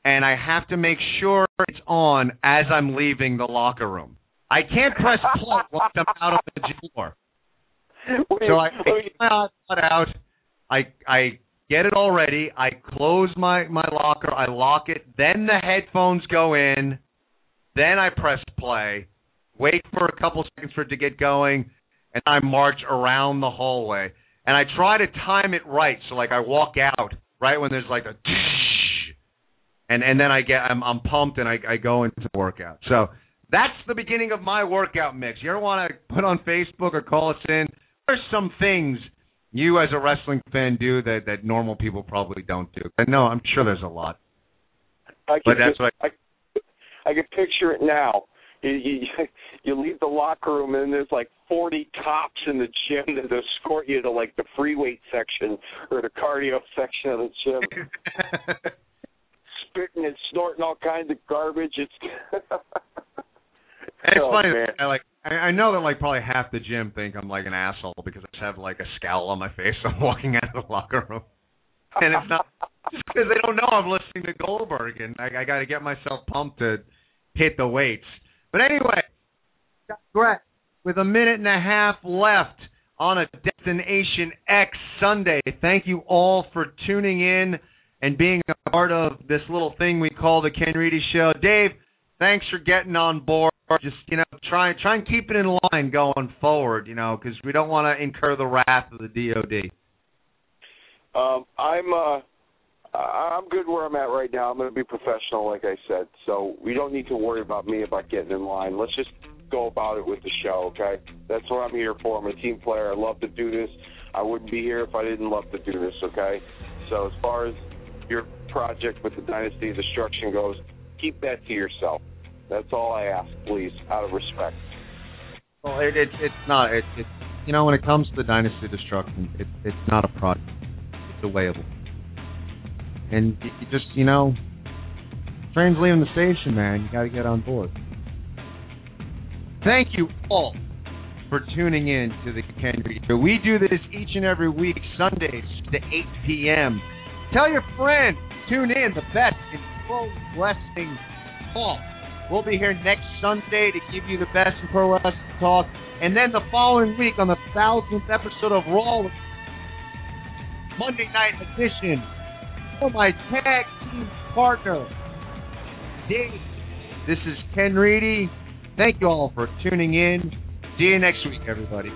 Speaker 4: and I have to make sure it's on as I'm leaving the locker room. I can't press play once I'm out of the floor.
Speaker 6: Wait,
Speaker 4: So I take my iPod out. I I get it all ready. I close my my locker. I lock it. Then the headphones go in. Then I press play. Wait for a couple seconds for it to get going, and I march around the hallway. And I try to time it right, so like I walk out right when there's like a, and and then I get I'm I'm pumped and I I go into the workout. So that's the beginning of my workout mix. You ever want to put on Facebook or call us in? There's some things you as a wrestling fan do that that normal people probably don't do. I know I'm sure there's a lot.
Speaker 6: I can
Speaker 4: But that's
Speaker 6: just,
Speaker 4: what
Speaker 6: I, I can picture it now. You, you you leave the locker room and there's like 40 cops in the gym that escort you to like the free weight section or the cardio section of the gym, spitting and snorting all kinds of garbage. It's
Speaker 4: it's
Speaker 6: Oh,
Speaker 4: funny.
Speaker 6: man.
Speaker 4: I like I, I know that like probably half the gym think I'm like an asshole because I just have like a scowl on my face. I'm walking out of the locker room, and it's not just because they don't know I'm listening to Goldberg, and I, I got to get myself pumped to hit the weights. But anyway, Brett, with a minute and a half left on a Destination X Sunday, thank you all for tuning in and being a part of this little thing we call the Ken Reedy Show. Dave, thanks for getting on board. Just you know, try try and keep it in line going forward. You know, because we don't want to incur the wrath of the DoD.
Speaker 6: Um, I'm uh, I'm good where I'm at right now. I'm going to be professional, like I said. So we don't need to worry about me about getting in line. Let's just go about it with the show, okay? That's what I'm here for. I'm a team player. I love to do this. I wouldn't be here if I didn't love to do this. Okay, so as far as your project with the Dynasty Destruction goes, keep that to yourself. That's all I ask, please, out of respect.
Speaker 4: Well, it, it, it's not. It, it's you know when it comes to Dynasty Destruction, it, it's not a project. It's a way of life. And you, just you know, train's leaving the station, man. You got to get on board. Thank you all for tuning in to the Ken Reed Show. We do this each and every week, Sundays to 8 p.m. Tell your friends, tune in, the best in pro wrestling talk. We'll be here next Sunday to give you the best in pro wrestling talk. And then the following week on the thousandth episode of Raw, Monday night edition, for my tag team partner, Dave. This is Ken Reedy. Thank you all for tuning in. See you next week, everybody.